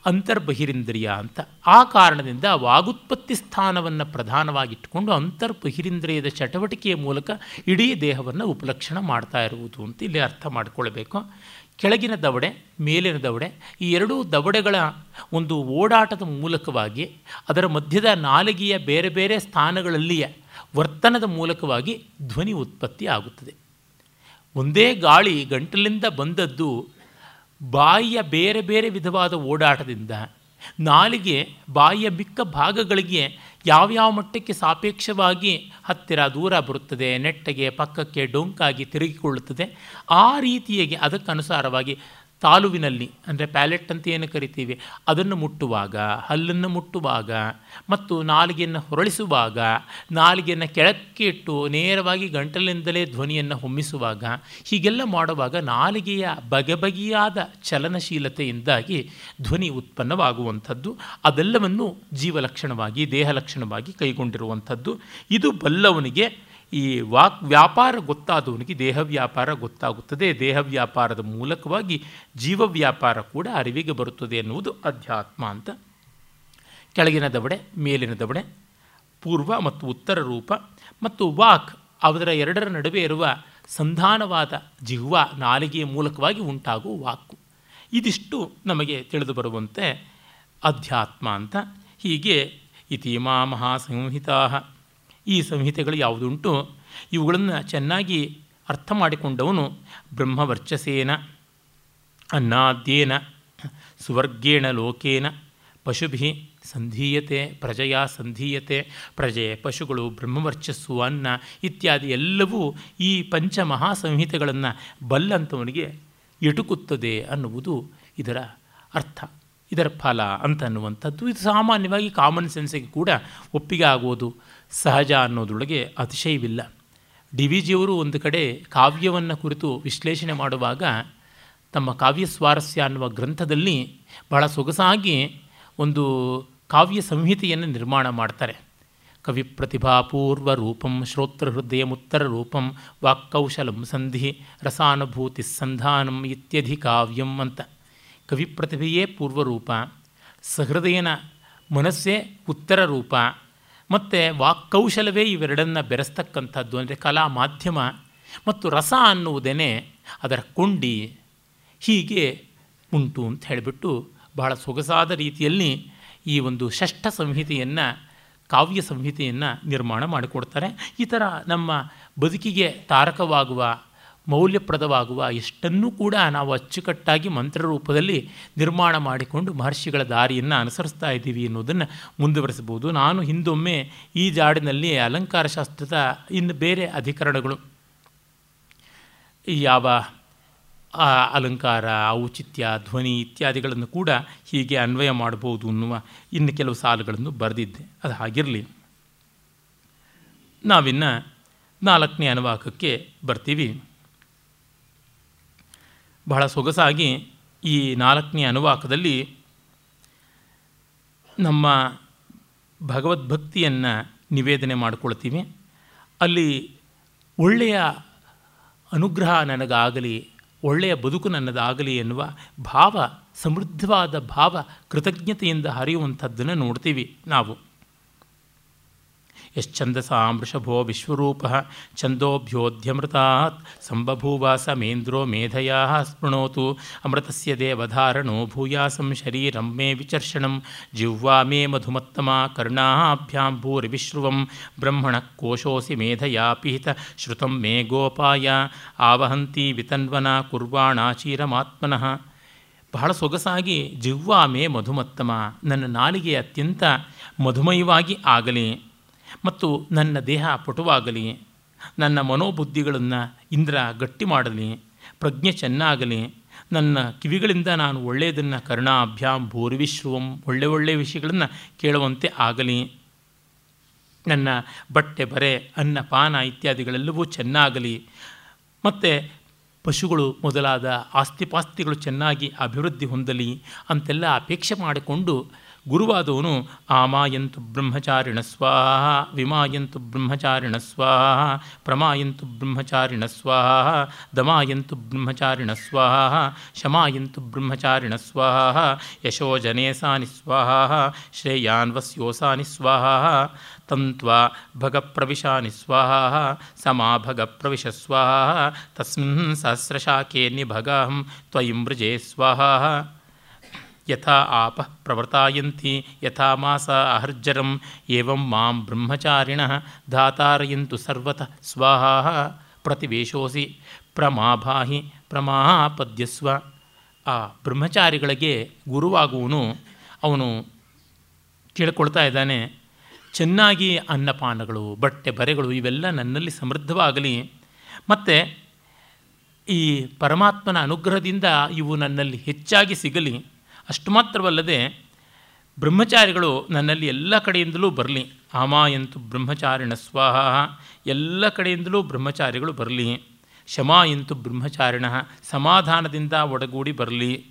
ಅಂತರ್ಬಹಿರಿಂದ್ರಿಯ ಅಂತ. ಆ ಕಾರಣದಿಂದ ವಾಗುತ್ಪತ್ತಿ ಸ್ಥಾನವನ್ನು ಪ್ರಧಾನವಾಗಿಟ್ಟುಕೊಂಡು ಅಂತರ್ಬಹಿರಿಂದ್ರಿಯದ ಚಟುವಟಿಕೆಯ ಮೂಲಕ ಇಡೀ ದೇಹವನ್ನು ಉಪಲಕ್ಷಣ ಮಾಡ್ತಾ ಇರುವುದು ಅಂತ ಇಲ್ಲಿ ಅರ್ಥ ಮಾಡಿಕೊಳ್ಬೇಕು. ಕೆಳಗಿನ ದವಡೆ, ಮೇಲಿನ ದವಡೆ, ಈ ಎರಡೂ ದವಡೆಗಳ ಒಂದು ಓಡಾಟದ ಮೂಲಕವಾಗಿ ಅದರ ಮಧ್ಯದ ನಾಲಿಗೆಯ ಬೇರೆ ಬೇರೆ ಸ್ಥಾನಗಳಲ್ಲಿಯ ವರ್ತನದ ಮೂಲಕವಾಗಿ ಧ್ವನಿ ಉತ್ಪತ್ತಿ ಆಗುತ್ತದೆ. ಒಂದೇ ಗಾಳಿ ಗಂಟಲಿಂದ ಬಂದದ್ದು ಬಾಯಿಯ ಬೇರೆ ಬೇರೆ ವಿಧವಾದ ಓಡಾಟದಿಂದ ನಾಲಿಗೆ ಬಾಯಿಯ ಮಿಕ್ಕ ಭಾಗಗಳಿಗೆ ಯಾವ್ಯಾವ ಮಟ್ಟಕ್ಕೆ ಸಾಪೇಕ್ಷವಾಗಿ ಹತ್ತಿರ ದೂರ ಬರುತ್ತದೆ, ನೆಟ್ಟಗೆ, ಪಕ್ಕಕ್ಕೆ, ಡೊಂಕಾಗಿ ತಿರುಗಿಕೊಳ್ಳುತ್ತದೆ, ಆ ರೀತಿಯಾಗಿ ಅದಕ್ಕನುಸಾರವಾಗಿ ತಾಲುವಿನಲ್ಲಿ, ಅಂದರೆ ಪ್ಯಾಲೆಟ್ ಅಂತ ಏನು ಕರಿತೀವಿ? ಅದನ್ನು ಮುಟ್ಟುವಾಗ, ಹಲ್ಲನ್ನು ಮುಟ್ಟುವಾಗ ಮತ್ತು ನಾಲಿಗೆಯನ್ನು ಹೊರಳಿಸುವಾಗ, ನಾಲಿಗೆಯನ್ನು ಕೆಳಕ್ಕೆ ಇಟ್ಟು ನೇರವಾಗಿ ಗಂಟಲಿನಿಂದಲೇ ಧ್ವನಿಯನ್ನು ಹೊಮ್ಮಿಸುವಾಗ, ಹೀಗೆಲ್ಲ ಮಾಡುವಾಗ ನಾಲಿಗೆಯ ಬಗೆ ಬಗೆಯಾದ ಚಲನಶೀಲತೆಯಿಂದಾಗಿ ಧ್ವನಿ ಉತ್ಪನ್ನವಾಗುವಂಥದ್ದು, ಅದೆಲ್ಲವನ್ನು ಜೀವಲಕ್ಷಣವಾಗಿ ದೇಹ ಲಕ್ಷಣವಾಗಿ ಕೈಗೊಂಡಿರುವಂಥದ್ದು. ಇದು ಬಲ್ಲವನಿಗೆ ಈ ವಾಕ್ ವ್ಯಾಪಾರ ಗೊತ್ತಾದವನಿಗೆ ದೇಹ ವ್ಯಾಪಾರ ಗೊತ್ತಾಗುತ್ತದೆ. ದೇಹ ವ್ಯಾಪಾರದ ಮೂಲಕವಾಗಿ ಜೀವ ವ್ಯಾಪಾರ ಕೂಡ ಅರಿವಿಗೆ ಬರುತ್ತದೆ ಎನ್ನುವುದು ಅಧ್ಯಾತ್ಮ ಅಂತ. ಕೆಳಗಿನ ದವಡೆ, ಮೇಲಿನ ದವಡೆ, ಪೂರ್ವ ಮತ್ತು ಉತ್ತರ ರೂಪ ಮತ್ತು ವಾಕ್ ಅದರ ಎರಡರ ನಡುವೆ ಇರುವ ಸಂಧಾನವಾದ ಜಿಹ್ವ ನಾಲಿಗೆಯ ಮೂಲಕವಾಗಿ ಉಂಟಾಗುವ ವಾಕು. ಇದಿಷ್ಟು ನಮಗೆ ತಿಳಿದು ಬರುವಂತೆ ಅಧ್ಯಾತ್ಮ ಅಂತ. ಹೀಗೆ ಇತಿಮಾ ಮಹಾಸಂಹಿತಾ ಈ ಸಂಹಿತೆಗಳು ಯಾವುದುಂಟು? ಇವುಗಳನ್ನು ಚೆನ್ನಾಗಿ ಅರ್ಥ ಮಾಡಿಕೊಂಡವನು ಬ್ರಹ್ಮವರ್ಚಸೇನ, ಅನ್ನಾದ್ಯೇನ, ಸುವರ್ಗೇಣ ಲೋಕೇನ, ಪಶುಭಿ ಸಂಧೀಯತೆ, ಪ್ರಜೆಯ ಸಂಧೀಯತೆ, ಪ್ರಜೆ ಪಶುಗಳು ಬ್ರಹ್ಮವರ್ಚಸ್ಸು ಅನ್ನ ಇತ್ಯಾದಿ ಎಲ್ಲವೂ ಈ ಪಂಚ ಮಹಾಸಂಹಿತೆಗಳನ್ನು ಬಲ್ಲಂಥವನಿಗೆ ಎಟುಕುತ್ತದೆ ಅನ್ನುವುದು ಇದರ ಅರ್ಥ. ಇದರ ಫಲ ಅಂತ ಅನ್ನುವಂಥದ್ದು. ಇದು ಸಾಮಾನ್ಯವಾಗಿ ಕಾಮನ್ ಸೆನ್ಸಿಗೆ ಕೂಡ ಒಪ್ಪಿಗೆ ಆಗುವುದು ಸಹಜ ಅನ್ನೋದ್ರೊಳಗೆ ಅತಿಶಯವಿಲ್ಲ. ಡಿ ವಿ ಜಿಯವರು ಒಂದು ಕಡೆ ಕಾವ್ಯವನ್ನು ಕುರಿತು ವಿಶ್ಲೇಷಣೆ ಮಾಡುವಾಗ ತಮ್ಮ ಕಾವ್ಯ ಸ್ವಾರಸ್ಯ ಅನ್ನುವ ಗ್ರಂಥದಲ್ಲಿ ಬಹಳ ಸೊಗಸಾಗಿ ಒಂದು ಕಾವ್ಯ ಸಂಹಿತೆಯನ್ನು ನಿರ್ಮಾಣ ಮಾಡ್ತಾರೆ. ಕವಿ ಪ್ರತಿಭಾಪೂರ್ವ ರೂಪಂ ಶ್ರೋತ್ರ ಹೃದಯ ಮುತ್ತರ ರೂಪಂ, ವಾಕ್ಕೌಶಲಂ ಸಂಧಿ, ರಸಾನುಭೂತಿ ಸಂಧಾನಂ ಇತ್ಯಧಿ ಕಾವ್ಯಂ ಅಂತ. ಕವಿ ಪ್ರತಿಭೆಯೇ ಪೂರ್ವರೂಪ ಸಹೃದಯನ ಮನಸ್ಸೇ ಉತ್ತರ ರೂಪ ಮತ್ತು ವಾಕ್ಕೌಶಲವೇ ಇವೆರಡನ್ನು ಬೆರೆಸ್ತಕ್ಕಂಥದ್ದು ಅಂದರೆ ಕಲಾ ಮಾಧ್ಯಮ ಮತ್ತು ರಸ ಅನ್ನುವುದೇ ಅದರ ಕೊಂಡಿ. ಹೀಗೆ ಉಂಟು ಅಂತ ಹೇಳಿಬಿಟ್ಟು ಬಹಳ ಸೊಗಸಾದ ರೀತಿಯಲ್ಲಿ ಈ ಒಂದು ಷಷ್ಠ ಸಂಹಿತೆಯನ್ನು, ಕಾವ್ಯ ಸಂಹಿತೆಯನ್ನು ನಿರ್ಮಾಣ ಮಾಡಿಕೊಡ್ತಾರೆ. ಈ ಥರ ನಮ್ಮ ಬದುಕಿಗೆ ತಾರಕವಾಗುವ ಮೌಲ್ಯಪ್ರದವಾಗುವ ಎಷ್ಟನ್ನೂ ಕೂಡ ನಾವು ಅಚ್ಚುಕಟ್ಟಾಗಿ ಮಂತ್ರ ರೂಪದಲ್ಲಿ ನಿರ್ಮಾಣ ಮಾಡಿಕೊಂಡು ಮಹರ್ಷಿಗಳ ದಾರಿಯನ್ನು ಅನುಸರಿಸ್ತಾ ಇದ್ದೀವಿ ಅನ್ನೋದನ್ನು ಮುಂದುವರಿಸಬಹುದು. ನಾನು ಹಿಂದೊಮ್ಮೆ ಈ ಜಾಡಿನಲ್ಲಿ ಅಲಂಕಾರ ಶಾಸ್ತ್ರದ ಇನ್ನು ಬೇರೆ ಅಧಿಕರಣಗಳು. ಯಾವ ಅಲಂಕಾರ, ಔಚಿತ್ಯ, ಧ್ವನಿ ಇತ್ಯಾದಿಗಳನ್ನು ಕೂಡ ಹೀಗೆ ಅನ್ವಯ ಮಾಡಬಹುದು ಅನ್ನುವ ಇನ್ನು ಕೆಲವು ಸಾಲುಗಳನ್ನು ಬರೆದಿದ್ದೆ. ಅದು ಹಾಗಿರಲಿ. ನಾವಿನ್ನು ನಾಲ್ಕನೇ ಅನುವಾಕಕ್ಕೆ ಬರ್ತೀವಿ. ಬಹಳ ಸೊಗಸಾಗಿ ಈ ನಾಲ್ಕನೇ ಅನುವಾಕದಲ್ಲಿ ನಮ್ಮ ಭಗವದ್ಭಕ್ತಿಯನ್ನು ನಿವೇದನೆ ಮಾಡಿಕೊಳ್ತೀವಿ. ಅಲ್ಲಿ ಒಳ್ಳೆಯ ಅನುಗ್ರಹ ನನಗಾಗಲಿ, ಒಳ್ಳೆಯ ಬದುಕು ನನ್ನದಾಗಲಿ ಎನ್ನುವ ಭಾವ, ಸಮೃದ್ಧವಾದ ಭಾವ, ಕೃತಜ್ಞತೆಯಿಂದ ಹರಿಯುವಂಥದ್ದನ್ನು ನೋಡ್ತೀವಿ ನಾವು. ಯಶ್ಚಂದಸಾಮೃಷಭೋ ವಿಶ್ವರೂಪ ಛಂದೋಭ್ಯೋಧ್ಯಮೃತಾತ್ ಸಂಬಭೂವಾಸ ಮೇಂದ್ರೋ ಮೇಧಯಾ ಸ್ಪೃಣೋತು ಅಮೃತಸ್ಯ ದೇವಧಾರಣೋ ಭೂಯಾಸಂ ಶರೀರಂ ಮೇ ವಿಚರ್ಷಣಂ ಜಿಹ್ವಾ ಮೇ ಮಧುಮತ್ತಮ ಕರ್ಣಾಭ್ಯಾಂ ಭೂರಿವಿಶ್ರುವಂ ಬ್ರಹ್ಮಣ ಕೋಶೋಸಿ ಮೇಧಯಾ ಪಿಹಿತ ಶ್ರುತಂ ಮೇ ಗೋಪಾಯ ಆವಹಂತಿ ವಿತನ್ವನ ಕುರ್ವಾಣಾಚೀರಮಾತ್ಮನಃ ಬಹಳ ಸೊಗಸಾಗಿ ಜಿಹ್ವಾ ಮೇ ಮಧುಮತ್ತಮ, ನನ್ನ ನಾಲಿಗೆ ಅತ್ಯಂತ ಮಧುಮಯವಾಗಿ ಆಗಲಿ. ಮತ್ತು ನನ್ನ ದೇಹ ಪಟುವಾಗಲಿ, ನನ್ನ ಮನೋಬುದ್ಧಿಗಳನ್ನು ಇಂದ್ರ ಗಟ್ಟಿ ಮಾಡಲಿ, ಪ್ರಜ್ಞೆ ಚೆನ್ನಾಗಲಿ, ನನ್ನ ಕಿವಿಗಳಿಂದ ನಾನು ಒಳ್ಳೆಯದನ್ನು ಕರ್ಣಾಭ್ಯಾಮ್ ಭೂರ್ವಿಶ್ರುವಂ, ಒಳ್ಳೆ ಒಳ್ಳೆಯ ವಿಷಯಗಳನ್ನು ಕೇಳುವಂತೆ ಆಗಲಿ. ನನ್ನ ಬಟ್ಟೆ ಬರೆ, ಅನ್ನ ಪಾನ ಇತ್ಯಾದಿಗಳೆಲ್ಲವೂ ಚೆನ್ನಾಗಲಿ. ಮತ್ತು ಪಶುಗಳು ಮೊದಲಾದ ಆಸ್ತಿಪಾಸ್ತಿಗಳು ಚೆನ್ನಾಗಿ ಅಭಿವೃದ್ಧಿ ಹೊಂದಲಿ ಅಂತೆಲ್ಲ ಅಪೇಕ್ಷೆ ಮಾಡಿಕೊಂಡು ಗುರುವಾದವನು ಆಮಾಯಂತು ಬ್ರಹ್ಮಚಾರಿಣ ಸ್ವಾಹ ವಿಮಾಯಂತು ಬ್ರಹ್ಮಚಾರಿಣ ಸ್ವಾಹ ಪ್ರಮಾಯಂತು ಬ್ರಹ್ಮಚಾರಿಣ ಸ್ವಾಹ ದಮಾಯಂತು ಬ್ರಹ್ಮಚಾರಿಣ ಸ್ವಾಹ ಶಮಾಯಂತು ಬ್ರಹ್ಮಚಾರಿಣ ಸ್ವಾಹ ಯಶೋಜನೇಸಾನಿ ಸ್ವಾಹ ಶ್ರೇಯಾನ್ವಸ್ಯೋಸಾನಿ ಸ್ವಾಹ ತಂತ್ವಾ ಭಗಪ್ರವಿಶಾನಿ ಸ್ವಾಹ ಸಮಾ ಭಗಪ್ರವಿಶ ಸ್ವಾಹ ತಸ್ಮಿನ್ ಸಹಸ್ರಶಾಖೆ ನಿಭಗಹಂ ತ್ವಯಿಮೃಜೆ ಸ್ವಾಹ ಯಥಾ ಆಪ ಪ್ರವರ್ತಾಯಂತಿ ಯಥಾ ಮಾಸ ಅಹರ್ಜರಂ ಏವಂ ಮಾಂ ಬ್ರಹ್ಮಚಾರಿಣ ಧಾತಾರಯಂತು ಸರ್ವತಃ ಸ್ವಾಹ ಪ್ರತಿವೇಶೋಸಿ ಪ್ರಮಾಭಾಹಿ ಪ್ರಮಾಪದ್ಯಸ್ವ ಆ ಬ್ರಹ್ಮಚಾರಿಗಳಿಗೆ ಗುರುವಾಗುವನು ಅವನು ಕೇಳ್ಕೊಳ್ತಾ ಇದ್ದಾನೆ, ಚೆನ್ನಾಗಿ ಅನ್ನಪಾನಗಳು, ಬಟ್ಟೆ ಬರೆಗಳು ಇವೆಲ್ಲ ನನ್ನಲ್ಲಿ ಸಮೃದ್ಧವಾಗಲಿ. ಮತ್ತು ಈ ಪರಮಾತ್ಮನ ಅನುಗ್ರಹದಿಂದ ಇವು ನನ್ನಲ್ಲಿ ಹೆಚ್ಚಾಗಿ ಸಿಗಲಿ. ಅಷ್ಟು ಮಾತ್ರವಲ್ಲದೆ ಬ್ರಹ್ಮಚಾರಿಗಳು ನನ್ನಲ್ಲಿ ಎಲ್ಲ ಕಡೆಯಿಂದಲೂ ಬರಲಿ. ಆಮಾಯಂತು ಬ್ರಹ್ಮಚಾರಿಣ ಸ್ವಾಹ. ಎಲ್ಲ ಕಡೆಯಿಂದಲೂ ಬ್ರಹ್ಮಚಾರಿಗಳು ಬರಲಿ. ಶಮಾಯಂತು ಬ್ರಹ್ಮಚಾರಿಣ. ಸಮಾಧಾನದಿಂದ ಒಡಗೂಡಿ ಬರಲಿ.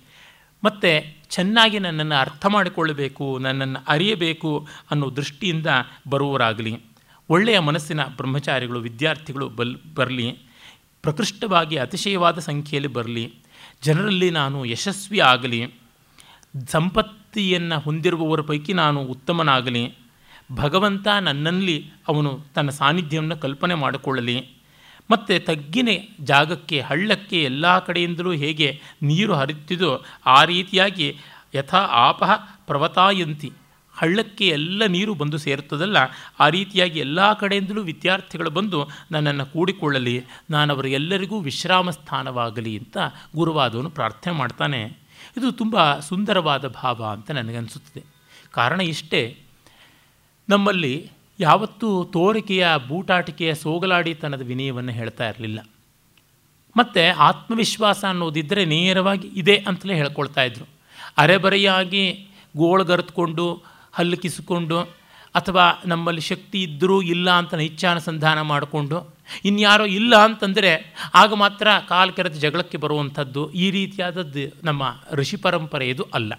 ಮತ್ತು ಚೆನ್ನಾಗಿ ನನ್ನನ್ನು ಅರ್ಥ ಮಾಡಿಕೊಳ್ಳಬೇಕು, ನನ್ನನ್ನು ಅರಿಯಬೇಕು ಅನ್ನೋ ದೃಷ್ಟಿಯಿಂದ ಬರುವವರಾಗಲಿ. ಒಳ್ಳೆಯ ಮನಸ್ಸಿನ ಬ್ರಹ್ಮಚಾರಿಗಳು, ವಿದ್ಯಾರ್ಥಿಗಳು ಬಲ್, ಬರಲಿ. ಪ್ರಕೃಷ್ಟವಾಗಿ ಅತಿಶಯವಾದ ಸಂಖ್ಯೆಯಲ್ಲಿ ಬರಲಿ. ಜನರಲ್ಲಿ ನಾನು ಯಶಸ್ವಿ ಆಗಲಿ. ಸಂಪತ್ತಿಯನ್ನು ಹೊಂದಿರುವವರ ಪೈಕಿ ನಾನು ಉತ್ತಮನಾಗಲಿ. ಭಗವಂತ ನನ್ನಲ್ಲಿ ಅವನು ತನ್ನ ಸಾನ್ನಿಧ್ಯವನ್ನು ಕಲ್ಪನೆ ಮಾಡಿಕೊಳ್ಳಲಿ. ಮತ್ತು ತಗ್ಗಿನ ಜಾಗಕ್ಕೆ, ಹಳ್ಳಕ್ಕೆ ಎಲ್ಲ ಕಡೆಯಿಂದಲೂ ಹೇಗೆ ನೀರು ಹರಿಯುತ್ತಿದೋ ಆ ರೀತಿಯಾಗಿ ಯಥಾ ಆಪಹ ಪ್ರವತಾಯಂತಿ. ಹಳ್ಳಕ್ಕೆ ಎಲ್ಲ ನೀರು ಬಂದು ಸೇರುತ್ತದಲ್ಲ, ಆ ರೀತಿಯಾಗಿ ಎಲ್ಲ ಕಡೆಯಿಂದಲೂ ವಿದ್ಯಾರ್ಥಿಗಳು ಬಂದು ನನ್ನನ್ನು ಕೂಡಿಕೊಳ್ಳಲಿ. ನಾನು ಅವರಿಗೆಲ್ಲರಿಗೂ ವಿಶ್ರಾಮ ಸ್ಥಾನವಾಗಲಿ ಅಂತ ಗುರುವಾದವನು ಪ್ರಾರ್ಥನೆ ಮಾಡ್ತಾನೆ. ಇದು ತುಂಬ ಸುಂದರವಾದ ಭಾವ ಅಂತ ನನಗನ್ನಿಸುತ್ತದೆ ಕಾರಣ ಇಷ್ಟೇ, ನಮ್ಮಲ್ಲಿ ಯಾವತ್ತೂ ತೋರಿಕೆಯ, ಬೂಟಾಟಿಕೆಯ ಸೋಗಲಾಡಿತನದ ವಿನಯವನ್ನು ಹೇಳ್ತಾ ಇರಲಿಲ್ಲ. ಮತ್ತು ಆತ್ಮವಿಶ್ವಾಸ ಅನ್ನೋದಿದ್ದರೆ ನೇರವಾಗಿ ಇದೆ ಅಂತಲೇ ಹೇಳ್ಕೊಳ್ತಾ ಇದ್ರು. ಅರೆಬರೆಯಾಗಿ ಗೋಳ್ಗರೆದುಕೊಂಡು ಹಲ್ಲು ಕಿಸಿಕೊಂಡು, ಅಥವಾ ನಮ್ಮಲ್ಲಿ ಶಕ್ತಿ ಇದ್ದರೂ ಇಲ್ಲ ಅಂತ ನೈಚ್ಛಾನುಸಂಧಾನ ಮಾಡಿಕೊಂಡು ಇನ್ಯಾರೋ ಇಲ್ಲ ಅಂತಂದರೆ ಆಗ ಮಾತ್ರ ಕಾಲು ಕೆರೆದು ಜಗಳಕ್ಕೆ ಬರುವಂಥದ್ದು ಈ ರೀತಿಯಾದದ್ದು ನಮ್ಮ ಋಷಿ ಪರಂಪರೆ ಇದು ಅಲ್ಲ.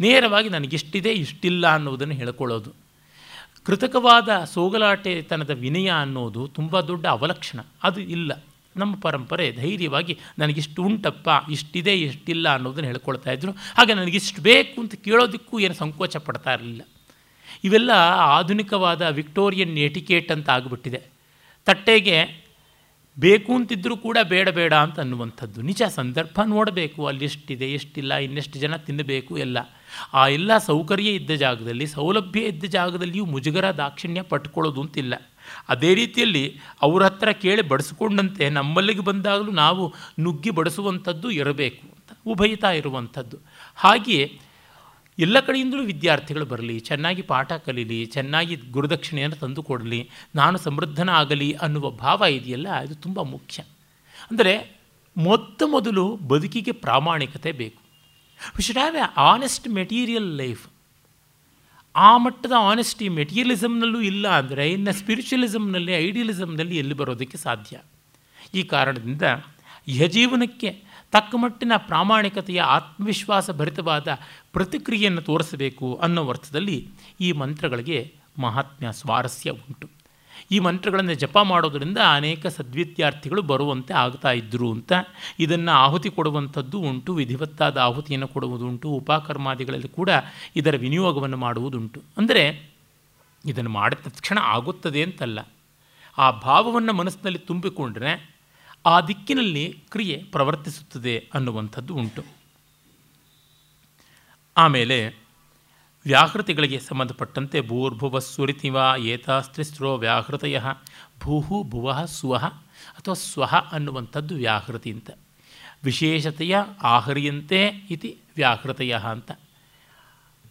ನೇರವಾಗಿ ನನಗಿಷ್ಟಿದೆ, ಇಷ್ಟಿಲ್ಲ ಅನ್ನೋದನ್ನು ಹೇಳ್ಕೊಳ್ಳೋದು. ಕೃತಕವಾದ ಸೋಗಲಾಟೆತನದ ವಿನಯ ಅನ್ನೋದು ತುಂಬ ದೊಡ್ಡ ಅವಲಕ್ಷಣ. ಅದು ಇಲ್ಲ. ನಮ್ಮ ಪರಂಪರೆ ಧೈರ್ಯವಾಗಿ ನನಗಿಷ್ಟು ಉಂಟಪ್ಪ, ಇಷ್ಟಿದೆ, ಇಷ್ಟಿಲ್ಲ ಅನ್ನೋದನ್ನು ಹೇಳ್ಕೊಳ್ತಾ ಇದ್ರು. ಹಾಗೆ ನನಗಿಷ್ಟು ಬೇಕು ಅಂತ ಕೇಳೋದಕ್ಕೂ ಏನು ಸಂಕೋಚ ಪಡ್ತಾ ಇರಲಿಲ್ಲ. ಇವೆಲ್ಲ ಆಧುನಿಕವಾದ ವಿಕ್ಟೋರಿಯನ್ ಎಟಿಕೇಟ್ ಅಂತ ಆಗಿಬಿಟ್ಟಿದೆ. ತಟ್ಟೆಗೆ ಬೇಕು ಅಂತಿದ್ದರೂ ಕೂಡ ಬೇಡ ಬೇಡ ಅಂತ ಅನ್ನುವಂಥದ್ದು. ನಿಜ ಸಂದರ್ಭ ನೋಡಬೇಕು, ಅಲ್ಲಿ ಎಷ್ಟಿದೆ, ಎಷ್ಟಿಲ್ಲ, ಇನ್ನೆಷ್ಟು ಜನ ತಿನ್ನಬೇಕು, ಎಲ್ಲ. ಆ ಎಲ್ಲ ಸೌಕರ್ಯ ಇದ್ದ ಜಾಗದಲ್ಲಿ, ಸೌಲಭ್ಯ ಇದ್ದ ಜಾಗದಲ್ಲಿಯೂ ಮುಜುಗರ ದಾಕ್ಷಿಣ್ಯ ಪಟ್ಕೊಳ್ಳೋದು ಅಂತಿಲ್ಲ. ಅದೇ ರೀತಿಯಲ್ಲಿ ಅವ್ರ ಹತ್ರ ಕೇಳಿ ಬಡಿಸ್ಕೊಂಡಂತೆ ನಮ್ಮಲ್ಲಿಗೆ ಬಂದಾಗಲೂ ನಾವು ನುಗ್ಗಿ ಬಡಿಸುವಂಥದ್ದು ಇರಬೇಕು ಅಂತ, ಉಭಯತಾ ಇರುವಂಥದ್ದು. ಹಾಗೆಯೇ ಎಲ್ಲ ಕಡೆಯಿಂದಲೂ ವಿದ್ಯಾರ್ಥಿಗಳು ಬರಲಿ, ಚೆನ್ನಾಗಿ ಪಾಠ ಕಲೀಲಿ, ಚೆನ್ನಾಗಿ ಗುರುದಕ್ಷಿಣೆಯನ್ನು ತಂದು ಕೊಡಲಿ, ನಾನು ಸಮೃದ್ಧನ ಆಗಲಿ ಅನ್ನುವ ಭಾವ ಇದೆಯಲ್ಲ, ಇದು ತುಂಬ ಮುಖ್ಯ. ಅಂದರೆ ಮೊತ್ತ ಮೊದಲು ಬದುಕಿಗೆ ಪ್ರಾಮಾಣಿಕತೆ ಬೇಕು. We should have a honest material life ಆ ಮಟ್ಟದ ಆನೆಸ್ಟಿ ಮೆಟೀರಿಯಲಿಸಮ್ನಲ್ಲೂ ಇಲ್ಲ ಅಂದರೆ, ಇನ್ನು ಸ್ಪಿರಿಚುವಲಿಸಮ್ನಲ್ಲಿ ಐಡಿಯಲಿಸಮ್ನಲ್ಲಿ ಎಲ್ಲಿ ಬರೋದಕ್ಕೆ ಸಾಧ್ಯ? ಈ ಕಾರಣದಿಂದ ಇಹಜೀವನಕ್ಕೆ ತಕ್ಕ ಮಟ್ಟಿನ ಪ್ರಾಮಾಣಿಕತೆಯ ಆತ್ಮವಿಶ್ವಾಸ ಭರಿತವಾದ ಪ್ರತಿಕ್ರಿಯೆಯನ್ನು ತೋರಿಸಬೇಕು ಅನ್ನೋ ಅರ್ಥದಲ್ಲಿ ಈ ಮಂತ್ರಗಳಿಗೆ ಮಹಾತ್ಮ್ಯ ಸ್ವಾರಸ್ಯ ಉಂಟು. ಈ ಮಂತ್ರಗಳನ್ನು ಜಪ ಮಾಡೋದರಿಂದ ಅನೇಕ ಸದ್ವಿದ್ಯಾರ್ಥಿಗಳು ಬರುವಂತೆ ಆಗ್ತಾ ಇದ್ದರು ಅಂತ ಇದನ್ನು ಆಹುತಿ ಕೊಡುವಂಥದ್ದು ಉಂಟು, ವಿಧಿವತ್ತಾದ ಆಹುತಿಯನ್ನು ಕೊಡುವುದುಂಟು ಉಪಕರ್ಮಾದಿಗಳಲ್ಲಿ ಕೂಡ ಇದರ ವಿನಿಯೋಗವನ್ನು ಮಾಡುವುದುಂಟು ಅಂದರೆ ಇದನ್ನು ಮಾಡಿದ ತಕ್ಷಣ ಆಗುತ್ತದೆ ಅಂತಲ್ಲ. ಆ ಭಾವವನ್ನು ಮನಸ್ಸಿನಲ್ಲಿ ತುಂಬಿಕೊಂಡ್ರೆ ಆ ದಿಕ್ಕಿನಲ್ಲಿ ಕ್ರಿಯೆ ಪ್ರವರ್ತಿಸುತ್ತದೆ ಅನ್ನುವಂಥದ್ದು ಉಂಟು. ಆಮೇಲೆ ವ್ಯಾಹೃತಿಗಳಿಗೆ ಸಂಬಂಧಪಟ್ಟಂತೆ ಭೂರ್ಭುವ ಸುರಿತಿವ ಏತಾಸ್ತ್ರಿಸ್ರೋ ವ್ಯಾಹೃತಯ ಭೂಹು ಭುವ ಸ್ವಹ ಅಥವಾ ಸ್ವಹ ಅನ್ನುವಂಥದ್ದು ವ್ಯಾಹೃತಿ ಅಂತ. ವಿಶೇಷತೆಯ ಆಹರಿಯಂತೆ ಇತಿ ವ್ಯಾಹೃತಯ ಅಂತ.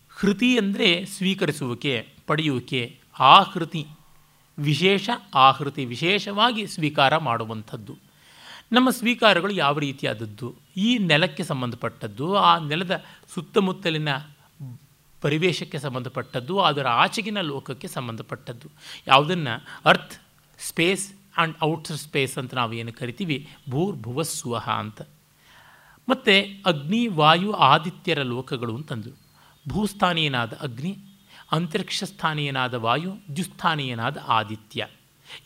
ಹೃತಿ ಅಂದರೆ ಸ್ವೀಕರಿಸುವಿಕೆ, ಪಡೆಯುವಿಕೆ ಆಹೃತಿ ವಿಶೇಷ ಆಹೃತಿ ವಿಶೇಷವಾಗಿ ಸ್ವೀಕಾರ ಮಾಡುವಂಥದ್ದು. ನಮ್ಮ ಸ್ವೀಕಾರಗಳು ಯಾವ ರೀತಿಯಾದದ್ದು? ಈ ನೆಲಕ್ಕೆ ಸಂಬಂಧಪಟ್ಟದ್ದು, ಆ ನೆಲದ ಸುತ್ತಮುತ್ತಲಿನ ಪರಿವೇಶಕ್ಕೆ ಸಂಬಂಧಪಟ್ಟದ್ದು, ಅದರ ಆಚೆಗಿನ ಲೋಕಕ್ಕೆ ಸಂಬಂಧಪಟ್ಟದ್ದು. ಯಾವುದನ್ನು? Earth, space and outer space ಅಂತ ನಾವು ಏನು ಕರಿತೀವಿ? ಭೂರ್ಭುವಸ್ವಹ ಅಂತ. ಮತ್ತು ಅಗ್ನಿ, ವಾಯು, ಆದಿತ್ಯರ ಲೋಕಗಳು ಅಂತಂದರು ಭೂಸ್ಥಾನೀಯನಾದ ಅಗ್ನಿ ಅಂತರಿಕ್ಷ ಸ್ಥಾನೀಯನಾದ ವಾಯು, ದ್ಯುಸ್ಥಾನೀಯನಾದ ಆದಿತ್ಯ.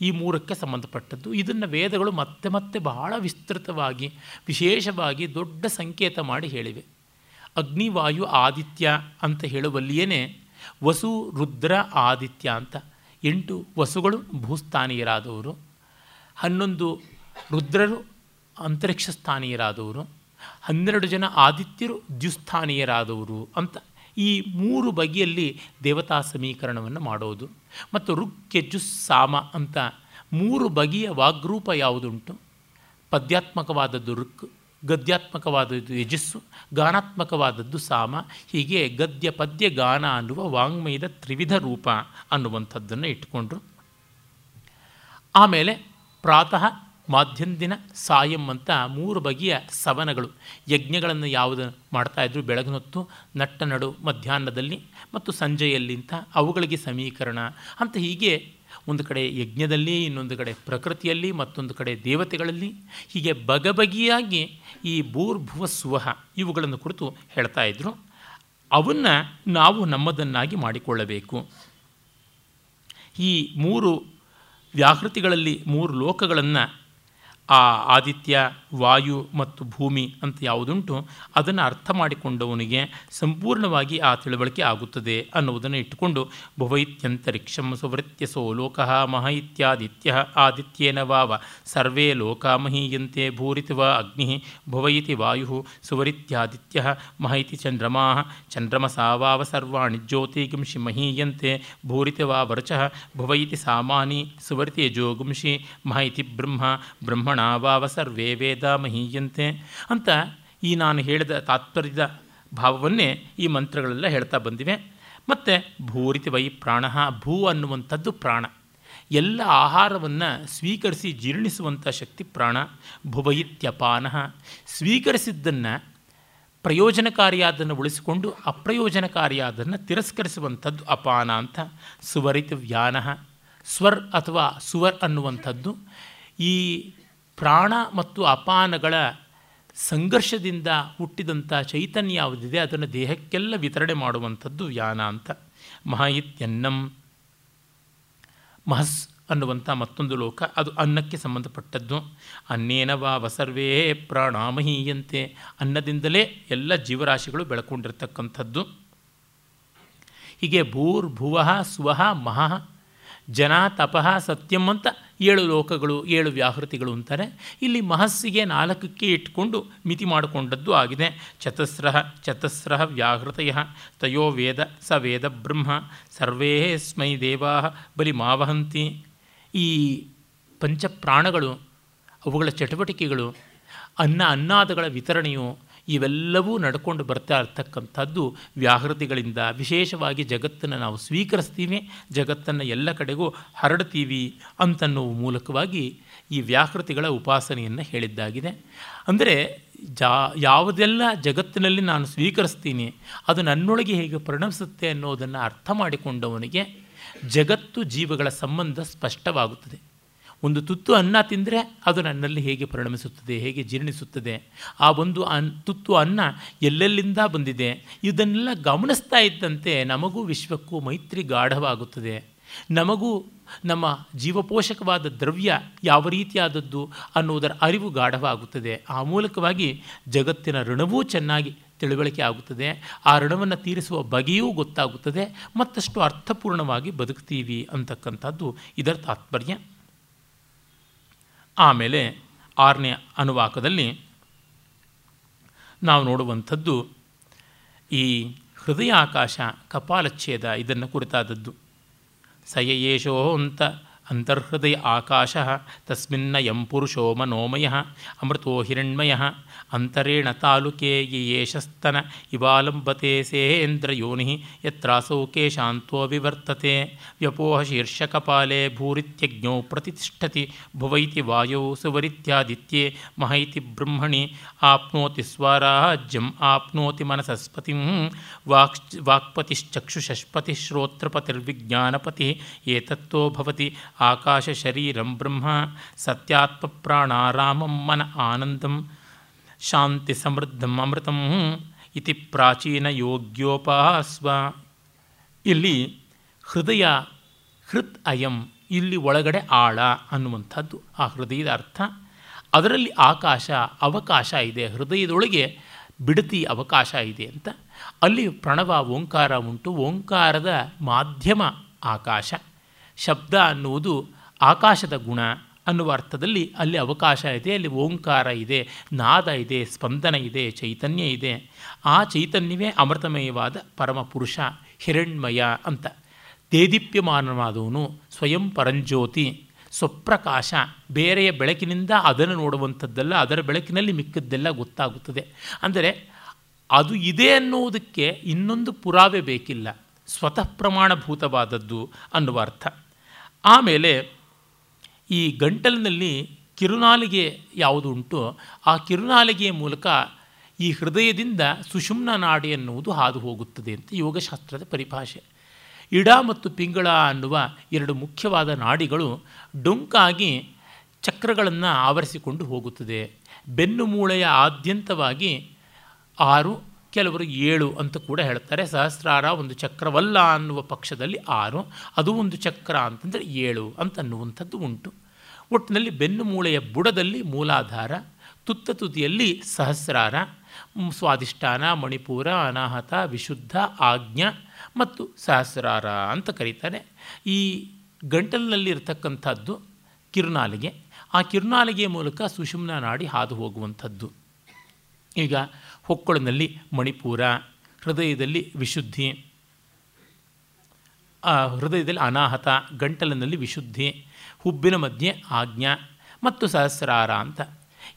ಈ ಮೂರಕ್ಕೆ ಸಂಬಂಧಪಟ್ಟದ್ದು. ಇದನ್ನು ವೇದಗಳು ಮತ್ತೆ ಮತ್ತೆ ಬಹಳ ವಿಸ್ತೃತವಾಗಿ, ವಿಶೇಷವಾಗಿ ದೊಡ್ಡ ಸಂಕೇತ ಮಾಡಿ ಹೇಳಿವೆ. ಅಗ್ನಿವಾಯು ಆದಿತ್ಯ ಅಂತ ಹೇಳುವಲ್ಲಿಯೇ ವಸು ರುದ್ರ ಆದಿತ್ಯ ಅಂತ ಎಂಟು ವಸುಗಳು ಭೂಸ್ಥಾನೀಯರಾದವರು. ಹನ್ನೊಂದು ರುದ್ರರು ಅಂತರಿಕ್ಷ ಸ್ಥಾನೀಯರಾದವರು ಹನ್ನೆರಡು ಜನ ಆದಿತ್ಯರು ದ್ಯುಸ್ಥಾನೀಯರಾದವರು ಅಂತ ಈ ಮೂರು ಬಗೆಯಲ್ಲಿ ದೇವತಾ ಸಮೀಕರಣವನ್ನು ಮಾಡೋದು. ಮತ್ತು ಋಕ್ ಯಜುಸ್ ಸಾಮ ಅಂತ ಮೂರು ಬಗೆಯ ವಾಗ್ರೂಪ ಯಾವುದುಂಟು? ಪದ್ಯಾತ್ಮಕವಾದದ್ದು ಋಕ್, ಗದ್ಯಾತ್ಮಕವಾದದ್ದು ಯಜಸ್ಸು, ಗಾನಾತ್ಮಕವಾದದ್ದು ಸಾಮ, ಹೀಗೆ ಗದ್ಯ ಪದ್ಯ ಗಾನ ಅನ್ನುವ ವಾಂಗ್ಮಯದ ತ್ರಿವಿಧ ರೂಪ ಅನ್ನುವಂಥದ್ದನ್ನು ಇಟ್ಕೊಂಡ್ರು ಆಮೇಲೆ ಪ್ರಾತಃ ಮಾಧ್ಯಂದಿನ ಸಾಯಂ ಅಂತ ಮೂರು ಬಗೆಯ ಸವನಗಳು. ಯಜ್ಞಗಳನ್ನು ಯಾವುದು ಮಾಡ್ತಾಯಿದ್ರು ಬೆಳಗಿನೊತ್ತು ನಟ್ಟ ನಡು, ಮಧ್ಯಾಹ್ನದಲ್ಲಿ ಮತ್ತು ಸಂಜೆಯಲ್ಲಿಂತ ಅವುಗಳಿಗೆ ಸಮೀಕರಣ. ಅಂತ ಹೀಗೆ ಒಂದು ಕಡೆ ಯಜ್ಞದಲ್ಲಿ, ಇನ್ನೊಂದು ಕಡೆ ಪ್ರಕೃತಿಯಲ್ಲಿ, ಮತ್ತೊಂದು ಕಡೆ ದೇವತೆಗಳಲ್ಲಿ ಹೀಗೆ ಬಗಬಗಿಯಾಗಿ ಈ ಭೂರ್ಭುವ ಸ್ವಹ ಇವುಗಳನ್ನು ಕುರಿತು ಹೇಳ್ತಾ ಇದ್ದರು ಅವನ್ನು ನಾವು ನಮ್ಮದನ್ನಾಗಿ ಮಾಡಿಕೊಳ್ಳಬೇಕು. ಈ ಮೂರು ವ್ಯಾಹೃತಿಗಳಲ್ಲಿ ಮೂರು ಲೋಕಗಳನ್ನು ಆ ಆದಿತ್ಯ ವಾಯು ಮತ್ತು ಭೂಮಿ ಅಂತ ಯಾವುದುಂಟು, ಅದನ್ನು ಅರ್ಥ ಮಾಡಿಕೊಂಡವನಿಗೆ ಸಂಪೂರ್ಣವಾಗಿ ಆ ತಿಳುವಳಿಕೆ ಆಗುತ್ತದೆ ಅನ್ನುವುದನ್ನು ಇಟ್ಟುಕೊಂಡು ಭುವೈತ್ಯಂತರಿಕ್ಷಂ ಸುವೃತ್ಯಸೋ ಲೋಕ ಮಹ ಇತ್ಯಾದಿತ್ಯ ಆದಿತ್ಯೇನ ವಾವ, ಸರ್ವೇ ಲೋಕ ಮಹೀಯಂತೆ ಭೂರಿತಿ ವ ಅಗ್ನಿ ಭುವೈತಿ ವಾಯು ಸುವರಿತ್ಯಾದಿತ್ಯ ಮಹ ಇತಿ ಚಂದ್ರಮಾ, ಚಂದ್ರಮಸಾ ವಾವ ಸರ್ವಾಣಿ ಜ್ಯೋತಿಗುಂಷಿ ಮಹೀಯಂತೆ ಭೂರಿತಿ ವಾ ವರಚ ಭುವೈತಿ ಸಾಮಾನಿ ಸುವರಿತಿ ಯಜೋಗುಂಷಿ ಮಹ ಇತಿ ಬ್ರಹ್ಮ, ಬ್ರಹ್ಮಣಾ ವಾವ ಸರ್ವೇ ವೇದ ಮಹೀಯಂತೆ ಅಂತ ಈ ನಾನು ಹೇಳಿದ ತಾತ್ಪರ್ಯದ ಭಾವವನ್ನೇ ಈ ಮಂತ್ರಗಳೆಲ್ಲ ಹೇಳ್ತಾ ಬಂದಿವೆ. ಮತ್ತು ಭೂರಿತಿ ವೈ ಪ್ರಾಣ, ಭೂ ಅನ್ನುವಂಥದ್ದು ಪ್ರಾಣ. ಎಲ್ಲ ಆಹಾರವನ್ನು ಸ್ವೀಕರಿಸಿ ಜೀರ್ಣಿಸುವಂಥ ಶಕ್ತಿ ಪ್ರಾಣ ಭುವಯಿತ್ಯಪಾನ ಸ್ವೀಕರಿಸಿದ್ದನ್ನು ಪ್ರಯೋಜನಕಾರಿಯಾದನ್ನು ಉಳಿಸಿಕೊಂಡು ಅಪ್ರಯೋಜನಕಾರಿಯಾದನ್ನು ತಿರಸ್ಕರಿಸುವಂಥದ್ದು ಅಪಾನ ಅಂತ, ಸುವರಿತ ವ್ಯಾನ. ಸ್ವರ್ ಅಥವಾ ಸುವರ್ ಅನ್ನುವಂಥದ್ದು ಈ ಪ್ರಾಣ ಮತ್ತು ಅಪಾನಗಳ ಸಂಘರ್ಷದಿಂದ ಹುಟ್ಟಿದಂಥ ಚೈತನ್ಯ ಯಾವುದಿದೆ ಅದನ್ನು ದೇಹಕ್ಕೆಲ್ಲ ವಿತರಣೆ ಮಾಡುವಂಥದ್ದು ವ್ಯಾನ ಅಂತ. ಮಹಾಯಿತ್ಯನ್ನಂ ಮಹಸ್ ಅನ್ನುವಂಥ ಮತ್ತೊಂದು ಲೋಕ. ಅದು ಅನ್ನಕ್ಕೆ ಸಂಬಂಧಪಟ್ಟದ್ದು. ಅನ್ನೇನ ವಾ ವಸರ್ವೇ ಪ್ರಾಣಾಮಹೀಯಂತೆ. ಅನ್ನದಿಂದಲೇ ಎಲ್ಲ ಜೀವರಾಶಿಗಳು ಬೆಳಕೊಂಡಿರ್ತಕ್ಕಂಥದ್ದು. ಹೀಗೆ ಭೂರ್ಭುವ ಸ್ವಹ ಮಹಃ ಜನ ತಪಃ ಸತ್ಯಂ ಅಂತ ಏಳು ಲೋಕಗಳು, ಏಳು ವ್ಯಾಹೃತಿಗಳು ಅಂತಾರೆ ಇಲ್ಲಿ ಮಹಸ್ಸಿಗೆ ನಾಲ್ಕಕ್ಕೆ ಇಟ್ಕೊಂಡು ಮಿತಿ ಮಾಡಿಕೊಂಡದ್ದು ಆಗಿದೆ. ಚತಸ್ರ ಚತಸ್ರ ವ್ಯಾಹೃತಯ, ತಯೋ ವೇದ, ಸ ವೇದ ಬ್ರಹ್ಮ, ಸರ್ವೇ ಸ್ಮೈ ದೇವಾ ಬಲಿ ಮಾವಹಂತಿ. ಈ ಪಂಚಪ್ರಾಣಗಳು, ಅವುಗಳ ಚಟುವಟಿಕೆಗಳು, ಅನ್ನ ಅನ್ನಾದಗಳ ವಿತರಣೆಯು ಇವೆಲ್ಲವೂ ನಡ್ಕೊಂಡು ಬರ್ತಾ ಇರ್ತಕ್ಕಂಥದ್ದು ವ್ಯಾಹೃತಿಗಳಿಂದ. ವಿಶೇಷವಾಗಿ ಜಗತ್ತನ್ನು ನಾವು ಸ್ವೀಕರಿಸ್ತೀವಿ, ಜಗತ್ತನ್ನು ಎಲ್ಲ ಕಡೆಗೂ ಹರಡ್ತೀವಿ ಅಂತನ್ನುವ ಮೂಲಕವಾಗಿ ಈ ವ್ಯಾಹೃತಿಗಳ ಉಪಾಸನೆಯನ್ನು ಹೇಳಿದ್ದಾಗಿದೆ. ಅಂದರೆ ಜಾ, ಯಾವುದೆಲ್ಲ ಜಗತ್ತಿನಲ್ಲಿ ನಾನು ಸ್ವೀಕರಿಸ್ತೀನಿ, ಅದು ನನ್ನೊಳಗೆ ಹೇಗೆ ಪರಿಣಮಿಸುತ್ತೆ ಅನ್ನೋದನ್ನು ಅರ್ಥ ಮಾಡಿಕೊಂಡವನಿಗೆ ಜಗತ್ತು ಜೀವಗಳ ಸಂಬಂಧ ಸ್ಪಷ್ಟವಾಗುತ್ತದೆ. ಒಂದು ತುತ್ತು ಅನ್ನ ತಿಂದರೆ ಅದು ನನ್ನಲ್ಲಿ ಹೇಗೆ ಪರಿಣಮಿಸುತ್ತದೆ, ಹೇಗೆ ಜೀರ್ಣಿಸುತ್ತದೆ? ಆ ಒಂದು ಅನ್, ತುತ್ತು ಅನ್ನ ಎಲ್ಲೆಲ್ಲಿಂದ ಬಂದಿದೆ? ಇದನ್ನೆಲ್ಲ ಗಮನಿಸ್ತಾ ಇದ್ದಂತೆ ನಮಗೂ ವಿಶ್ವಕ್ಕೂ ಮೈತ್ರಿ ಗಾಢವಾಗುತ್ತದೆ. ನಮಗೂ ನಮ್ಮ ಜೀವಪೋಷಕವಾದ ದ್ರವ್ಯ ಯಾವ ರೀತಿಯಾದದ್ದು ಅನ್ನುವುದರ ಅರಿವು ಗಾಢವಾಗುತ್ತದೆ. ಆ ಮೂಲಕವಾಗಿ ಜಗತ್ತಿನ ಋಣವೂ ಚೆನ್ನಾಗಿ ತಿಳುವಳಿಕೆ ಆಗುತ್ತದೆ. ಆ ಋಣವನ್ನು ತೀರಿಸುವ ಬಗೆಯೂ ಗೊತ್ತಾಗುತ್ತದೆ. ಮತ್ತಷ್ಟು ಅರ್ಥಪೂರ್ಣವಾಗಿ ಬದುಕ್ತೀವಿ ಅಂತಕ್ಕಂಥದ್ದು ಇದರ ತಾತ್ಪರ್ಯ. ಆಮೇಲೆ ಆರನೇ ಅನುವಾಕದಲ್ಲಿ ನಾವು ನೋಡುವಂಥದ್ದು ಈ ಹೃದಯಾಕಾಶ ಕಪಾಲಚ್ಛೇದ ಇದನ್ನು ಕುರಿತಾದದ್ದು. ಸಯಯೇಶೋ ಅಂತ अंतर्हृदय आकाश, तस्मिन्नयं मनोमय, अमृत अमृतो हिरण्मयः, अन्तरेण तालुके येषस्तन इवालम्बते सेन्द्रयोनिः यत्रासौ केशान्तो विवर्तते। व्यपोहशीर्षकपाले भूरित्यज्ञौ प्रतिष्ठति, भुवैति वायौ सुवरित्यादित्ये महैति ब्रह्मणि, आप्नोति स्वराज्यम्, आप्नोति मनसस्पति वाक् वाक्पतिश्चक्षुषष्पतिश्रोत्रपतिर्विज्ञानपतिः ಆಕಾಶ ಶರೀರಂ ಬ್ರಹ್ಮ ಸತ್ಯಾತ್ಮ ಪ್ರಾಣಾರಾಮಂ ಮನ ಆನಂದಂ ಶಾಂತಿ ಸಮೃದ್ಧಂ ಅಮೃತಂ ಇತಿ ಪ್ರಾಚೀನ ಯೋಗ್ಯೋಪಾಸ್ವ. ಇಲ್ಲಿ ಹೃದಯ ಹೃತ್ ಅಯಂ ಇಲ್ಲಿ ಒಳಗಡೆ ಆಳ ಅನ್ನುವಂಥದ್ದು. ಆ ಹೃದಯದ ಅರ್ಥ. ಅದರಲ್ಲಿ ಆಕಾಶ ಅವಕಾಶ ಇದೆ. ಹೃದಯದೊಳಗೆ ಬಿಡತಿ ಅವಕಾಶ ಇದೆ ಅಂತ. ಅಲ್ಲಿ ಪ್ರಣವ, ಓಂಕಾರ ಉಂಟು. ಓಂಕಾರದ ಮಾಧ್ಯಮ ಆಕಾಶ. ಶಬ್ದ ಅನ್ನುವುದು ಆಕಾಶದ ಗುಣ ಅನ್ನುವ ಅರ್ಥದಲ್ಲಿ ಅಲ್ಲಿ ಅವಕಾಶ ಇದೆ, ಅಲ್ಲಿ ಓಂಕಾರ ಇದೆ, ನಾದ ಇದೆ, ಸ್ಪಂದನ ಇದೆ, ಚೈತನ್ಯ ಇದೆ. ಆ ಚೈತನ್ಯವೇ ಅಮೃತಮಯವಾದ ಪರಮಪುರುಷ, ಹಿರಣ್ಮಯ ಅಂತ. ದೇದೀಪ್ಯಮಾನವಾದವನು ಸ್ವಯಂ ಪರಂಜ್ಯೋತಿ, ಸ್ವಪ್ರಕಾಶ. ಬೇರೆಯ ಬೆಳಕಿನಿಂದ ಅದನ್ನು ನೋಡುವಂಥದ್ದೆಲ್ಲ, ಅದರ ಬೆಳಕಿನಲ್ಲಿ ಮಿಕ್ಕದ್ದೆಲ್ಲ ಗೊತ್ತಾಗುತ್ತದೆ. ಅಂದರೆ ಅದು ಇದೆ ಅನ್ನುವುದಕ್ಕೆ ಇನ್ನೊಂದು ಪುರಾವೆ ಬೇಕಿಲ್ಲ. ಸ್ವತಃ ಪ್ರಮಾಣಭೂತವಾದದ್ದು ಅನ್ನುವ ಅರ್ಥ. ಆಮೇಲೆ ಈ ಗಂಟಲಿನಲ್ಲಿ ಕಿರುನಾಲಿಗೆ ಯಾವುದು ಉಂಟು ಆ ಕಿರುನಾಲಿಗೆಯ ಮೂಲಕ ಈ ಹೃದಯದಿಂದ ಸುಷುಮ್ನ ನಾಡಿ ಎನ್ನುವುದು ಹಾದು ಹೋಗುತ್ತದೆ ಅಂತ ಯೋಗಶಾಸ್ತ್ರದ ಪರಿಭಾಷೆ. ಇಡ ಮತ್ತು ಪಿಂಗಳ ಅನ್ನುವ ಎರಡು ಮುಖ್ಯವಾದ ನಾಡಿಗಳು ಡೊಂಕಾಗಿ ಚಕ್ರಗಳನ್ನು ಆವರಿಸಿಕೊಂಡು ಹೋಗುತ್ತದೆ. ಬೆನ್ನು ಮೂಳೆಯ ಆದ್ಯಂತವಾಗಿ ಆರು ಕೆಲವರು ಏಳು ಅಂತ ಕೂಡ ಹೇಳ್ತಾರೆ. ಸಹಸ್ರಾರ ಒಂದು ಚಕ್ರವಲ್ಲ ಅನ್ನುವ ಪಕ್ಷದಲ್ಲಿ ಆರು, ಅದು ಒಂದು ಚಕ್ರ ಅಂತಂದರೆ ಏಳು ಅಂತ ಅನ್ನುವಂಥದ್ದು ಉಂಟು. ಒಟ್ಟಿನಲ್ಲಿ ಬೆನ್ನು ಮೂಳೆಯ ಬುಡದಲ್ಲಿ ಮೂಲಾಧಾರ, ತುತ್ತ ತುದಿಯಲ್ಲಿ ಸಹಸ್ರಾರ ಸ್ವಾದಿಷ್ಠಾನ ಮಣಿಪುರ, ಅನಾಹತ, ವಿಶುದ್ಧ, ಆಜ್ಞ ಮತ್ತು ಸಹಸ್ರಾರ ಅಂತ ಕರೀತಾರೆ. ಈ ಗಂಟಲಿನಲ್ಲಿರ್ತಕ್ಕಂಥದ್ದು ಕಿರುನಾಲಿಗೆ. ಆ ಕಿರುನಾಲಿಗೆಯ ಮೂಲಕ ಸುಷುಮ್ನ ನಾಡಿ ಹಾದು ಹೋಗುವಂಥದ್ದು. ಈಗ ಹೊಕ್ಕಳಿನಲ್ಲಿ ಮಣಿಪುರ, ಹೃದಯದಲ್ಲಿ ವಿಶುದ್ಧಿ ಹೃದಯದಲ್ಲಿ ಅನಾಹತ, ಗಂಟಲಿನಲ್ಲಿ ವಿಶುದ್ಧಿ, ಹುಬ್ಬಿನ ಮಧ್ಯೆ ಆಜ್ಞಾ ಮತ್ತು ಸಹಸ್ರಾರ ಅಂತ.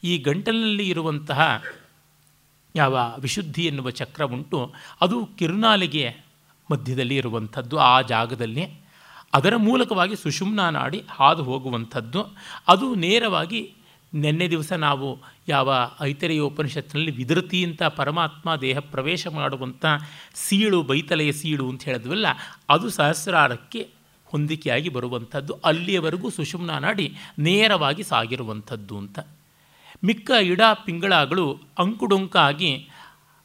ಈ ಗಂಟಲಿನಲ್ಲಿ ಇರುವಂತಹ ಯಾವ ವಿಶುದ್ಧಿ ಎನ್ನುವ ಚಕ್ರ ಉಂಟು, ಅದು ಕಿರುನಾಲಿಗೆ ಮಧ್ಯದಲ್ಲಿ ಇರುವಂಥದ್ದು, ಆ ಜಾಗದಲ್ಲಿ. ಅದರ ಮೂಲಕವಾಗಿ ಸುಷುಮ್ನ ನಾಡಿ ಹಾದು ಹೋಗುವಂಥದ್ದು. ಅದು ನೇರವಾಗಿ ನಿನ್ನೆ ದಿವಸ ನಾವು ಯಾವ ಐತರೆಯ ಉಪನಿಷತ್ತಿನಲ್ಲಿ ವಿದೃತಿ ಅಂತ ಪರಮಾತ್ಮ ದೇಹ ಪ್ರವೇಶ ಮಾಡುವಂಥ ಸೀಳು, ಬೈತಲೆಯ ಸೀಳು ಅಂತ ಹೇಳಿದ್ವಲ್ಲ, ಅದು ಸಹಸ್ರಾರಕ್ಕೆ ಹೊಂದಿಕೆಯಾಗಿ ಬರುವಂಥದ್ದು. ಅಲ್ಲಿಯವರೆಗೂ ಸುಷುಮ್ನ ನಾಡಿ ನೇರವಾಗಿ ಸಾಗಿರುವಂಥದ್ದು ಅಂತ. ಮಿಕ್ಕ ಇಡ ಪಿಂಗಳಗಳು ಅಂಕುಡೊಂಕಾಗಿ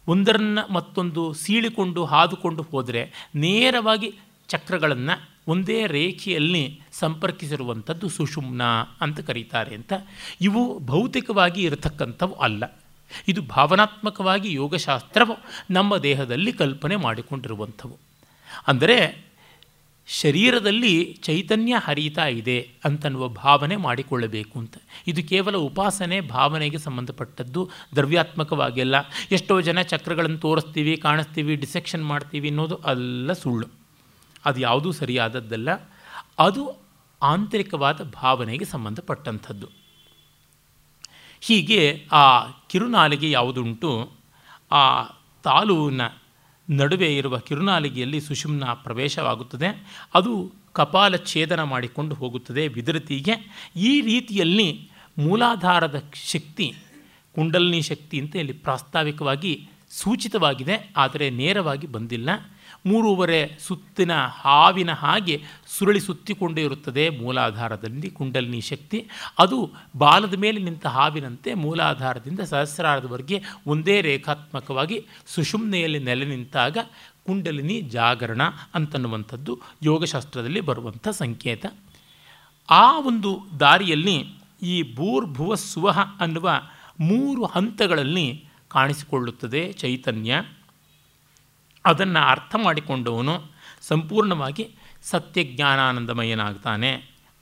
ಒಂದರನ್ನ ಮತ್ತೊಂದು ಸೀಳಿಕೊಂಡು ಹಾದುಕೊಂಡು ಹೋದರೆ ನೇರವಾಗಿ ಚಕ್ರಗಳನ್ನು ಒಂದೇ ರೇಖೆಯಲ್ಲಿ ಸಂಪರ್ಕಿಸಿರುವಂಥದ್ದು ಸುಷುಮ್ನ ಅಂತ ಕರೀತಾರೆ ಅಂತ. ಇವು ಭೌತಿಕವಾಗಿ ಇರತಕ್ಕಂಥವು ಅಲ್ಲ. ಇದು ಭಾವನಾತ್ಮಕವಾಗಿ ಯೋಗಶಾಸ್ತ್ರವು ನಮ್ಮ ದೇಹದಲ್ಲಿ ಕಲ್ಪನೆ ಮಾಡಿಕೊಂಡಿರುವಂಥವು. ಅಂದರೆ ಶರೀರದಲ್ಲಿ ಚೈತನ್ಯ ಹರಿತಾ ಇದೆ ಅಂತನ್ನುವ ಭಾವನೆ ಮಾಡಿಕೊಳ್ಳಬೇಕು ಅಂತ. ಇದು ಕೇವಲ ಉಪಾಸನೆ, ಭಾವನೆಗೆ ಸಂಬಂಧಪಟ್ಟದ್ದು ದ್ರವ್ಯಾತ್ಮಕವಾಗಿ ಅಲ್ಲ. ಎಷ್ಟೋ ಜನ ಚಕ್ರಗಳನ್ನು ತೋರಿಸ್ತೀವಿ, ಕಾಣಿಸ್ತೀವಿ ಡಿಸೆಕ್ಷನ್ ಮಾಡ್ತೀವಿ ಅನ್ನೋದು ಅಲ್ಲ ಸುಳ್ಳು. ಅದು ಯಾವುದೂ ಸರಿಯಾದದ್ದಲ್ಲ, ಅದು ಆಂತರಿಕವಾದ ಭಾವನೆಗೆ ಸಂಬಂಧಪಟ್ಟಂಥದ್ದು. ಹೀಗೆ ಆ ಕಿರುನಾಲಿಗೆ ಯಾವುದುಂಟು, ಆ ತಾಲೂನ ನಡುವೆ ಇರುವ ಕಿರುನಾಲಿಗೆಯಲ್ಲಿ ಸುಷುಮ್ನ ಪ್ರವೇಶವಾಗುತ್ತದೆ. ಅದು ಕಪಾಲ ಛೇದನ ಮಾಡಿಕೊಂಡು ಹೋಗುತ್ತದೆ ವಿದೃತಿಗೆ ಈ ರೀತಿಯಲ್ಲಿ ಮೂಲಾಧಾರದ ಶಕ್ತಿ, ಕುಂಡಲಿನಿ ಶಕ್ತಿ ಅಂತ ಇಲ್ಲಿ ಪ್ರಾಸ್ತಾವಿಕವಾಗಿ ಸೂಚಿತವಾಗಿದೆ, ಆದರೆ ನೇರವಾಗಿ ಬಂದಿಲ್ಲ. ಮೂರುವರೆ ಸುತ್ತಿನ ಹಾವಿನ ಹಾಗೆ ಸುರಳಿ ಸುತ್ತಿಕೊಂಡೇ ಇರುತ್ತದೆ ಮೂಲಾಧಾರದಲ್ಲಿ ಕುಂಡಲಿನಿ ಶಕ್ತಿ. ಅದು ಬಾಲದ ಮೇಲೆ ನಿಂತ ಹಾವಿನಂತೆ ಮೂಲಾಧಾರದಿಂದ ಸಹಸ್ರಾರದವರೆಗೆ ಒಂದೇ ರೇಖಾತ್ಮಕವಾಗಿ ಸುಷುಮ್ನೆಯಲ್ಲಿ ನೆಲೆ ನಿಂತಾಗ ಕುಂಡಲಿನಿ ಜಾಗರಣ ಅಂತನ್ನುವಂಥದ್ದು ಯೋಗಶಾಸ್ತ್ರದಲ್ಲಿ ಬರುವಂಥ ಸಂಕೇತ. ಆ ಒಂದು ದಾರಿಯಲ್ಲಿ ಈ ಭೂರ್ಭುವ ಸುವಹ ಅನ್ನುವ ಮೂರು ಹಂತಗಳಲ್ಲಿ ಕಾಣಿಸಿಕೊಳ್ಳುತ್ತದೆ ಚೈತನ್ಯ ಅದನ್ನು ಅರ್ಥ ಮಾಡಿಕೊಂಡವನು ಸಂಪೂರ್ಣವಾಗಿ ಸತ್ಯಜ್ಞಾನಾನಂದಮಯನಾಗ್ತಾನೆ,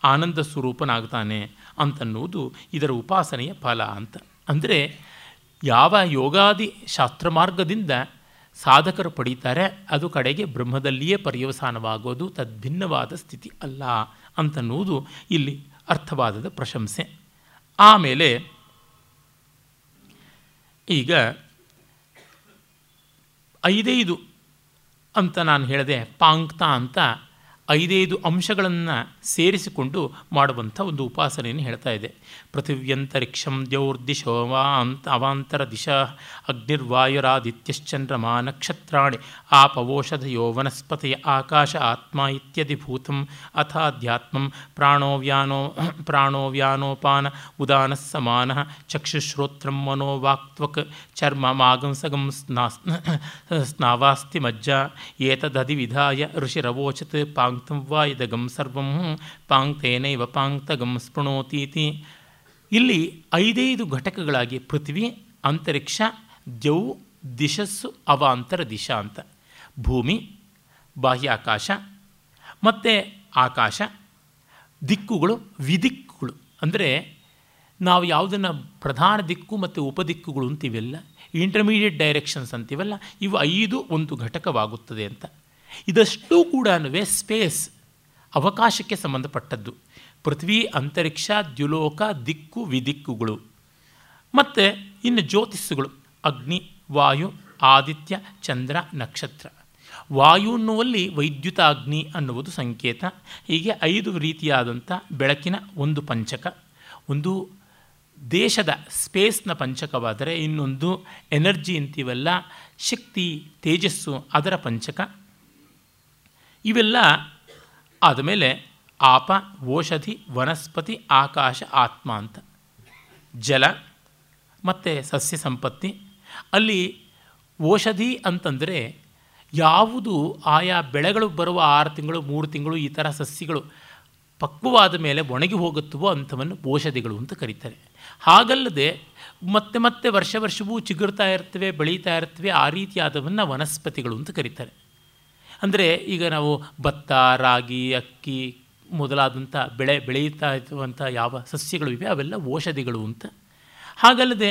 ಆನಂದ ಸ್ವರೂಪನಾಗ್ತಾನೆ ಅಂತನ್ನುವುದು ಇದರ ಉಪಾಸನೆಯ ಫಲ ಅಂತ. ಅಂದರೆ ಯಾವ ಯೋಗಾದಿ ಶಾಸ್ತ್ರ ಮಾರ್ಗದಿಂದ ಸಾಧಕರು ಪಡೀತಾರೆ, ಅದು ಕಡೆಗೆ ಬ್ರಹ್ಮದಲ್ಲಿಯೇ ಪರ್ಯವಸಾನವಾಗೋದು ತದ್ಭಿನ್ನವಾದ ಸ್ಥಿತಿ ಅಲ್ಲ ಅಂತನ್ನುವುದು ಇಲ್ಲಿ ಅರ್ಥವಾದದ ಪ್ರಶಂಸೆ. ಆಮೇಲೆ ಈಗ ಐದೈದು ಅಂತ ನಾನು ಹೇಳಿದೆ ಪಾಂಕ್ತ ಅಂತ ಐದೈದು ಅಂಶಗಳನ್ನು ಸೇರಿಸಿಕೊಂಡು ಮಾಡುವಂಥ ಒಂದು ಉಪಾಸನೆಯನ್ನು ಹೇಳ್ತಾ ಇದೆ. ಪೃಥಿವ್ಯಂತರಿಕ್ಷಂ ದ್ಯೌರ್ದಿಶೋ ವಾ ಅಂತ ಅವಾಂತರ ದಿಶಾ ಅಗ್ನಿರ್ವಾಯುರಾದಿತ್ಯಶ್ಚಂದ್ರಮಾ ನಕ್ಷತ್ರಾಣಿ ಆಪವೋಷಧಯೋ ವನಸ್ಪತಿಯ ಆಕಾಶ ಆತ್ಮ ಇತ್ಯದಿಭೂತಂ ಅಥಾಧ್ಯಾತ್ಮಂ ಪ್ರಾಣೋವ್ಯಾನೋ ಪ್ರಾಣೋವ್ಯಾನೋಪಾನ ಪ್ರಾಣೋ ವ್ಯಾನೋಪಾನ ಉದಾನ ಸಮಾನ ಚಕ್ಷುಶ್ರೋತ್ರಂ ಮನೋವಾಕ್ತ್ವಕ್ ಚರ್ಮ ಮಾಗಂಸಗಂ ಸ್ನಾ ಸ್ನಾವಾಸ್ತಿ ಮಜ್ಜ ಏತದಧಿವಿಧಾಯ ಋಷಿರವೋಚತ್ ಪಾಂಕ್ತಂ ವಾ ಇದಗಂ ಸರ್ವಂ ಪಾಂಕ್ತೇನೈವ ಪಾಂಕ್ತಗಂ ಸ್ಪೃಣೋತೀತಿ ಇಲ್ಲಿ ಐದೈದು ಘಟಕಗಳಾಗಿ ಪೃಥ್ವಿ, ಅಂತರಿಕ್ಷ ದ್ಯೌ ದಿಶಸ್ಸು, ಅವಾಂತರ ದಿಶಾ ಅಂತ. ಭೂಮಿ, ಬಾಹ್ಯಾಕಾಶ ಮತ್ತು ಆಕಾಶ, ದಿಕ್ಕುಗಳು, ವಿದಿಕ್ಕುಗಳು. ಅಂದರೆ ನಾವು ಯಾವುದನ್ನು ಪ್ರಧಾನ ದಿಕ್ಕು ಮತ್ತು ಉಪದಿಕ್ಕುಗಳು ಅಂತೀವಲ್ಲ ಇಂಟರ್ಮೀಡಿಯೇಟ್ ಡೈರೆಕ್ಷನ್ಸ್ ಅಂತೀವಲ್ಲ, ಇವು ಐದು ಒಂದು ಘಟಕವಾಗುತ್ತದೆ ಅಂತ. ಇದಷ್ಟೂ ಕೂಡ ಸ್ಪೇಸ್ ಅವಕಾಶಕ್ಕೆ ಸಂಬಂಧಪಟ್ಟದ್ದು. ಪೃಥ್ವಿ ಅಂತರಿಕ್ಷ, ದ್ಯುಲೋಕ, ದಿಕ್ಕು, ವಿದಿಕ್ಕುಗಳು. ಮತ್ತು ಇನ್ನು ಜ್ಯೋತಿಸ್ಸುಗಳು. ಅಗ್ನಿ, ವಾಯು, ಆದಿತ್ಯ, ಚಂದ್ರ, ನಕ್ಷತ್ರ. ವಾಯು ಅನ್ನುವಲ್ಲಿ ವೈದ್ಯುತಾಗ್ನಿ ಅನ್ನುವುದು ಸಂಕೇತ. ಹೀಗೆ ಐದು ರೀತಿಯಾದಂಥ ಬೆಳಕಿನ ಒಂದು ಪಂಚಕ. ಒಂದು ದೇಶದ ಸ್ಪೇಸ್ನ ಪಂಚಕವಾದರೆ ಇನ್ನೊಂದು ಎನರ್ಜಿ ಅಂತೀವಲ್ಲ, ಶಕ್ತಿ, ತೇಜಸ್ಸು ಅದರ ಪಂಚಕ. ಇವೆಲ್ಲ ಆದಮೇಲೆ ಆಪ, ಓಷಧಿ, ವನಸ್ಪತಿ, ಆಕಾಶ, ಆತ್ಮ ಅಂತ. ಜಲ ಮತ್ತು ಸಸ್ಯ ಸಂಪತ್ತಿ. ಅಲ್ಲಿ ಓಷಧಿ ಅಂತಂದರೆ ಯಾವುದು ಆಯಾ ಬೆಳೆಗಳು ಬರುವ ಆರು ತಿಂಗಳು, ಮೂರು ತಿಂಗಳು ಈ ಥರ ಸಸ್ಯಗಳು ಪಕ್ವವಾದ ಮೇಲೆ ಒಣಗಿ ಹೋಗುತ್ತವೋ ಅಂಥವನ್ನು ಔಷಧಿಗಳು ಅಂತ ಕರೀತಾರೆ. ಹಾಗಲ್ಲದೆ ಮತ್ತೆ ಮತ್ತೆ ವರ್ಷ ವರ್ಷವೂ ಚಿಗುರ್ತಾ ಇರ್ತವೆ, ಬೆಳೀತಾ ಇರ್ತವೆ, ಆ ರೀತಿಯಾದವನ್ನು ವನಸ್ಪತಿಗಳು ಅಂತ ಕರೀತಾರೆ. ಅಂದರೆ ಈಗ ನಾವು ಭತ್ತ, ರಾಗಿ, ಅಕ್ಕಿ ಮೊದಲಾದಂಥ ಬೆಳೆ ಬೆಳೆಯುತ್ತಾ ಇರುವಂಥ ಯಾವ ಸಸ್ಯಗಳು ಇವೆ, ಅವೆಲ್ಲ ಔಷಧಿಗಳು ಅಂತ. ಹಾಗಲ್ಲದೆ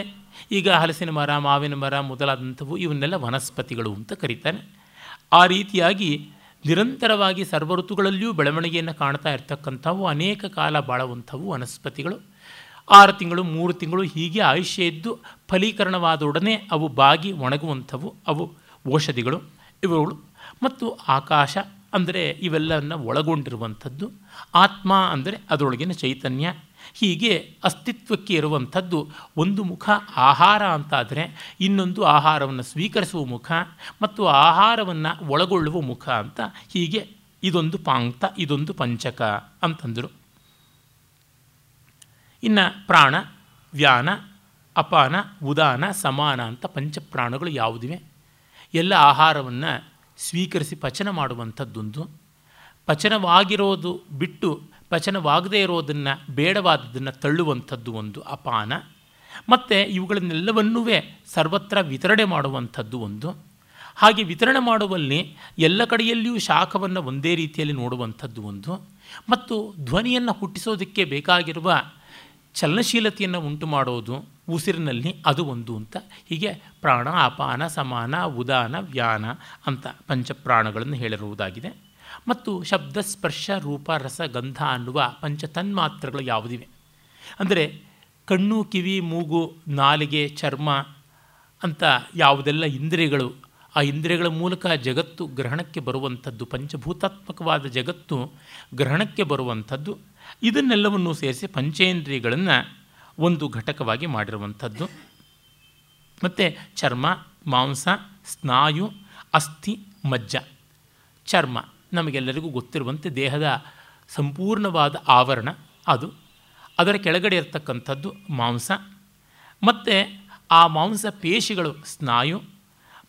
ಈಗ ಹಲಸಿನ ಮರ, ಮಾವಿನ ಮರ ಮೊದಲಾದಂಥವು ಇವನ್ನೆಲ್ಲ ವನಸ್ಪತಿಗಳು ಅಂತ ಕರೀತಾರೆ. ಆ ರೀತಿಯಾಗಿ ನಿರಂತರವಾಗಿ ಸರ್ವ ಋತುಗಳಲ್ಲಿಯೂ ಬೆಳವಣಿಗೆಯನ್ನು ಕಾಣ್ತಾ ಇರ್ತಕ್ಕಂಥವು ಅನೇಕ ಕಾಲ ಬಾಳುವಂಥವು ವನಸ್ಪತಿಗಳು. ಆರು ತಿಂಗಳು, ಮೂರು ತಿಂಗಳು ಹೀಗೆ ಆಯುಷ್ಯ ಇದ್ದು ಫಲೀಕರಣವಾದೊಡನೆ ಅವು ಬಾಗಿ ಒಣಗುವಂಥವು ಅವು ಔಷಧಿಗಳು. ಇವುಗಳು ಮತ್ತು ಆಕಾಶ ಅಂದರೆ ಇವೆಲ್ಲವನ್ನು ಒಳಗೊಂಡಿರುವಂಥದ್ದು, ಆತ್ಮ ಅಂದರೆ ಅದರೊಳಗಿನ ಚೈತನ್ಯ. ಹೀಗೆ ಅಸ್ತಿತ್ವಕ್ಕೆ ಇರುವಂಥದ್ದು ಒಂದು ಮುಖ ಆಹಾರ ಅಂತಾದರೆ ಇನ್ನೊಂದು ಆಹಾರವನ್ನು ಸ್ವೀಕರಿಸುವ ಮುಖ ಮತ್ತು ಆಹಾರವನ್ನು ಒಳಗೊಳ್ಳುವ ಮುಖ ಅಂತ ಹೀಗೆ ಇದೊಂದು ಪಾಂಕ್ತ, ಇದೊಂದು ಪಂಚಕ ಅಂತಂದರು. ಇನ್ನು ಪ್ರಾಣ, ವ್ಯಾನ, ಅಪಾನ, ಉದಾನ, ಸಮಾನ ಅಂತ ಪಂಚಪ್ರಾಣಗಳು ಯಾವುದಿವೆ? ಎಲ್ಲ ಆಹಾರವನ್ನು ಸ್ವೀಕರಿಸಿ ಪಚನ ಮಾಡುವಂಥದ್ದೊಂದು ಪಚನವಾಗಿರೋದು ಬಿಟ್ಟು ಪಚನವಾಗದೇ ಇರೋದನ್ನು ಬೇಡವಾದದನ್ನು ತಳ್ಳುವಂಥದ್ದು ಒಂದು ಅಪಾನ. ಮತ್ತು ಇವುಗಳನ್ನೆಲ್ಲವನ್ನೂ ಸರ್ವತ್ರ ವಿತರಣೆ ಮಾಡುವಂಥದ್ದು ಒಂದು. ಹಾಗೆ ವಿತರಣೆ ಮಾಡುವಲ್ಲಿ ಎಲ್ಲ ಕಡೆಯಲ್ಲಿಯೂ ಶಾಖವನ್ನು ಒಂದೇ ರೀತಿಯಲ್ಲಿ ನೋಡುವಂಥದ್ದು ಒಂದು. ಮತ್ತು ಧ್ವನಿಯನ್ನು ಹುಟ್ಟಿಸೋದಕ್ಕೆ ಬೇಕಾಗಿರುವ ಚಲನಶೀಲತೆಯನ್ನು ಉಂಟು ಮಾಡೋದು ಉಸಿರಿನಲ್ಲಿ ಅದು ಒಂದು ಅಂತ. ಹೀಗೆ ಪ್ರಾಣ, ಅಪಾನ, ಸಮಾನ, ಉದಾನ, ವ್ಯಾನ ಅಂತ ಪಂಚಪ್ರಾಣಗಳನ್ನು ಹೇಳಿರುವುದಾಗಿದೆ. ಮತ್ತು ಶಬ್ದ, ಸ್ಪರ್ಶ, ರೂಪ, ರಸ, ಗಂಧ ಅನ್ನುವ ಪಂಚ ತನ್ಮಾತ್ರಗಳು ಯಾವುದಿವೆ? ಅಂದರೆ ಕಣ್ಣು, ಕಿವಿ, ಮೂಗು, ನಾಲಿಗೆ, ಚರ್ಮ ಅಂತ ಯಾವುದೆಲ್ಲ ಇಂದ್ರಿಯಗಳು, ಆ ಇಂದ್ರಿಯಗಳ ಮೂಲಕ ಜಗತ್ತು ಗ್ರಹಣಕ್ಕೆ ಬರುವಂಥದ್ದು, ಪಂಚಭೂತಾತ್ಮಕವಾದ ಜಗತ್ತು ಗ್ರಹಣಕ್ಕೆ ಬರುವಂಥದ್ದು, ಇದನ್ನೆಲ್ಲವನ್ನು ಸೇರಿಸಿ ಪಂಚೇಂದ್ರಿಯಗಳನ್ನು ಒಂದು ಘಟಕವಾಗಿ ಮಾಡಿರುವಂಥದ್ದು. ಮತ್ತು ಚರ್ಮ, ಮಾಂಸ, ಸ್ನಾಯು, ಅಸ್ಥಿ, ಮಜ್ಜ. ಚರ್ಮ ನಮಗೆಲ್ಲರಿಗೂ ಗೊತ್ತಿರುವಂತೆ ದೇಹದ ಸಂಪೂರ್ಣವಾದ ಆವರಣ ಅದು. ಅದರ ಕೆಳಗಡೆ ಇರತಕ್ಕಂಥದ್ದು ಮಾಂಸ. ಮತ್ತು ಆ ಮಾಂಸ ಪೇಶಿಗಳು ಸ್ನಾಯು.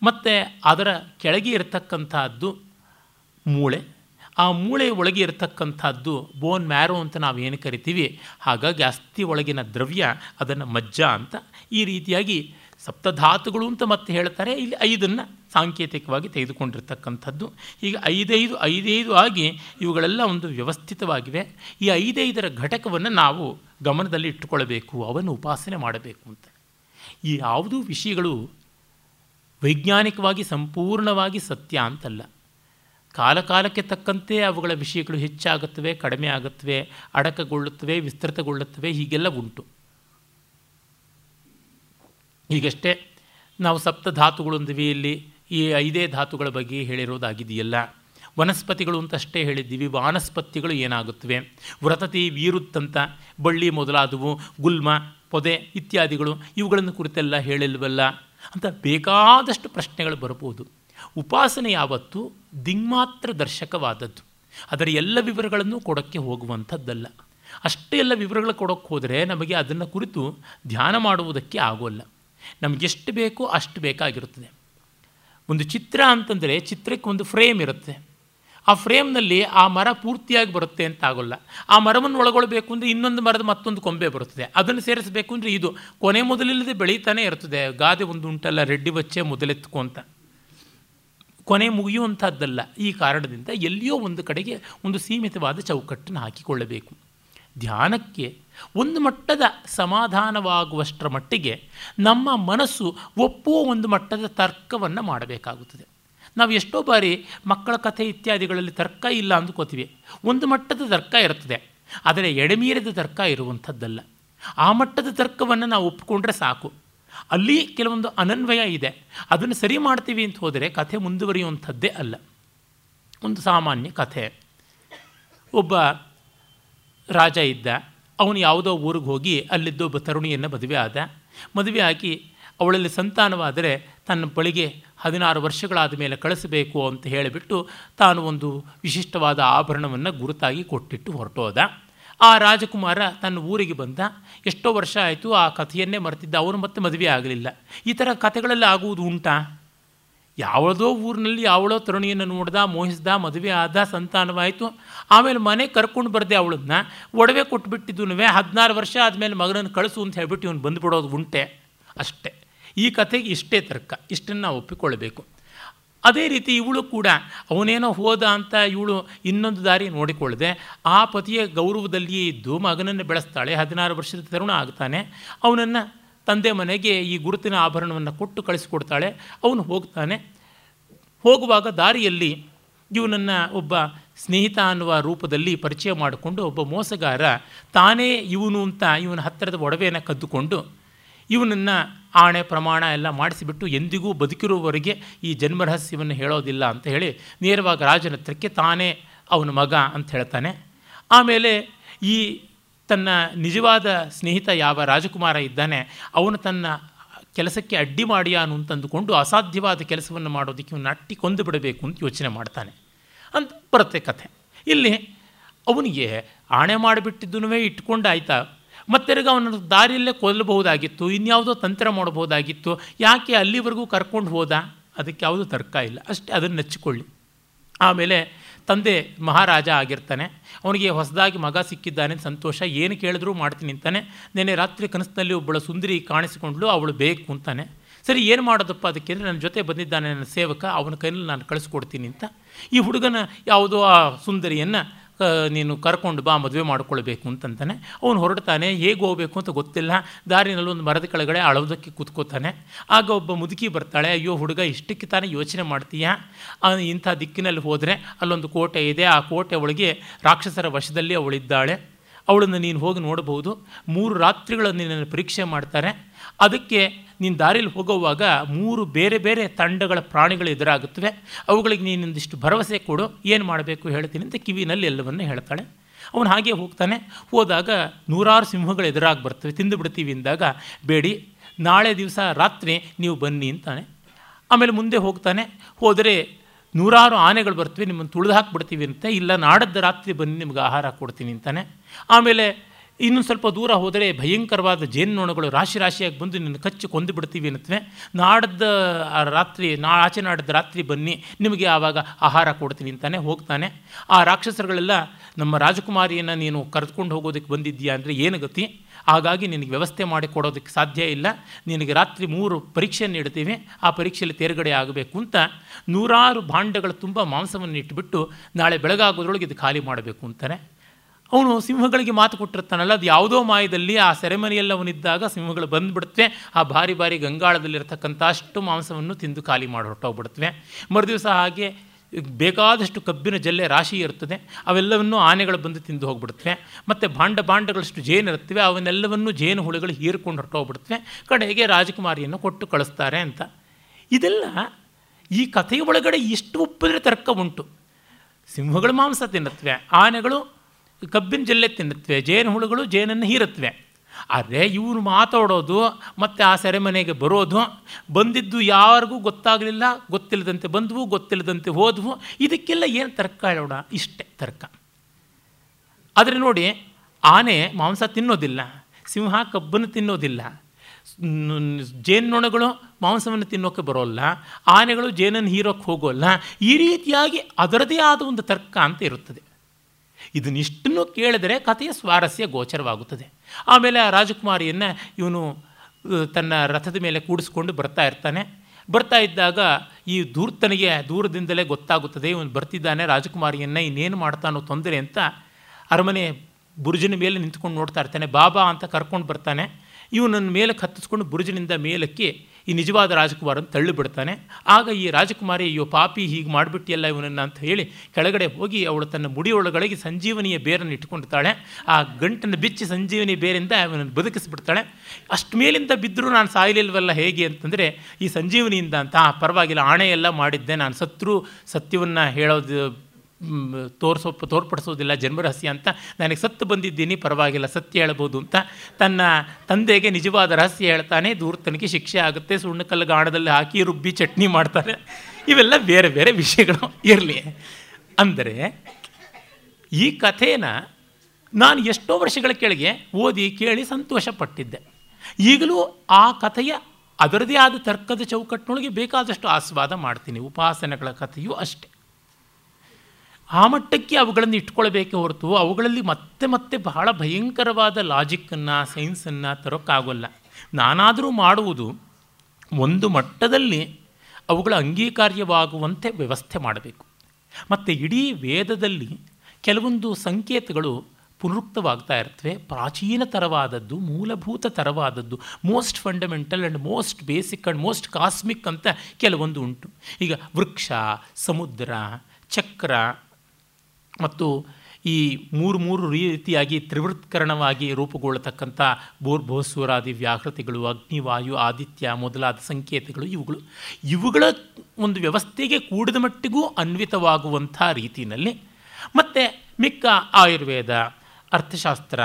ಮತ್ತು ಅದರ ಕೆಳಗೆ ಇರತಕ್ಕಂಥದ್ದು ಮೂಳೆ. ಆ ಮೂಳೆ ಒಳಗೆ ಇರತಕ್ಕಂಥದ್ದು ಬೋನ್ ಮ್ಯಾರೋ ಅಂತ ನಾವು ಏನು ಕರಿತೀವಿ? ಹಾಗಾಗಿ ಅಸ್ಥಿ ಒಳಗಿನ ದ್ರವ್ಯ, ಅದನ್ನು ಮಜ್ಜ ಅಂತ ಈ ರೀತಿಯಾಗಿ ಸಪ್ತಧಾತುಗಳು ಅಂತ ಮತ್ತೆ ಹೇಳ್ತಾರೆ. ಇಲ್ಲಿ ಐದನ್ನು ಸಾಂಕೇತಿಕವಾಗಿ ತೆಗೆದುಕೊಂಡಿರ್ತಕ್ಕಂಥದ್ದು. ಈಗ ಐದೈದು ಐದೈದು ಆಗಿ ಇವುಗಳೆಲ್ಲ ಒಂದು ವ್ಯವಸ್ಥಿತವಾಗಿವೆ. ಈ ಐದೈದರ ಘಟಕವನ್ನು ನಾವು ಗಮನದಲ್ಲಿ ಇಟ್ಟುಕೊಳ್ಳಬೇಕು ಅವನ್ನು ಉಪಾಸನೆ ಮಾಡಬೇಕು ಅಂತ. ಈ ಯಾವುದೂ ವಿಷಯಗಳು ವೈಜ್ಞಾನಿಕವಾಗಿ ಸಂಪೂರ್ಣವಾಗಿ ಸತ್ಯ ಅಂತಲ್ಲ. ಕಾಲಕಾಲಕ್ಕೆ ತಕ್ಕಂತೆ ಅವುಗಳ ವಿಷಯಗಳು ಹೆಚ್ಚಾಗುತ್ತವೆ, ಕಡಿಮೆ ಆಗುತ್ತವೆ, ಅಡಕಗೊಳ್ಳುತ್ತವೆ, ವಿಸ್ತೃತಗೊಳ್ಳುತ್ತವೆ, ಹೀಗೆಲ್ಲ ಉಂಟು. ಈಗಷ್ಟೇ ನಾವು ಸಪ್ತ ಧಾತುಗಳೊಂದಿವಿ ಇಲ್ಲಿ. ಈ ಐದೇ ಧಾತುಗಳ ಬಗ್ಗೆ ಹೇಳಿರೋದಾಗಿದೆಯಲ್ಲ. ವನಸ್ಪತಿಗಳು ಅಂತಷ್ಟೇ ಹೇಳಿದ್ದೀವಿ. ವಾನಸ್ಪತಿಗಳು ಏನಾಗುತ್ತವೆ? ವ್ರತತಿ ವೀರುತ್ತಂತ ಬಳ್ಳಿ ಮೊದಲಾದವು, ಗುಲ್ಮ, ಪೊದೆ ಇತ್ಯಾದಿಗಳು ಇವುಗಳನ್ನು ಕುರಿತೆಲ್ಲ ಹೇಳಿಲ್ವಲ್ಲ ಅಂತ ಬೇಕಾದಷ್ಟು ಪ್ರಶ್ನೆಗಳು ಬರಬಹುದು. ಉಪಾಸನೆ ಯಾವತ್ತು ದಿಗ್ಮಾತ್ರ ದರ್ಶಕವಾದದ್ದು. ಅದರ ಎಲ್ಲ ವಿವರಗಳನ್ನು ಕೊಡೋಕ್ಕೆ ಹೋಗುವಂಥದ್ದಲ್ಲ. ಅಷ್ಟೇ ಎಲ್ಲ ವಿವರಗಳು ಕೊಡೋಕ್ಕೆ ಹೋದರೆ ನಮಗೆ ಅದನ್ನು ಕುರಿತು ಧ್ಯಾನ ಮಾಡುವುದಕ್ಕೆ ಆಗೋಲ್ಲ. ನಮಗೆಷ್ಟು ಬೇಕೋ ಅಷ್ಟು ಬೇಕಾಗಿರುತ್ತದೆ. ಒಂದು ಚಿತ್ರ ಅಂತಂದರೆ ಚಿತ್ರಕ್ಕೆ ಒಂದು ಫ್ರೇಮ್ ಇರುತ್ತೆ. ಆ ಫ್ರೇಮ್ನಲ್ಲಿ ಆ ಮರ ಪೂರ್ತಿಯಾಗಿ ಬರುತ್ತೆ ಅಂತ ಆಗೋಲ್ಲ. ಆ ಮರವನ್ನು ಒಳಗೊಳ್ಬೇಕು ಅಂದರೆ ಇನ್ನೊಂದು ಮರದ ಮತ್ತೊಂದು ಕೊಂಬೆ ಬರುತ್ತದೆ. ಅದನ್ನು ಸೇರಿಸಬೇಕು ಅಂದರೆ ಇದು. ಕೊನೆ ಮೊದಲಿಲ್ಲದೆ ಬೆಳೀತಾನೆ ಇರ್ತದೆ. ಗಾದೆ ಒಂದು ಉಂಟಲ್ಲ, ರೆಡ್ಡಿ ಬಚ್ಚೆ ಮೊದಲೆತ್ಕೊ ಅಂತ. ಕೊನೆ ಮುಗಿಯುವಂಥದ್ದಲ್ಲ. ಈ ಕಾರಣದಿಂದ ಎಲ್ಲಿಯೋ ಒಂದು ಕಡೆಗೆ ಒಂದು ಸೀಮಿತವಾದ ಚೌಕಟ್ಟನ್ನು ಹಾಕಿಕೊಳ್ಳಬೇಕು. ಧ್ಯಾನಕ್ಕೆ ಒಂದು ಮಟ್ಟದ ಸಮಾಧಾನವಾಗುವಷ್ಟರ ಮಟ್ಟಿಗೆ ನಮ್ಮ ಮನಸ್ಸು ಒಪ್ಪುವ ಒಂದು ಮಟ್ಟದ ತರ್ಕವನ್ನು ಮಾಡಬೇಕಾಗುತ್ತದೆ. ನಾವು ಎಷ್ಟೋ ಬಾರಿ ಮಕ್ಕಳ ಕಥೆ ಇತ್ಯಾದಿಗಳಲ್ಲಿ ತರ್ಕ ಇಲ್ಲ ಅಂದ್ಕೋತೀವಿ. ಒಂದು ಮಟ್ಟದ ತರ್ಕ ಇರುತ್ತದೆ. ಆದರೆ ಎಡೆಮೀರಿದ ತರ್ಕ ಇರುವಂಥದ್ದಲ್ಲ. ಆ ಮಟ್ಟದ ತರ್ಕವನ್ನು ನಾವು ಒಪ್ಪಿಕೊಂಡ್ರೆ ಸಾಕು. ಅಲ್ಲಿ ಕೆಲವೊಂದು ಅನನ್ವಯ ಇದೆ. ಅದನ್ನು ಸರಿ ಮಾಡ್ತೀವಿ ಅಂತ ಹೋದರೆ ಕಥೆ ಮುಂದುವರಿಯುವಂಥದ್ದೇ ಅಲ್ಲ. ಒಂದು ಸಾಮಾನ್ಯ ಕಥೆ. ಒಬ್ಬ ರಾಜ ಇದ್ದ. ಅವನು ಯಾವುದೋ ಊರಿಗೆ ಹೋಗಿ ಅಲ್ಲಿದ್ದೊಬ್ಬ ತರುಣಿಯನ್ನು ಮದುವೆ ಆದ. ಮದುವೆ ಆಗಿ ಅವಳಲ್ಲಿ ಸಂತಾನವಾದರೆ ತನ್ನ ಬಳಿಗೆ ಹದಿನಾರು ವರ್ಷಗಳಾದ ಮೇಲೆ ಕಳಿಸಬೇಕು ಅಂತ ಹೇಳಿಬಿಟ್ಟು ತಾನು ಒಂದು ವಿಶಿಷ್ಟವಾದ ಆಭರಣವನ್ನು ಗುರುತಾಗಿ ಕೊಟ್ಟಿಟ್ಟು ಹೊರಟೋದ. ಆ ರಾಜಕುಮಾರ ತನ್ನ ಊರಿಗೆ ಬಂದ. ಎಷ್ಟೋ ವರ್ಷ ಆಯಿತು ಆ ಕಥೆಯನ್ನೇ ಮರೆತಿದ್ದ. ಅವನು ಮತ್ತೆ ಮದುವೆ ಆಗಲಿಲ್ಲ. ಈ ಥರ ಕಥೆಗಳಲ್ಲಿ ಆಗುವುದು ಉಂಟಾ? ಯಾವುದೋ ಊರಿನಲ್ಲಿ ಯಾವಳೋ ತರುಣಿಯನ್ನು ನೋಡ್ದ, ಮೋಹಿಸ್ದ, ಮದುವೆ ಆದ, ಸಂತಾನವಾಯಿತು. ಆಮೇಲೆ ಮನೆ ಕರ್ಕೊಂಡು ಬರದೆ ಅವಳನ್ನ. ಒಡವೆ ಕೊಟ್ಬಿಟ್ಟಿದ್ದು ಹದಿನಾರು ವರ್ಷ ಆದಮೇಲೆ ಮಗನನ್ನು ಕಳಿಸು ಅಂತ ಹೇಳ್ಬಿಟ್ಟು ಇವನು ಬಂದುಬಿಡೋದು ಉಂಟೆ. ಅಷ್ಟೇ. ಈ ಕಥೆಗೆ ಇಷ್ಟೇ ತರ್ಕ. ಇಷ್ಟನ್ನು ನಾವು ಒಪ್ಪಿಕೊಳ್ಳಬೇಕು. ಅದೇ ರೀತಿ ಇವಳು ಕೂಡ, ಅವನೇನೋ ಹೋದ ಅಂತ ಇವಳು ಇನ್ನೊಂದು ದಾರಿ ನೋಡಿಕೊಳ್ಳದೆ, ಆ ಪತಿಯ ಗೌರವದಲ್ಲಿಯೇ ಇದ್ದು ಮಗನನ್ನು ಬೆಳೆಸ್ತಾಳೆ. ಹದಿನಾರು ವರ್ಷದ ತರುಣ ಆಗ್ತಾನೆ. ಅವನನ್ನು ತಂದೆ ಮನೆಗೆ ಈ ಗುರುತಿನ ಆಭರಣವನ್ನು ಕೊಟ್ಟು ಕಳಿಸಿಕೊಡ್ತಾಳೆ. ಅವನು ಹೋಗ್ತಾನೆ. ಹೋಗುವಾಗ ದಾರಿಯಲ್ಲಿ ಇವನನ್ನು ಒಬ್ಬ ಸ್ನೇಹಿತ ಅನ್ನುವ ರೂಪದಲ್ಲಿ ಪರಿಚಯ ಮಾಡಿಕೊಂಡು ಒಬ್ಬ ಮೋಸಗಾರ ತಾನೇ ಇವನು ಅಂತ ಇವನ ಹತ್ತಿರದ ಒಡವೆಯನ್ನು ಕದ್ದುಕೊಂಡು ಇವನನ್ನು ಆಣೆ ಪ್ರಮಾಣ ಎಲ್ಲ ಮಾಡಿಸಿಬಿಟ್ಟು ಎಂದಿಗೂ ಬದುಕಿರುವವರೆಗೆ ಈ ಜನ್ಮರಹಸ್ಯವನ್ನು ಹೇಳೋದಿಲ್ಲ ಅಂತ ಹೇಳಿ ನೇರವಾಗಿ ರಾಜನ ಹತ್ರಕ್ಕೆ ತಾನೇ ಅವನ ಮಗ ಅಂತ ಹೇಳ್ತಾನೆ. ಆಮೇಲೆ ಈ ತನ್ನ ನಿಜವಾದ ಸ್ನೇಹಿತ ಯಾವ ರಾಜಕುಮಾರ ಇದ್ದಾನೆ, ಅವನು ತನ್ನ ಕೆಲಸಕ್ಕೆ ಅಡ್ಡಿ ಮಾಡಿಯಾನು ಅಂತಂದುಕೊಂಡು ಅಸಾಧ್ಯವಾದ ಕೆಲಸವನ್ನು ಮಾಡೋದಕ್ಕೆ ಇವನು ಅಟ್ಟಿ ಕೊಂದು ಬಿಡಬೇಕು ಅಂತ ಯೋಚನೆ ಮಾಡ್ತಾನೆ. ಅಂತ ಬರುತ್ತೆ ಕಥೆ. ಇಲ್ಲಿ ಅವನಿಗೆ ಆಣೆ ಮಾಡಿಬಿಟ್ಟಿದ್ದೂ ಇಟ್ಕೊಂಡಾಯ್ತಾ? ಮತ್ತೆರಗ ಅವನ ದಾರಿಯಲ್ಲೇ ಕೊಲ್ಲಬಹುದಾಗಿತ್ತು, ಇನ್ಯಾವುದೋ ತಂತ್ರ ಮಾಡಬಹುದಾಗಿತ್ತು, ಯಾಕೆ ಅಲ್ಲಿವರೆಗೂ ಕರ್ಕೊಂಡು ಹೋದ? ಅದಕ್ಕೆ ಯಾವುದೂ ತರ್ಕ ಇಲ್ಲ. ಅಷ್ಟೇ ಅದನ್ನು ನೆಚ್ಚಿಕೊಳ್ಳಿ. ಆಮೇಲೆ ತಂದೆ ಮಹಾರಾಜ ಆಗಿರ್ತಾನೆ. ಅವನಿಗೆ ಹೊಸದಾಗಿ ಮಗ ಸಿಕ್ಕಿದ್ದಾನೆ, ಸಂತೋಷ, ಏನು ಕೇಳಿದ್ರೂ ಮಾಡ್ತೀನಿ ಅಂತಾನೆ. ನೆನೆ ರಾತ್ರಿ ಕನಸಿನಲ್ಲಿ ಒಬ್ಬಳ ಸುಂದರಿ ಕಾಣಿಸಿಕೊಂಡ್ಲು, ಅವಳು ಬೇಕು ಅಂತಾನೆ. ಸರಿ, ಏನು ಮಾಡೋದಪ್ಪ ಅದಕ್ಕೆ ಅಂದರೆ, ನನ್ನ ಜೊತೆ ಬಂದಿದ್ದಾನೆ ನನ್ನ ಸೇವಕ, ಅವನ ಕೈಯಲ್ಲಿ ನಾನು ಕಳಿಸ್ಕೊಡ್ತೀನಿ ಅಂತ. ಈ ಹುಡುಗನ ಯಾವುದೋ ಆ ಸುಂದರಿಯನ್ನು ನೀನು ಕರ್ಕೊಂಡು ಬಾ, ಮದುವೆ ಮಾಡ್ಕೊಳ್ಬೇಕು ಅಂತಂತಾನೆ. ಅವನು ಹೊರಡ್ತಾನೆ, ಹೇಗೆ ಹೋಗಬೇಕು ಅಂತ ಗೊತ್ತಿಲ್ಲ. ದಾರಿನಲ್ಲಿ ಒಂದು ಮರದ ಕೆಳಗಡೆ ಅಳೋದಕ್ಕೆ ಕೂತ್ಕೋತಾನೆ. ಆಗ ಒಬ್ಬ ಮುದುಕಿ ಬರ್ತಾಳೆ, ಅಯ್ಯೋ, ಹುಡುಗ, ಇಷ್ಟಕ್ಕೆ ತಾನೇ ಯೋಚನೆ ಮಾಡ್ತೀಯಾ? ಇಂಥ ದಿಕ್ಕಿನಲ್ಲಿ ಹೋದರೆ ಅಲ್ಲೊಂದು ಕೋಟೆ ಇದೆ. ಆ ಕೋಟೆ ಒಳಗೆ ರಾಕ್ಷಸರ ವಶದಲ್ಲಿ ಅವಳಿದ್ದಾಳೆ. ಅವಳನ್ನು ನೀನು ಹೋಗಿ ನೋಡಬಹುದು. ಮೂರು ರಾತ್ರಿಗಳನ್ನು ನಿನ್ನನ್ನು ಪರೀಕ್ಷೆ ಮಾಡ್ತಾರೆ. ಅದಕ್ಕೆ ನೀನು ದಾರಿಯಲ್ಲಿ ಹೋಗುವಾಗ ಮೂರು ಬೇರೆ ಬೇರೆ ತಂಡಗಳ ಪ್ರಾಣಿಗಳು ಎದುರಾಗುತ್ತವೆ. ಅವುಗಳಿಗೆ ನೀನೊಂದಿಷ್ಟು ಭರವಸೆ ಕೊಡು. ಏನು ಮಾಡಬೇಕು ಹೇಳ್ತೀನಿ ಅಂತ ಕಿವಿನಲ್ಲಿ ಎಲ್ಲವನ್ನೂ ಹೇಳ್ತಾಳೆ. ಅವನು ಹಾಗೆ ಹೋಗ್ತಾನೆ. ಹೋದಾಗ ನೂರಾರು ಸಿಂಹಗಳು ಎದುರಾಗಿ ಬರ್ತವೆ. ತಿಂದು ಬಿಡ್ತೀವಿ ಅಂದಾಗ, ಬೇಡಿ, ನಾಳೆ ದಿವಸ ರಾತ್ರಿ ನೀವು ಬನ್ನಿ ಅಂತಾನೆ. ಆಮೇಲೆ ಮುಂದೆ ಹೋಗ್ತಾನೆ. ಹೋದರೆ ನೂರಾರು ಆನೆಗಳು ಬರ್ತವೆ. ನಿಮ್ಮನ್ನು ತುಳಿದು ಹಾಕ್ಬಿಡ್ತೀವಿ ಅಂತ. ಇಲ್ಲ, ನಾಡದ್ದು ರಾತ್ರಿ ಬನ್ನಿ, ನಿಮ್ಗೆ ಆಹಾರ ಕೊಡ್ತೀನಿ ಅಂತಾನೆ. ಆಮೇಲೆ ಇನ್ನು ಸ್ವಲ್ಪ ದೂರ ಹೋದರೆ ಭಯಂಕರವಾದ ಜೇನುನೊಣಗಳು ರಾಶಿ ರಾಶಿಯಾಗಿ ಬಂದು ನಿನ್ನ ಕಚ್ಚಿ ಕೊಂದು ಬಿಡ್ತೀವಿ ಅನ್ನತ್ವೆ ನಾಡದ ರಾತ್ರಿ, ನಾ, ಆಚೆ ನಾಡದ ರಾತ್ರಿ ಬನ್ನಿ, ನಿಮಗೆ ಆವಾಗ ಆಹಾರ ಕೊಡ್ತೀನಿ ಅಂತಾನೆ ಹೋಗ್ತಾನೆ. ಆ ರಾಕ್ಷಸರುಗಳೆಲ್ಲ, ನಮ್ಮ ರಾಜಕುಮಾರಿಯನ್ನು ನೀನು ಕರೆದುಕೊಂಡು ಹೋಗೋದಕ್ಕೆ ಬಂದಿದ್ದೀಯಾ ಅಂದರೆ ಏನು ಗತಿ? ಹಾಗಾಗಿ ನಿನಗೆ ವ್ಯವಸ್ಥೆ ಮಾಡಿ ಕೊಡೋದಕ್ಕೆ ಸಾಧ್ಯ ಇಲ್ಲ. ನಿನಗೆ ರಾತ್ರಿ ಮೂರು ಪರೀಕ್ಷೆಯನ್ನು ಇಡ್ತೀವಿ ಆ ಪರೀಕ್ಷೆಯಲ್ಲಿ ತೇರ್ಗಡೆ ಆಗಬೇಕು ಅಂತ ನೂರಾರು ಭಾಂಡಗಳು ತುಂಬ ಮಾಂಸವನ್ನು ಇಟ್ಟುಬಿಟ್ಟು ನಾಳೆ ಬೆಳಗಾಗೋದ್ರೊಳಗೆ ಇದು ಖಾಲಿ ಮಾಡಬೇಕು ಅಂತಾನೆ. ಅವನು ಸಿಂಹಗಳಿಗೆ ಮಾತು ಕೊಟ್ಟಿರ್ತಾನಲ್ಲ, ಅದು ಯಾವುದೋ ಮಾಯದಲ್ಲಿ ಆ ಸೆರೆಮನಿಯಲ್ಲಿ ಅವನಿದ್ದಾಗ ಸಿಂಹಗಳು ಬಂದುಬಿಡುತ್ತವೆ. ಆ ಭಾರಿ ಭಾರಿ ಗಂಗಾಳದಲ್ಲಿರ್ತಕ್ಕಂಥ ಅಷ್ಟು ಮಾಂಸವನ್ನು ತಿಂದು ಖಾಲಿ ಮಾಡಿ ಹೊರಟೋಗ್ಬಿಡುತ್ತವೆ. ಮರುದಿವಸ ಹಾಗೆ ಬೇಕಾದಷ್ಟು ಕಬ್ಬಿನ ಜಲ್ಲೆ ರಾಶಿ ಇರ್ತದೆ ಅವೆಲ್ಲವನ್ನೂ ಆನೆಗಳು ಬಂದು ತಿಂದು ಹೋಗ್ಬಿಡುತ್ತವೆ. ಮತ್ತು ಭಾಂಡ ಭಾಂಡಗಳಷ್ಟು ಜೇನು ಇರ್ತವೆ ಅವನ್ನೆಲ್ಲವನ್ನು ಜೇನು ಹುಳುಗಳು ಹೀರ್ಕೊಂಡು ಹೊರಟೋಗ್ಬಿಡ್ತವೆ ಕಡೆಗೆ ರಾಜಕುಮಾರಿಯನ್ನು ಕೊಟ್ಟು ಕಳಿಸ್ತಾರೆ ಅಂತ. ಇದೆಲ್ಲ ಈ ಕಥೆಯ ಒಳಗಡೆ ಇಷ್ಟು ಒಪ್ಪಿದ್ರೆ ತರ್ಕ ಉಂಟು. ಸಿಂಹಗಳು ಮಾಂಸ ತಿನ್ನುತ್ತವೆ. ಆನೆಗಳು ಕಬ್ಬಿನ ಜಲ್ಲೆ ತಿನ್ನುತ್ತವೆ, ಜೇನು ಹುಳುಗಳು ಜೇನನ್ನು ಹೀರುತ್ತವೆ. ಆದರೆ ಇವರು ಮಾತಾಡೋದು ಮತ್ತು ಆ ಸೆರೆಮನೆಗೆ ಬರೋದು, ಬಂದಿದ್ದು ಯಾರಿಗೂ ಗೊತ್ತಾಗಲಿಲ್ಲ, ಗೊತ್ತಿಲ್ಲದಂತೆ ಬಂದವು, ಗೊತ್ತಿಲ್ಲದಂತೆ ಹೋದವು, ಇದಕ್ಕೆಲ್ಲ ಏನು ತರ್ಕ ಹೇಳೋಣ? ಇಷ್ಟೇ ತರ್ಕ. ಆದರೆ ನೋಡಿ, ಆನೆ ಮಾಂಸ ತಿನ್ನೋದಿಲ್ಲ, ಸಿಂಹ ಕಬ್ಬನ್ನು ತಿನ್ನೋದಿಲ್ಲ ಜೇನ್ನೊಣಗಳು ಮಾಂಸವನ್ನು ತಿನ್ನೋಕ್ಕೆ ಬರೋಲ್ಲ, ಆನೆಗಳು ಜೇನನ್ನು ಹೀರೋಕ್ಕೆ ಹೋಗೋಲ್ಲ, ಈ ರೀತಿಯಾಗಿ ಅದರದೇ ಆದ ಒಂದು ತರ್ಕ ಅಂತ ಇರುತ್ತದೆ. ಇದನ್ನಿಷ್ಟನ್ನು ಕೇಳಿದರೆ ಕಥೆಯ ಸ್ವಾರಸ್ಯ ಗೋಚರವಾಗುತ್ತದೆ. ಆಮೇಲೆ ಆ ರಾಜಕುಮಾರಿಯನ್ನು ಇವನು ತನ್ನ ರಥದ ಮೇಲೆ ಕೂಡಿಸ್ಕೊಂಡು ಬರ್ತಾ ಇರ್ತಾನೆ. ಬರ್ತಾ ಇದ್ದಾಗ ಈ ದೂರ್ತನಿಗೆ ದೂರದಿಂದಲೇ ಗೊತ್ತಾಗುತ್ತದೆ, ಇವನು ಬರ್ತಿದ್ದಾನೆ, ರಾಜಕುಮಾರಿಯನ್ನು ಇನ್ನೇನು ಮಾಡ್ತಾನೋ ತೊಂದರೆ ಅಂತ ಅರಮನೆ ಬುರುಜಿನ ಮೇಲೆ ನಿಂತ್ಕೊಂಡು ನೋಡ್ತಾ ಇರ್ತಾನೆ. ಬಾಬಾ ಅಂತ ಕರ್ಕೊಂಡು ಬರ್ತಾನೆ. ಇವನನ್ನು ಮೇಲೆ ಹತ್ತಿಸ್ಕೊಂಡು ಬುರುಜಿನಿಂದ ಮೇಲಕ್ಕೆ ಈ ನಿಜವಾದ ರಾಜಕುಮಾರನ ತಳ್ಳಿಬಿಡ್ತಾನೆ. ಆಗ ಈ ರಾಜಕುಮಾರಿ, ಅಯ್ಯೋ ಪಾಪಿ, ಹೀಗೆ ಮಾಡಿಬಿಟ್ಟಿಯಲ್ಲ ಇವನನ್ನು ಅಂತ ಹೇಳಿ ಕೆಳಗಡೆ ಹೋಗಿ ಅವಳು ತನ್ನ ಮುಡಿಯೊಳಗಳಿಗೆ ಸಂಜೀವನಿಯ ಬೇರನ್ನು ಇಟ್ಕೊಂಡಿರ್ತಾಳೆ. ಆ ಗಂಟನ್ನು ಬಿಚ್ಚಿ ಸಂಜೀವನಿ ಬೇರಿಂದ ಅವನನ್ನು ಬದುಕಿಸ್ಬಿಡ್ತಾಳೆ. ಅಷ್ಟು ಮೇಲಿಂದ ಬಿದ್ದರೂ ನಾನು ಸಾಯಲಿಲ್ವಲ್ಲ ಹೇಗೆ ಅಂತಂದರೆ, ಈ ಸಂಜೀವನಿಯಿಂದ ಅಂತ ಪರವಾಗಿಲ್ಲ ಆಣೆ ಎಲ್ಲ ಮಾಡಿದ್ದೆ, ನಾನು ಸತ್ರು ಸತ್ಯವನ್ನು ಹೇಳೋದು ತೋರಿಸೋ, ತೋರ್ಪಡಿಸೋದಿಲ್ಲ ಜನ್ಮರಹಸ್ಯ ಅಂತ ನನಗೆ ಸತ್ತು ಬಂದಿದ್ದೀನಿ, ಪರವಾಗಿಲ್ಲ, ಸತ್ಯ ಹೇಳ್ಬೋದು ಅಂತ ತನ್ನ ತಂದೆಗೆ ನಿಜವಾದ ರಹಸ್ಯ ಹೇಳ್ತಾನೆ ದೂರ್ತನಿಗೆ ಶಿಕ್ಷೆ ಆಗುತ್ತೆ ಸುಣ್ಣಕಲ್ಲು ಗಾಣದಲ್ಲಿ ಹಾಕಿ ರುಬ್ಬಿ ಚಟ್ನಿ ಮಾಡ್ತಾರೆ. ಇವೆಲ್ಲ ಬೇರೆ ಬೇರೆ ವಿಷಯಗಳು ಇರಲಿ. ಅಂದರೆ ಈ ಕಥೆನ ನಾನು ಎಷ್ಟೋ ವರ್ಷಗಳ ಕೆಳಗೆ ಓದಿ ಕೇಳಿ ಸಂತೋಷಪಟ್ಟಿದ್ದೆ. ಈಗಲೂ ಆ ಕಥೆಯ ಅದರದೇ ಆದ ತರ್ಕದ ಚೌಕಟ್ಟಿನೊಳಗೆ ಬೇಕಾದಷ್ಟು ಆಸ್ವಾದ ಮಾಡ್ತೀನಿ. ಉಪಾಸನೆಗಳ ಕಥೆಯೂ ಅಷ್ಟೆ. ಆ ಮಟ್ಟಕ್ಕೆ ಅವುಗಳನ್ನು ಇಟ್ಕೊಳ್ಬೇಕೆ ಹೊರತು ಅವುಗಳಲ್ಲಿ ಮತ್ತೆ ಮತ್ತೆ ಬಹಳ ಭಯಂಕರವಾದ ಲಾಜಿಕ್ಕನ್ನು ಸೈನ್ಸನ್ನು ತರೋಕ್ಕಾಗೋಲ್ಲ. ನಾನಾದರೂ ಮಾಡುವುದು ಒಂದು ಮಟ್ಟದಲ್ಲಿ ಅವುಗಳ ಅಂಗೀಕಾರ್ಯವಾಗುವಂತೆ ವ್ಯವಸ್ಥೆ ಮಾಡಬೇಕು. ಮತ್ತು ಇಡೀ ವೇದದಲ್ಲಿ ಕೆಲವೊಂದು ಸಂಕೇತಗಳು ಪುನರುಕ್ತವಾಗ್ತಾ ಇರ್ತವೆ. ಪ್ರಾಚೀನ ತರವಾದದ್ದು, ಮೂಲಭೂತ ತರವಾದದ್ದು most fundamental and most basic and most cosmic ಅಂತ ಕೆಲವೊಂದು ಉಂಟು. ಈಗ ವೃಕ್ಷ, ಸಮುದ್ರ, ಚಕ್ರ ಮತ್ತು ಈ ಮೂರು ಮೂರು ರೀತಿಯಾಗಿ ತ್ರಿವೃತ್ಕರಣವಾಗಿ ರೂಪುಗೊಳ್ಳತಕ್ಕಂಥ ಬೋರ್ಭೋಸ್ವರಾದಿ ವ್ಯಾಹೃತಿಗಳು ಅಗ್ನಿವಾಯು, ಆದಿತ್ಯ ಮೊದಲಾದ ಸಂಕೇತಗಳು ಇವುಗಳು. ಇವುಗಳ ಒಂದು ವ್ಯವಸ್ಥೆಗೆ ಕೂಡಿದ ಮಟ್ಟಿಗೂ ಅನ್ವಿತವಾಗುವಂಥ ರೀತಿಯಲ್ಲಿ ಮತ್ತು ಮಿಕ್ಕ ಆಯುರ್ವೇದ, ಅರ್ಥಶಾಸ್ತ್ರ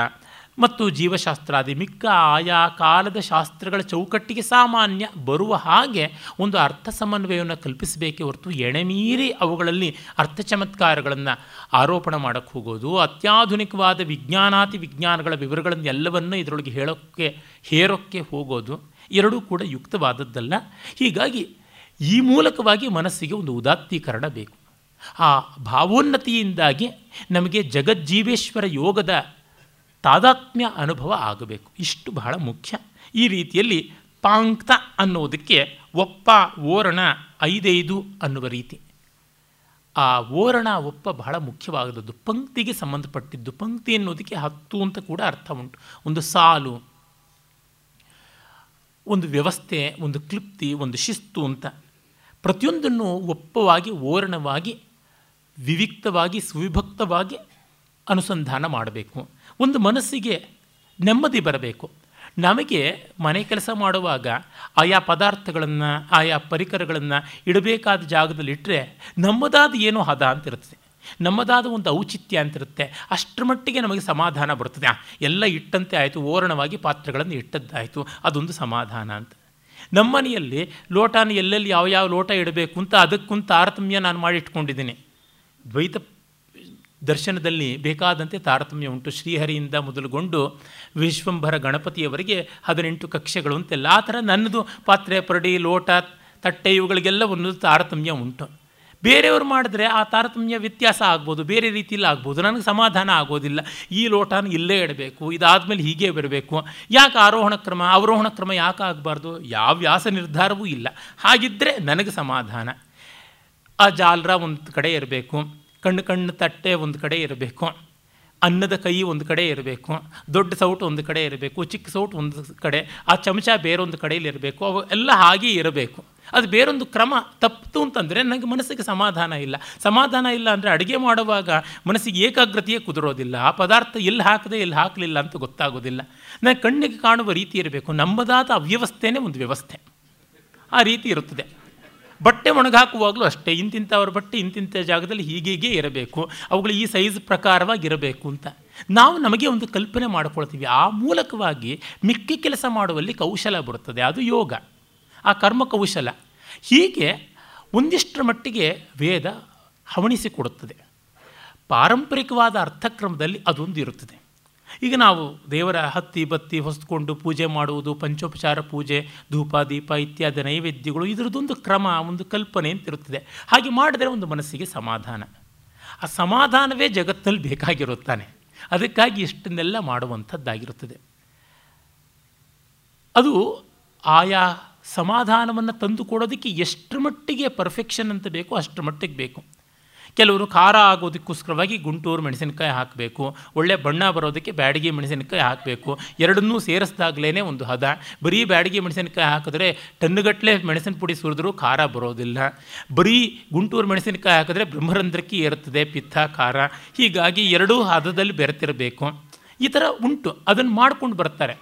ಮತ್ತು ಜೀವಶಾಸ್ತ್ರಾದಿ ಮಿಕ್ಕ ಆಯಾ ಕಾಲದ ಶಾಸ್ತ್ರಗಳ ಚೌಕಟ್ಟಿಗೆ ಸಾಮಾನ್ಯ ಬರುವ ಹಾಗೆ ಒಂದು ಅರ್ಥ ಸಮನ್ವಯವನ್ನು ಕಲ್ಪಿಸಬೇಕೇ ಹೊರತು ಎಣೆಮೀರಿ ಅವುಗಳಲ್ಲಿ ಅರ್ಥ ಚಮತ್ಕಾರಗಳನ್ನು ಆರೋಪಣ ಮಾಡೋಕ್ಕೆ ಹೋಗೋದು, ಅತ್ಯಾಧುನಿಕವಾದ ವಿಜ್ಞಾನಾತಿ ವಿಜ್ಞಾನಗಳ ವಿವರಗಳನ್ನು ಎಲ್ಲವನ್ನು ಇದರೊಳಗೆ ಹೇಳೋಕ್ಕೆ ಹೇರೋಕ್ಕೆ ಹೋಗೋದು ಎರಡೂ ಕೂಡ ಯುಕ್ತವಾದದ್ದಲ್ಲ. ಹೀಗಾಗಿ ಈ ಮೂಲಕವಾಗಿ ಮನಸ್ಸಿಗೆ ಒಂದು ಉದಾತ್ತೀಕರಣ ಬೇಕು. ಆ ಭಾವೋನ್ನತಿಯಿಂದಾಗಿ ನಮಗೆ ಜಗಜ್ಜೀವೇಶ್ವರ ಯೋಗದ ತಾದಾತ್ಮ್ಯ ಅನುಭವ ಆಗಬೇಕು. ಇಷ್ಟು ಬಹಳ ಮುಖ್ಯ. ಈ ರೀತಿಯಲ್ಲಿ ಪಾಂಕ್ತ ಅನ್ನೋದಕ್ಕೆ ಒಪ್ಪ, ಓರಣ ಐದೈದು ಅನ್ನುವ ರೀತಿ. ಆ ಓರಣ, ಒಪ್ಪ ಬಹಳ ಮುಖ್ಯವಾದದ್ದು ಪಂಕ್ತಿಗೆ ಸಂಬಂಧಪಟ್ಟಿದ್ದು. ಪಂಕ್ತಿ ಅನ್ನೋದಕ್ಕೆ ಹತ್ತು ಅಂತ ಕೂಡ ಅರ್ಥ ಉಂಟು. ಒಂದು ಸಾಲು, ಒಂದು ವ್ಯವಸ್ಥೆ, ಒಂದು ಕ್ಲಿಪ್ತಿ, ಒಂದು ಶಿಸ್ತು ಅಂತ. ಪ್ರತಿಯೊಂದನ್ನು ಒಪ್ಪವಾಗಿ, ಓರಣವಾಗಿ, ವಿವಿಕ್ತವಾಗಿ, ಸುವಿಭಕ್ತವಾಗಿ ಅನುಸಂಧಾನ ಮಾಡಬೇಕು. ಒಂದು ಮನಸ್ಸಿಗೆ ನೆಮ್ಮದಿ ಬರಬೇಕು. ನಮಗೆ ಮನೆ ಕೆಲಸ ಮಾಡುವಾಗ ಆಯಾ ಪದಾರ್ಥಗಳನ್ನು, ಆಯಾ ಪರಿಕರಗಳನ್ನು ಇಡಬೇಕಾದ ಜಾಗದಲ್ಲಿ ಇಟ್ಟರೆ ನಮ್ಮದಾದ ಏನೋ ಹದ ಅಂತ ಇರ್ತದೆ ನಮ್ಮದಾದ ಒಂದು ಔಚಿತ್ಯ ಅಂತಿರುತ್ತೆ ಅಷ್ಟರ ಮಟ್ಟಿಗೆ ನಮಗೆ ಸಮಾಧಾನ ಬರ್ತದೆ. ಎಲ್ಲ ಇಟ್ಟಂತೆ ಆಯಿತು, ಓರಣವಾಗಿ ಪಾತ್ರೆಗಳನ್ನು ಇಟ್ಟದ್ದಾಯಿತು, ಅದೊಂದು ಸಮಾಧಾನ ಅಂತ. ನಮ್ಮನೆಯಲ್ಲಿ ಲೋಟನ ಎಲ್ಲೆಲ್ಲಿ ಯಾವ ಯಾವ ಲೋಟ ಇಡಬೇಕು ಅಂತ ಅದಕ್ಕಂತ ತಾರತಮ್ಯ ನಾನು ಮಾಡಿ ಇಟ್ಕೊಂಡಿದ್ದೀನಿ. ದ್ವೈತ ದರ್ಶನದಲ್ಲಿ ಬೇಕಾದಂತೆ ತಾರತಮ್ಯ ಉಂಟು. ಶ್ರೀಹರಿಯಿಂದ ಮೊದಲುಗೊಂಡು ವಿಶ್ವಂಭರ ಗಣಪತಿಯವರೆಗೆ ಹದಿನೆಂಟು ಕಕ್ಷೆಗಳು ಅಂತೆಲ್ಲ ಆ ಥರ ನನ್ನದು ಪಾತ್ರೆ, ಪರಡಿ, ಲೋಟ, ತಟ್ಟೆ ಇವುಗಳಿಗೆಲ್ಲ ಒಂದು ತಾರತಮ್ಯ ಉಂಟು. ಬೇರೆಯವರು ಮಾಡಿದ್ರೆ ಆ ತಾರತಮ್ಯ ವ್ಯತ್ಯಾಸ ಆಗ್ಬೋದು, ಬೇರೆ ರೀತಿಯಲ್ಲಿ ಆಗ್ಬೋದು. ನನಗೆ ಸಮಾಧಾನ ಆಗೋದಿಲ್ಲ. ಈ ಲೋಟನ ಇಲ್ಲೇ ಇಡಬೇಕು, ಇದಾದಮೇಲೆ ಹೀಗೆ ಬರಬೇಕು ಯಾಕೆ ಆರೋಹಣ ಕ್ರಮ? ಅವರೋಹಣ ಕ್ರಮ ಯಾಕೆ ಆಗಬಾರ್ದು? ಯಾವ ವ್ಯಾಸ ನಿರ್ಧಾರವೂ ಇಲ್ಲ. ಹಾಗಿದ್ದರೆ ನನಗೆ ಸಮಾಧಾನ. ಆ ಜಾಲರ ಒಂದು ಕಡೆ ಇರಬೇಕು. ಕಣ್ಣು ಕಣ್ಣು ತಟ್ಟೆ ಒಂದು ಕಡೆ ಇರಬೇಕು. ಅನ್ನದ ಕೈ ಒಂದು ಕಡೆ ಇರಬೇಕು. ದೊಡ್ಡ ಸೌಟು ಒಂದು ಕಡೆ ಇರಬೇಕು. ಚಿಕ್ಕ ಸೌಟು ಒಂದು ಕಡೆ. ಆ ಚಮಚ ಬೇರೊಂದು ಕಡೆಯಲ್ಲಿ ಇರಬೇಕು. ಅವು ಎಲ್ಲ ಹಾಗೆ ಇರಬೇಕು. ಅದು ಬೇರೊಂದು ಕ್ರಮ ತಪ್ಪಿತು ಅಂತಂದರೆ ನನಗೆ ಮನಸ್ಸಿಗೆ ಸಮಾಧಾನ ಇಲ್ಲ. ಸಮಾಧಾನ ಇಲ್ಲ ಅಂದರೆ ಅಡುಗೆ ಮಾಡುವಾಗ ಮನಸ್ಸಿಗೆ ಏಕಾಗ್ರತೆಯೇ ಕುದುರೋದಿಲ್ಲ. ಆ ಪದಾರ್ಥ ಎಲ್ಲಿ ಹಾಕದೆ ಎಲ್ಲಿ ಹಾಕಲಿಲ್ಲ ಅಂತ ಗೊತ್ತಾಗೋದಿಲ್ಲ. ನನಗೆ ಕಣ್ಣಿಗೆ ಕಾಣುವ ರೀತಿ ಇರಬೇಕು. ನಮ್ಮದಾದ ಅವ್ಯವಸ್ಥೆನೇ ಒಂದು ವ್ಯವಸ್ಥೆ. ಆ ರೀತಿ ಇರುತ್ತದೆ. ಬಟ್ಟೆ ಒಣಗಾಕುವಾಗಲೂ ಅಷ್ಟೇ, ಇಂತಿಂಥವ್ರ ಬಟ್ಟೆ ಇಂತಿಂಥ ಜಾಗದಲ್ಲಿ ಹೀಗೀಗೆ ಇರಬೇಕು, ಅವುಗಳು ಈ ಸೈಜ್ ಪ್ರಕಾರವಾಗಿರಬೇಕು ಅಂತ. ನಾವು ನಮಗೆ ಒಂದು ಕಲ್ಪನೆ ಮಾಡಿಕೊಳ್ತೀವಿ, ಆ ಮೂಲಕವಾಗಿ ಮಿಕ್ಕಿ ಕೆಲಸ ಮಾಡುವಲ್ಲಿ ಕೌಶಲ ಬರುತ್ತದೆ, ಅದು ಯೋಗ, ಆ ಕರ್ಮ ಕೌಶಲ. ಹೀಗೆ ಒಂದಿಷ್ಟರ ಮಟ್ಟಿಗೆ ವೇದ ಹವಣಿಸಿಕೊಡುತ್ತದೆ ಪಾರಂಪರಿಕವಾದ ಅರ್ಥಕ್ರಮದಲ್ಲಿ ಅದೊಂದು ಇರುತ್ತದೆ. ಈಗ ನಾವು ದೇವರ ಹತ್ತಿ, ಬತ್ತಿ ಹೊಸ್ಕೊಂಡು ಪೂಜೆ ಮಾಡುವುದು, ಪಂಚೋಪಚಾರ ಪೂಜೆ, ಧೂಪ, ದೀಪ ಇತ್ಯಾದಿ ನೈವೇದ್ಯಗಳು ಇದರದೊಂದು ಕ್ರಮ, ಒಂದು ಕಲ್ಪನೆ ಅಂತ ಇರುತ್ತದೆ. ಹಾಗೆ ಮಾಡಿದರೆ ಒಂದು ಮನಸ್ಸಿಗೆ ಸಮಾಧಾನ. ಆ ಸಮಾಧಾನವೇ ಜಗತ್ತಲ್ಲಿ ಬೇಕಾಗಿರುತ್ತಾನೆ. ಅದಕ್ಕಾಗಿ ಇಷ್ಟನ್ನೆಲ್ಲ ಮಾಡುವಂಥದ್ದಾಗಿರುತ್ತದೆ. ಅದು ಆಯಾ ಸಮಾಧಾನವನ್ನು ತಂದುಕೊಡೋದಕ್ಕೆ ಎಷ್ಟು ಮಟ್ಟಿಗೆ ಪರ್ಫೆಕ್ಷನ್ ಅಂತ ಬೇಕೋ ಅಷ್ಟರ ಮಟ್ಟಿಗೆ ಬೇಕು. ಕೆಲವರು ಖಾರ ಆಗೋದಕ್ಕೋಸ್ಕರವಾಗಿ ಗುಂಟೂರು ಮೆಣಸಿನಕಾಯಿ ಹಾಕಬೇಕು. ಒಳ್ಳೆ ಬಣ್ಣ ಬರೋದಕ್ಕೆ ಬ್ಯಾಡಿಗೆ ಮೆಣಸಿನಕಾಯಿ ಹಾಕಬೇಕು. ಎರಡನ್ನೂ ಸೇರಿಸಿದಾಗಲೇ ಒಂದು ಹದ. ಬರೀ ಬ್ಯಾಡಿಗೆ ಮೆಣಸಿನಕಾಯಿ ಹಾಕಿದ್ರೆ ಟನ್ನುಗಟ್ಟಲೆ ಮೆಣಸಿನ ಪುಡಿ ಸುರಿದ್ರೂ ಖಾರ ಬರೋದಿಲ್ಲ. ಬರೀ ಗುಂಟೂರು ಮೆಣಸಿನಕಾಯಿ ಹಾಕಿದ್ರೆ ಬ್ರಹ್ಮರಂಧ್ರಕ್ಕೆ ಏರುತ್ತದೆ ಪಿತ್ತ, ಖಾರ. ಹೀಗಾಗಿ ಎರಡೂ ಹದದಲ್ಲಿ ಬೆರೆತಿರಬೇಕು. ಈ ಥರ ಉಂಟು. ಅದನ್ನು ಮಾಡ್ಕೊಂಡು ಬರ್ತಾರೆ.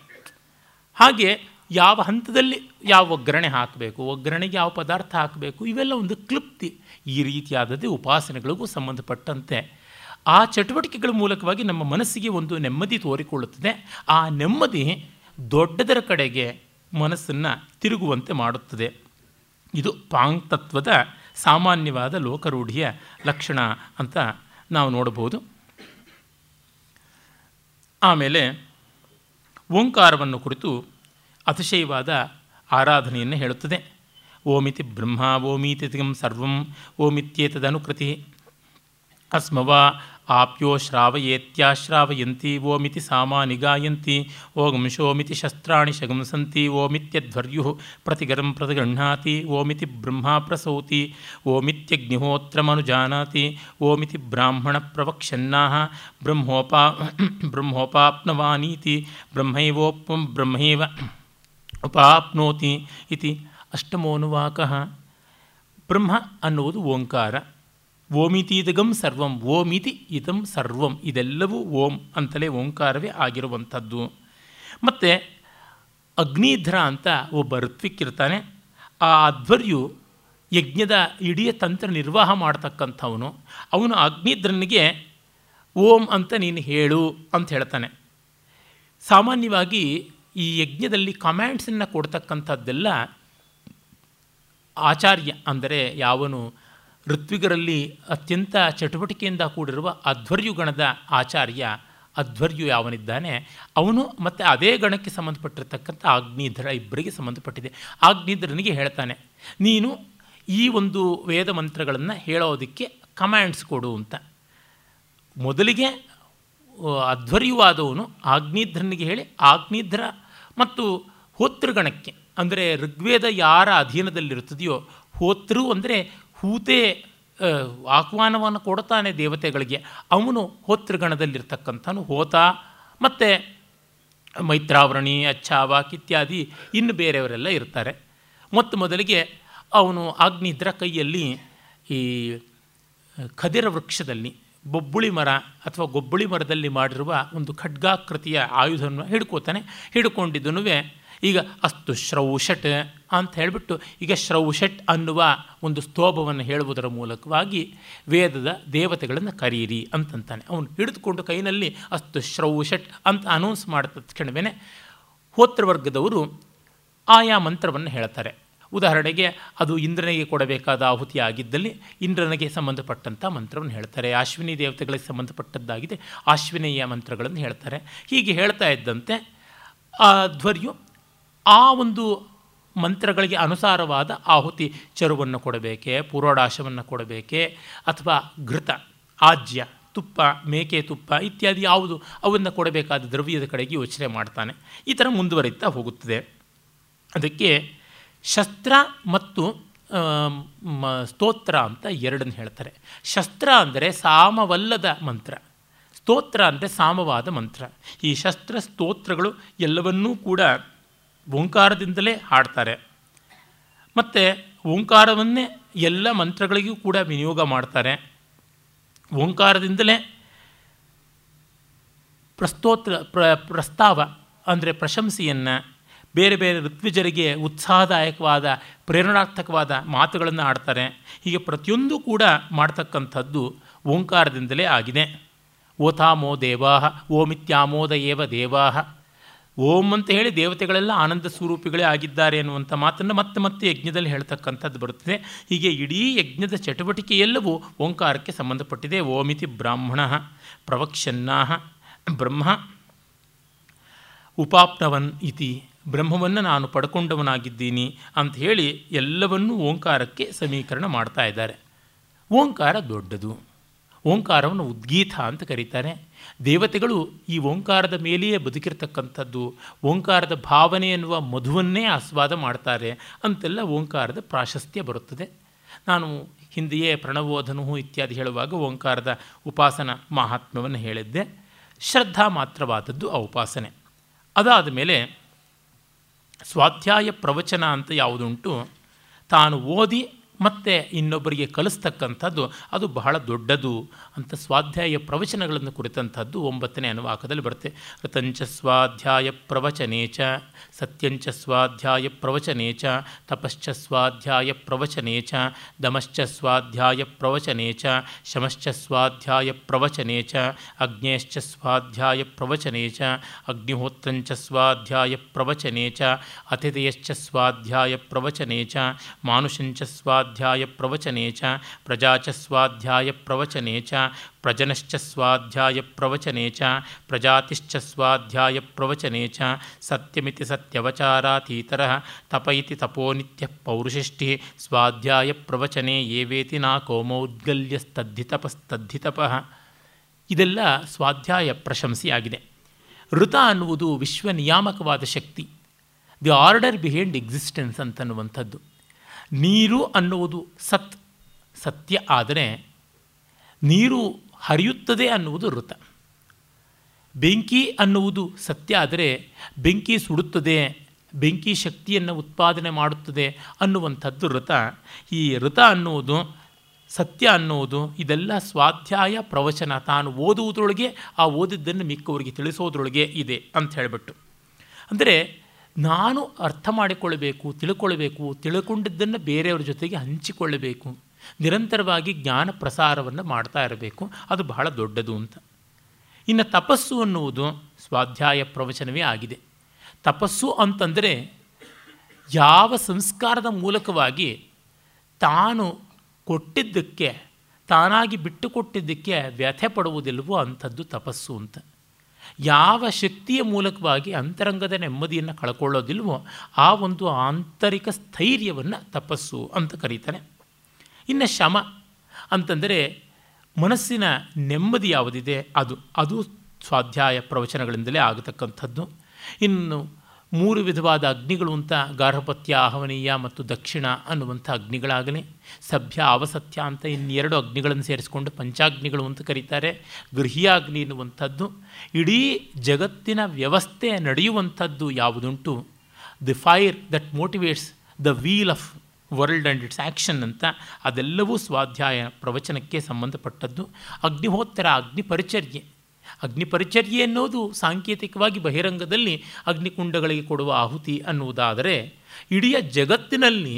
ಹಾಗೆ ಯಾವ ಹಂತದಲ್ಲಿ ಯಾವ ಒಗ್ಗರಣೆ ಹಾಕಬೇಕು, ಒಗ್ಗರಣೆಗೆ ಯಾವ ಪದಾರ್ಥ ಹಾಕಬೇಕು, ಇವೆಲ್ಲ ಒಂದು ಕ್ಲುಪ್ತಿ. ಈ ರೀತಿಯಾದದ್ದು ಉಪಾಸನೆಗಳಿಗೂ ಸಂಬಂಧಪಟ್ಟಂತೆ ಆ ಚಟುವಟಿಕೆಗಳ ಮೂಲಕವಾಗಿ ನಮ್ಮ ಮನಸ್ಸಿಗೆ ಒಂದು ನೆಮ್ಮದಿ ತೋರಿಕೊಳ್ಳುತ್ತದೆ. ಆ ನೆಮ್ಮದಿ ದೊಡ್ಡದರ ಕಡೆಗೆ ಮನಸ್ಸನ್ನು ತಿರುಗುವಂತೆ ಮಾಡುತ್ತದೆ. ಇದು ಪಾಂಗ್ ತತ್ವದ ಸಾಮಾನ್ಯವಾದ ಲೋಕರೂಢಿಯ ಲಕ್ಷಣ ಅಂತ ನಾವು ನೋಡಬಹುದು. ಆಮೇಲೆ ಓಂಕಾರವನ್ನು ಕುರಿತು ಅತಿಶಯವಾದ ಆರಾಧನೆಯನ್ನು ಹೇಳುತ್ತದೆ. ಓಮಿತಿ ಬ್ರಹ್ಮ ಓಮೀತಿ ಸರ್ವಂ ಓಮಿತ್ಯೇತದನುಕೃತಿ. ಅಸ್ಮವ ಆಪ್ಯೋ ಶ್ರಾವಯೇತ್ಯಾಶ್ರಾವಯಂತಿ ಓಮಿತಿ ಸಾಮಾನಿ ಗಾಯಂತಿ. ಓಂ ಶೋಮಿತಿ ಶಸ್ತ್ರಾಣಿ ಶಗಂಸಂತಿ ಓಮಿತ್ಯಧ್ವರ್ಯು ಪ್ರತಿಗರಂ ಪ್ರತಿಗೃಹಾತಿ ಓಮಿತಿ ಬ್ರಹ್ಮ ಪ್ರಸೌತಿ. ಓಮಿತ್ಯಗ್ನಿಹೋತ್ರಮನುಜಾನಾತಿ ಓಮಿತಿ ಬ್ರಾಹ್ಮಣ ಪ್ರವಕ್ಷನ್ನಾಹ ಬ್ರಹ್ಮೋಪಾ ಬ್ರಹ್ಮೋಪಾಪ್ನವಾನೀತಿ ಬ್ರಹ್ಮೈವೋಪ್ ಬ್ರಹ್ಮೈವ ಉಪಾಪ್ನೋತಿ ಇತಿ. ಅಷ್ಟಮೋನುವಾಕಃ ಬ್ರಹ್ಮ ಅನ್ನುವುದು ಓಂಕಾರ. ಓಮಿತೀದಗಂ ಸರ್ವಂ, ಓಮಿತಿ ಇತಂ ಸರ್ವಂ, ಇದೆಲ್ಲವೂ ಓಂ ಅಂತಲೇ ಓಂಕಾರವೇ ಆಗಿರುವಂಥದ್ದು. ಮತ್ತು ಅಗ್ನಿಧ್ರ ಅಂತ ಒಬ್ಬ ಋತ್ವಿಕ್ಕಿರ್ತಾನೆ ಆ ಅಧ್ವರ್ಯು ಯಜ್ಞದ ಇಡೀ ತಂತ್ರ ನಿರ್ವಾಹ ಮಾಡ್ತಕ್ಕಂಥವನು. ಅವನು ಅಗ್ನಿಧ್ರನಿಗೆ ಓಂ ಅಂತ ನೀನು ಹೇಳು ಅಂತ ಹೇಳ್ತಾನೆ. ಸಾಮಾನ್ಯವಾಗಿ ಈ ಯಜ್ಞದಲ್ಲಿ ಕಮ್ಯಾಂಡ್ಸನ್ನು ಕೊಡ್ತಕ್ಕಂಥದ್ದೆಲ್ಲ ಆಚಾರ್ಯ ಅಂದರೆ ಯಾವನು ಋತ್ವಿಗರಲ್ಲಿ ಅತ್ಯಂತ ಚಟುವಟಿಕೆಯಿಂದ ಕೂಡಿರುವ ಅಧ್ವರ್ಯುಗಣದ ಆಚಾರ್ಯ, ಅಧ್ವರ್ಯು ಯಾವನಿದ್ದಾನೆ, ಅವನು ಮತ್ತು ಅದೇ ಗಣಕ್ಕೆ ಸಂಬಂಧಪಟ್ಟಿರ್ತಕ್ಕಂಥ ಆಗ್ನೇಧ್ರ ಇಬ್ಬರಿಗೆ ಸಂಬಂಧಪಟ್ಟಿದೆ. ಆಗ್ನೇಧ್ರನಿಗೆ ಹೇಳ್ತಾನೆ, ನೀನು ಈ ಒಂದು ವೇದ ಮಂತ್ರಗಳನ್ನು ಹೇಳೋದಕ್ಕೆ ಕಮ್ಯಾಂಡ್ಸ್ ಕೊಡು ಅಂತ. ಮೊದಲಿಗೆ ಅಧ್ವರ್ಯುವಾದವನು ಆಗ್ನೀಧ್ರನಿಗೆ ಹೇಳಿ ಆಗ್ನಿಧ್ರ ಮತ್ತು ಹೋತೃಗಣಕ್ಕೆ ಅಂದರೆ ಋಗ್ವೇದ ಯಾರ ಅಧೀನದಲ್ಲಿರುತ್ತದೆಯೋ ಹೋತೃ ಅಂದರೆ ಹೂತೆ ಆಹ್ವಾನವನ್ನು ಕೊಡ್ತಾನೆ ದೇವತೆಗಳಿಗೆ. ಅವನು ಹೋತೃಗಣದಲ್ಲಿರ್ತಕ್ಕಂಥನು ಹೋತ ಮತ್ತು ಮೈತ್ರಾವರಣಿ ಅಚ್ಚಾವಾಕ್ ಇತ್ಯಾದಿ ಇನ್ನು ಬೇರೆಯವರೆಲ್ಲ ಇರ್ತಾರೆ. ಮೊತ್ತ ಮೊದಲಿಗೆ ಅವನು ಅಗ್ನಿ ಇದ್ರ ಕೈಯಲ್ಲಿ ಈ ಖದಿರ ವೃಕ್ಷದಲ್ಲಿ, ಬೊಬ್ಬುಳಿ ಮರ ಅಥವಾ ಗೊಬ್ಬುಳಿ ಮರದಲ್ಲಿ ಮಾಡಿರುವ ಒಂದು ಖಡ್ಗಾಕೃತಿಯ ಆಯುಧವನ್ನು ಹಿಡ್ಕೋತಾನೆ. ಹಿಡ್ಕೊಂಡಿದ್ದನು ಈಗ ಅಸ್ತು ಶ್ರೌಷಟ್ ಅಂತ ಹೇಳಿಬಿಟ್ಟು ಈಗ ಶ್ರೌಷಟ್ ಅನ್ನುವ ಒಂದು ಸ್ತೋಭವನ್ನು ಹೇಳುವುದರ ಮೂಲಕವಾಗಿ ವೇದದ ದೇವತೆಗಳನ್ನು ಕರೀರಿ ಅಂತಂತಾನೆ. ಅವನು ಹಿಡಿದುಕೊಂಡು ಕೈನಲ್ಲಿ ಅಸ್ತು ಶ್ರೌಷಟ್ ಅಂತ ಅನೌನ್ಸ್ ಮಾಡಿದ ತಕ್ಷಣವೇ ಹೋತ್ರವರ್ಗದವರು ಆಯಾ ಮಂತ್ರವನ್ನು ಹೇಳ್ತಾರೆ. ಉದಾಹರಣೆಗೆ ಅದು ಇಂದ್ರನಿಗೆ ಕೊಡಬೇಕಾದ ಆಹುತಿ ಆಗಿದ್ದಲ್ಲಿ ಇಂದ್ರನಿಗೆ ಸಂಬಂಧಪಟ್ಟಂಥ ಮಂತ್ರವನ್ನು ಹೇಳ್ತಾರೆ. ಅಶ್ವಿನಿ ದೇವತೆಗಳಿಗೆ ಸಂಬಂಧಪಟ್ಟದ್ದಾಗಿದೆ ಅಶ್ವಿನಿಯ ಮಂತ್ರಗಳನ್ನು ಹೇಳ್ತಾರೆ. ಹೀಗೆ ಹೇಳ್ತಾ ಇದ್ದಂತೆ ಆ ಧ್ವರ್ಯು ಆ ಒಂದು ಮಂತ್ರಗಳಿಗೆ ಅನುಸಾರವಾದ ಆಹುತಿ ಚರುವನ್ನು ಕೊಡಬೇಕೆ ಪೂರ್ವಡಾಶವನ್ನು ಕೊಡಬೇಕೆ, ಅಥವಾ ಘೃತ, ಆಜ್ಯ, ತುಪ್ಪ, ಮೇಕೆ ತುಪ್ಪ ಇತ್ಯಾದಿ ಯಾವುದು ಅವನ್ನು ಕೊಡಬೇಕಾದ ದ್ರವ್ಯದ ಕಡೆಗೆ ಯೋಚನೆ ಮಾಡ್ತಾನೆ. ಈ ಥರ ಮುಂದುವರಿತಾ ಹೋಗುತ್ತದೆ. ಅದಕ್ಕೆ ಶಸ್ತ್ರ ಮತ್ತು ಸ್ತೋತ್ರ ಅಂತ ಎರಡನ್ನು ಹೇಳ್ತಾರೆ. ಶಸ್ತ್ರ ಅಂದರೆ ಸಾಮವಲ್ಲದ ಮಂತ್ರ. ಸ್ತೋತ್ರ ಅಂದರೆ ಸಾಮವಾದ ಮಂತ್ರ. ಈ ಶಸ್ತ್ರ ಸ್ತೋತ್ರಗಳು ಎಲ್ಲವನ್ನೂ ಕೂಡ ಓಂಕಾರದಿಂದಲೇ ಹಾಡ್ತಾರೆ. ಮತ್ತು ಓಂಕಾರವನ್ನೇ ಎಲ್ಲ ಮಂತ್ರಗಳಿಗೂ ಕೂಡ ವಿನಿಯೋಗ ಮಾಡ್ತಾರೆ. ಓಂಕಾರದಿಂದಲೇ ಪ್ರಸ್ತೋತ್ರ, ಪ್ರ, ಪ್ರಸ್ತಾವ ಅಂದರೆ ಪ್ರಶಂಸೆಯನ್ನು, ಬೇರೆ ಬೇರೆ ಋತ್ವಿಜರಿಗೆ ಉತ್ಸಾಹದಾಯಕವಾದ, ಪ್ರೇರಣಾರ್ಥಕವಾದ ಮಾತುಗಳನ್ನು ಆಡ್ತಾರೆ ಹೀಗೆ ಪ್ರತಿಯೊಂದು ಕೂಡ ಮಾಡ್ತಕ್ಕಂಥದ್ದು ಓಂಕಾರದಿಂದಲೇ ಆಗಿದೆ. ಓತಾಮೋ ದೇವಾಹ ಓಮಿತ್ಯಾಮೋದ ಏವ ದೇವಾಹ. ಓಂ ಅಂತ ಹೇಳಿ ದೇವತೆಗಳೆಲ್ಲ ಆನಂದ ಸ್ವರೂಪಿಗಳೇ ಆಗಿದ್ದಾರೆ ಅನ್ನುವಂಥ ಮಾತನ್ನು ಮತ್ತೆ ಮತ್ತೆ ಯಜ್ಞದಲ್ಲಿ ಹೇಳ್ತಕ್ಕಂಥದ್ದು ಬರುತ್ತದೆ. ಹೀಗೆ ಇಡೀ ಯಜ್ಞದ ಚಟುವಟಿಕೆಯೆಲ್ಲವೂ ಓಂಕಾರಕ್ಕೆ ಸಂಬಂಧಪಟ್ಟಿದೆ. ಓಮಿತಿ ಬ್ರಾಹ್ಮಣ ಪ್ರವಕ್ಷನ್ನಾಹ ಬ್ರಹ್ಮ ಉಪಾಪ್ನವನ್ ಇತಿ ಬ್ರಹ್ಮವನ್ನು ನಾನು ಪಡ್ಕೊಂಡವನಾಗಿದ್ದೀನಿ ಅಂತ ಹೇಳಿ ಎಲ್ಲವನ್ನೂ ಓಂಕಾರಕ್ಕೆ ಸಮೀಕರಣ ಮಾಡ್ತಾ ಇದ್ದಾರೆ. ಓಂಕಾರ ದೊಡ್ಡದು. ಓಂಕಾರವನ್ನು ಉದ್ಗೀತ ಅಂತ ಕರೀತಾರೆ. ದೇವತೆಗಳು ಈ ಓಂಕಾರದ ಮೇಲೆಯೇ ಬದುಕಿರ್ತಕ್ಕಂಥದ್ದು, ಓಂಕಾರದ ಭಾವನೆ ಎನ್ನುವ ಮಧುವನ್ನೇ ಆಸ್ವಾದ ಮಾಡ್ತಾರೆ ಅಂತೆಲ್ಲ ಓಂಕಾರದ ಪ್ರಾಶಸ್ತ್ಯ ಬರುತ್ತದೆ. ನಾನು ಹಿಂದೆಯೇ ಪ್ರಣವೋಧನು ಇತ್ಯಾದಿ ಹೇಳುವಾಗ ಓಂಕಾರದ ಉಪಾಸನ ಮಹಾತ್ಮ್ಯವನ್ನು ಹೇಳಿದ್ದೆ. ಶ್ರದ್ಧಾ ಮಾತ್ರವಾದದ್ದು ಆ ಉಪಾಸನೆ. ಅದಾದ ಮೇಲೆ ಸ್ವಾಧ್ಯಾಯ ಪ್ರವಚನ ಅಂತ ಯಾವುದುಂಟು, ತಾನು ಓದಿ ಮತ್ತು ಇನ್ನೊಬ್ಬರಿಗೆ ಕಲಿಸ್ತಕ್ಕಂಥದ್ದು ಅದು ಬಹಳ ದೊಡ್ಡದು ಅಂತ ಸ್ವಾಧ್ಯಾಯ ಪ್ರವಚನಗಳನ್ನು ಕುರಿತಂಥದ್ದು ಒಂಬತ್ತನೇ ಅನುವಾಕದಲ್ಲಿ ಬರುತ್ತೆ. ಋತಂಚ ಸ್ವಾಧ್ಯಾಯ ಪ್ರವಚನೇ ಚ, ಸತ್ಯಂಚ ಸ್ವಾಧ್ಯಾಯ ಪ್ರವಚನೇ ಚ, ತಪಶ್ಚ ಸ್ವಾಧ್ಯಾಯ ಪ್ರವಚನೇ ಚ, ದಮಶ್ಚ ಸ್ವಾಧ್ಯಾಯ ಪ್ರವಚನೇ ಚ, ಶಮಶ್ಚ ಸ್ವಾಧ್ಯಾಯ ಪ್ರವಚನೇ ಚ, ಅಗ್ನೇಶ್ಚ ಸ್ವಾಧ್ಯಾಯ ಪ್ರವಚನೇ ಚ, ಅಗ್ನಿಹೋತ್ರಂಚ ಸ್ವಾಧ್ಯಾಯ ಪ್ರವಚನೇ ಚ, ಅತಿಥಯಶ್ಚ ಸ್ವಾಧ್ಯಾಯ ಪ್ರವಚನೇ ಚ, ಮಾನುಷಂಚ ಸ್ವಾಧ್ಯಾಯ ಪ್ರವಚನೇ ಚ ಪ್ರಜಾ ಚ ಸ್ವಾಧ್ಯಾಯ ಪ್ರವಚನೇ ಚ ಪ್ರಜನಶ್ಚ ಸ್ವಾಧ್ಯಾಯ ಪ್ರವಚನೇ ಚ ಪ್ರಜಾತಿಶ್ಚ ಸ್ವಾಧ್ಯಾಯ ಪ್ರವಚನೇ ಚ ಸತ್ಯಮಿತಿ ಸತ್ಯವಚಾರಾತೀತರ ತಪ ಇತಿ ತಪೋನಿತ್ಯ ಪೌರುಷಿಷ್ಟಿ ಸ್ವಾಧ್ಯಾಯ ಪ್ರವಚನೆ ಏವೇತಿ ನಾ ಕೋಮೌದ್ಗಲ್ಯಸ್ತದ್ಧಿತಪಸ್ತದ್ಧಿತಪಃ ಇದೆಲ್ಲ ಸ್ವಾಧ್ಯಾಯ ಪ್ರಶಂಸೆಯಾಗಿದೆ ಋತ ಅನ್ನುವುದು ವಿಶ್ವ ನಿಯಾಮಕವಾದ ಶಕ್ತಿ. ದಿ ಆರ್ಡರ್ ಬಿಹೈಂಡ್ ಎಕ್ಸಿಸ್ಟೆನ್ಸ್ ಅಂತನ್ನುವಂಥದ್ದು. ನೀರು ಅನ್ನುವುದು ಸತ್, ಸತ್ಯ ಆದರೆ ನೀರು ಹರಿಯುತ್ತದೆ ಅನ್ನುವುದು ಋತ ಬೆಂಕಿ ಅನ್ನುವುದು ಸತ್ಯ ಆದರೆ ಬೆಂಕಿ ಸುಡುತ್ತದೆ, ಬೆಂಕಿ ಶಕ್ತಿಯನ್ನು ಉತ್ಪಾದನೆ ಮಾಡುತ್ತದೆ ಅನ್ನುವಂಥದ್ದು ಋತ ಈ ಋತ ಅನ್ನುವುದು, ಸತ್ಯ ಅನ್ನುವುದು ಇದೆಲ್ಲ ಸ್ವಾಧ್ಯಾಯ ಪ್ರವಚನ. ತಾನು ಓದುವುದರೊಳಗೆ, ಆ ಓದಿದ್ದನ್ನು ಮಿಕ್ಕವರಿಗೆ ತಿಳಿಸೋದ್ರೊಳಗೆ ಇದೆ ಅಂತ ಹೇಳಿಬಿಟ್ಟು. ಅಂದರೆ ನಾನು ಅರ್ಥ ಮಾಡಿಕೊಳ್ಳಬೇಕು, ತಿಳ್ಕೊಳ್ಬೇಕು, ತಿಳ್ಕೊಂಡಿದ್ದನ್ನು ಬೇರೆಯವ್ರ ಜೊತೆಗೆ ಹಂಚಿಕೊಳ್ಳಬೇಕು. ನಿರಂತರವಾಗಿ ಜ್ಞಾನ ಪ್ರಸಾರವನ್ನು ಮಾಡ್ತಾ ಇರಬೇಕು. ಅದು ಬಹಳ ದೊಡ್ಡದು ಅಂತ. ಇನ್ನು ತಪಸ್ಸು ಅನ್ನುವುದು ಸ್ವಾಧ್ಯಾಯ ಪ್ರವಚನವೇ ಆಗಿದೆ. ತಪಸ್ಸು ಅಂತಂದರೆ ಯಾವ ಸಂಸ್ಕಾರದ ಮೂಲಕವಾಗಿ ತಾನು ಕೊಟ್ಟಿದ್ದಕ್ಕೆ, ತಾನಾಗಿ ಬಿಟ್ಟುಕೊಟ್ಟಿದ್ದಕ್ಕೆ ವ್ಯಥೆ ಪಡುವುದಿಲ್ವೋ ತಪಸ್ಸು ಅಂತ. ಯಾವ ಶಕ್ತಿಯ ಮೂಲಕವಾಗಿ ಅಂತರಂಗದ ನೆಮ್ಮದಿಯನ್ನು ಕಳ್ಕೊಳ್ಳೋದಿಲ್ವೋ ಆ ಒಂದು ಆಂತರಿಕ ಸ್ಥೈರ್ಯವನ್ನು ತಪಸ್ಸು ಅಂತ ಕರೀತಾನೆ. ಇನ್ನು ಶಮ ಅಂತಂದರೆ ಮನಸ್ಸಿನ ನೆಮ್ಮದಿ ಯಾವುದಿದೆ ಅದು ಅದು ಸ್ವಾಧ್ಯಾಯ ಪ್ರವಚನಗಳಿಂದಲೇ ಆಗತಕ್ಕಂಥದ್ದು. ಇನ್ನು ಮೂರು ವಿಧವಾದ ಅಗ್ನಿಗಳು ಅಂತ ಗಾರ್ಹಪತ್ಯ, ಆಹ್ವನೀಯ ಮತ್ತು ದಕ್ಷಿಣ ಅನ್ನುವಂಥ ಅಗ್ನಿಗಳಾಗಲಿ, ಸಭ್ಯ, ಅವಸತ್ಯ ಅಂತ ಇನ್ನೆರಡು ಅಗ್ನಿಗಳನ್ನು ಸೇರಿಸಿಕೊಂಡು ಪಂಚಾಗ್ನಿಗಳು ಅಂತ ಕರೀತಾರೆ. ಗೃಹಿಯಾಗ್ನಿ ಎನ್ನುವಂಥದ್ದು. ಇಡೀ ಜಗತ್ತಿನ ವ್ಯವಸ್ಥೆ ನಡೆಯುವಂಥದ್ದು ಯಾವುದುಂಟು? The fire that motivates the wheel of world and its action ಅಂತ ಅದೆಲ್ಲವೂ ಸ್ವಾಧ್ಯಾಯ ಪ್ರವಚನಕ್ಕೆ ಸಂಬಂಧಪಟ್ಟದ್ದು. ಅಗ್ನಿಹೋತ್ತರ ಅಗ್ನಿ ಪರಿಚರ್ಯೆ ಅಗ್ನಿ ಪರಿಚರ್ಯೆ ಅನ್ನೋದು ಸಾಂಕೇತಿಕವಾಗಿ ಬಹಿರಂಗದಲ್ಲಿ ಅಗ್ನಿಕುಂಡಗಳಿಗೆ ಕೊಡುವ ಆಹುತಿ ಅನ್ನುವುದಾದರೆ, ಇಡೀ ಜಗತ್ತಿನಲ್ಲಿ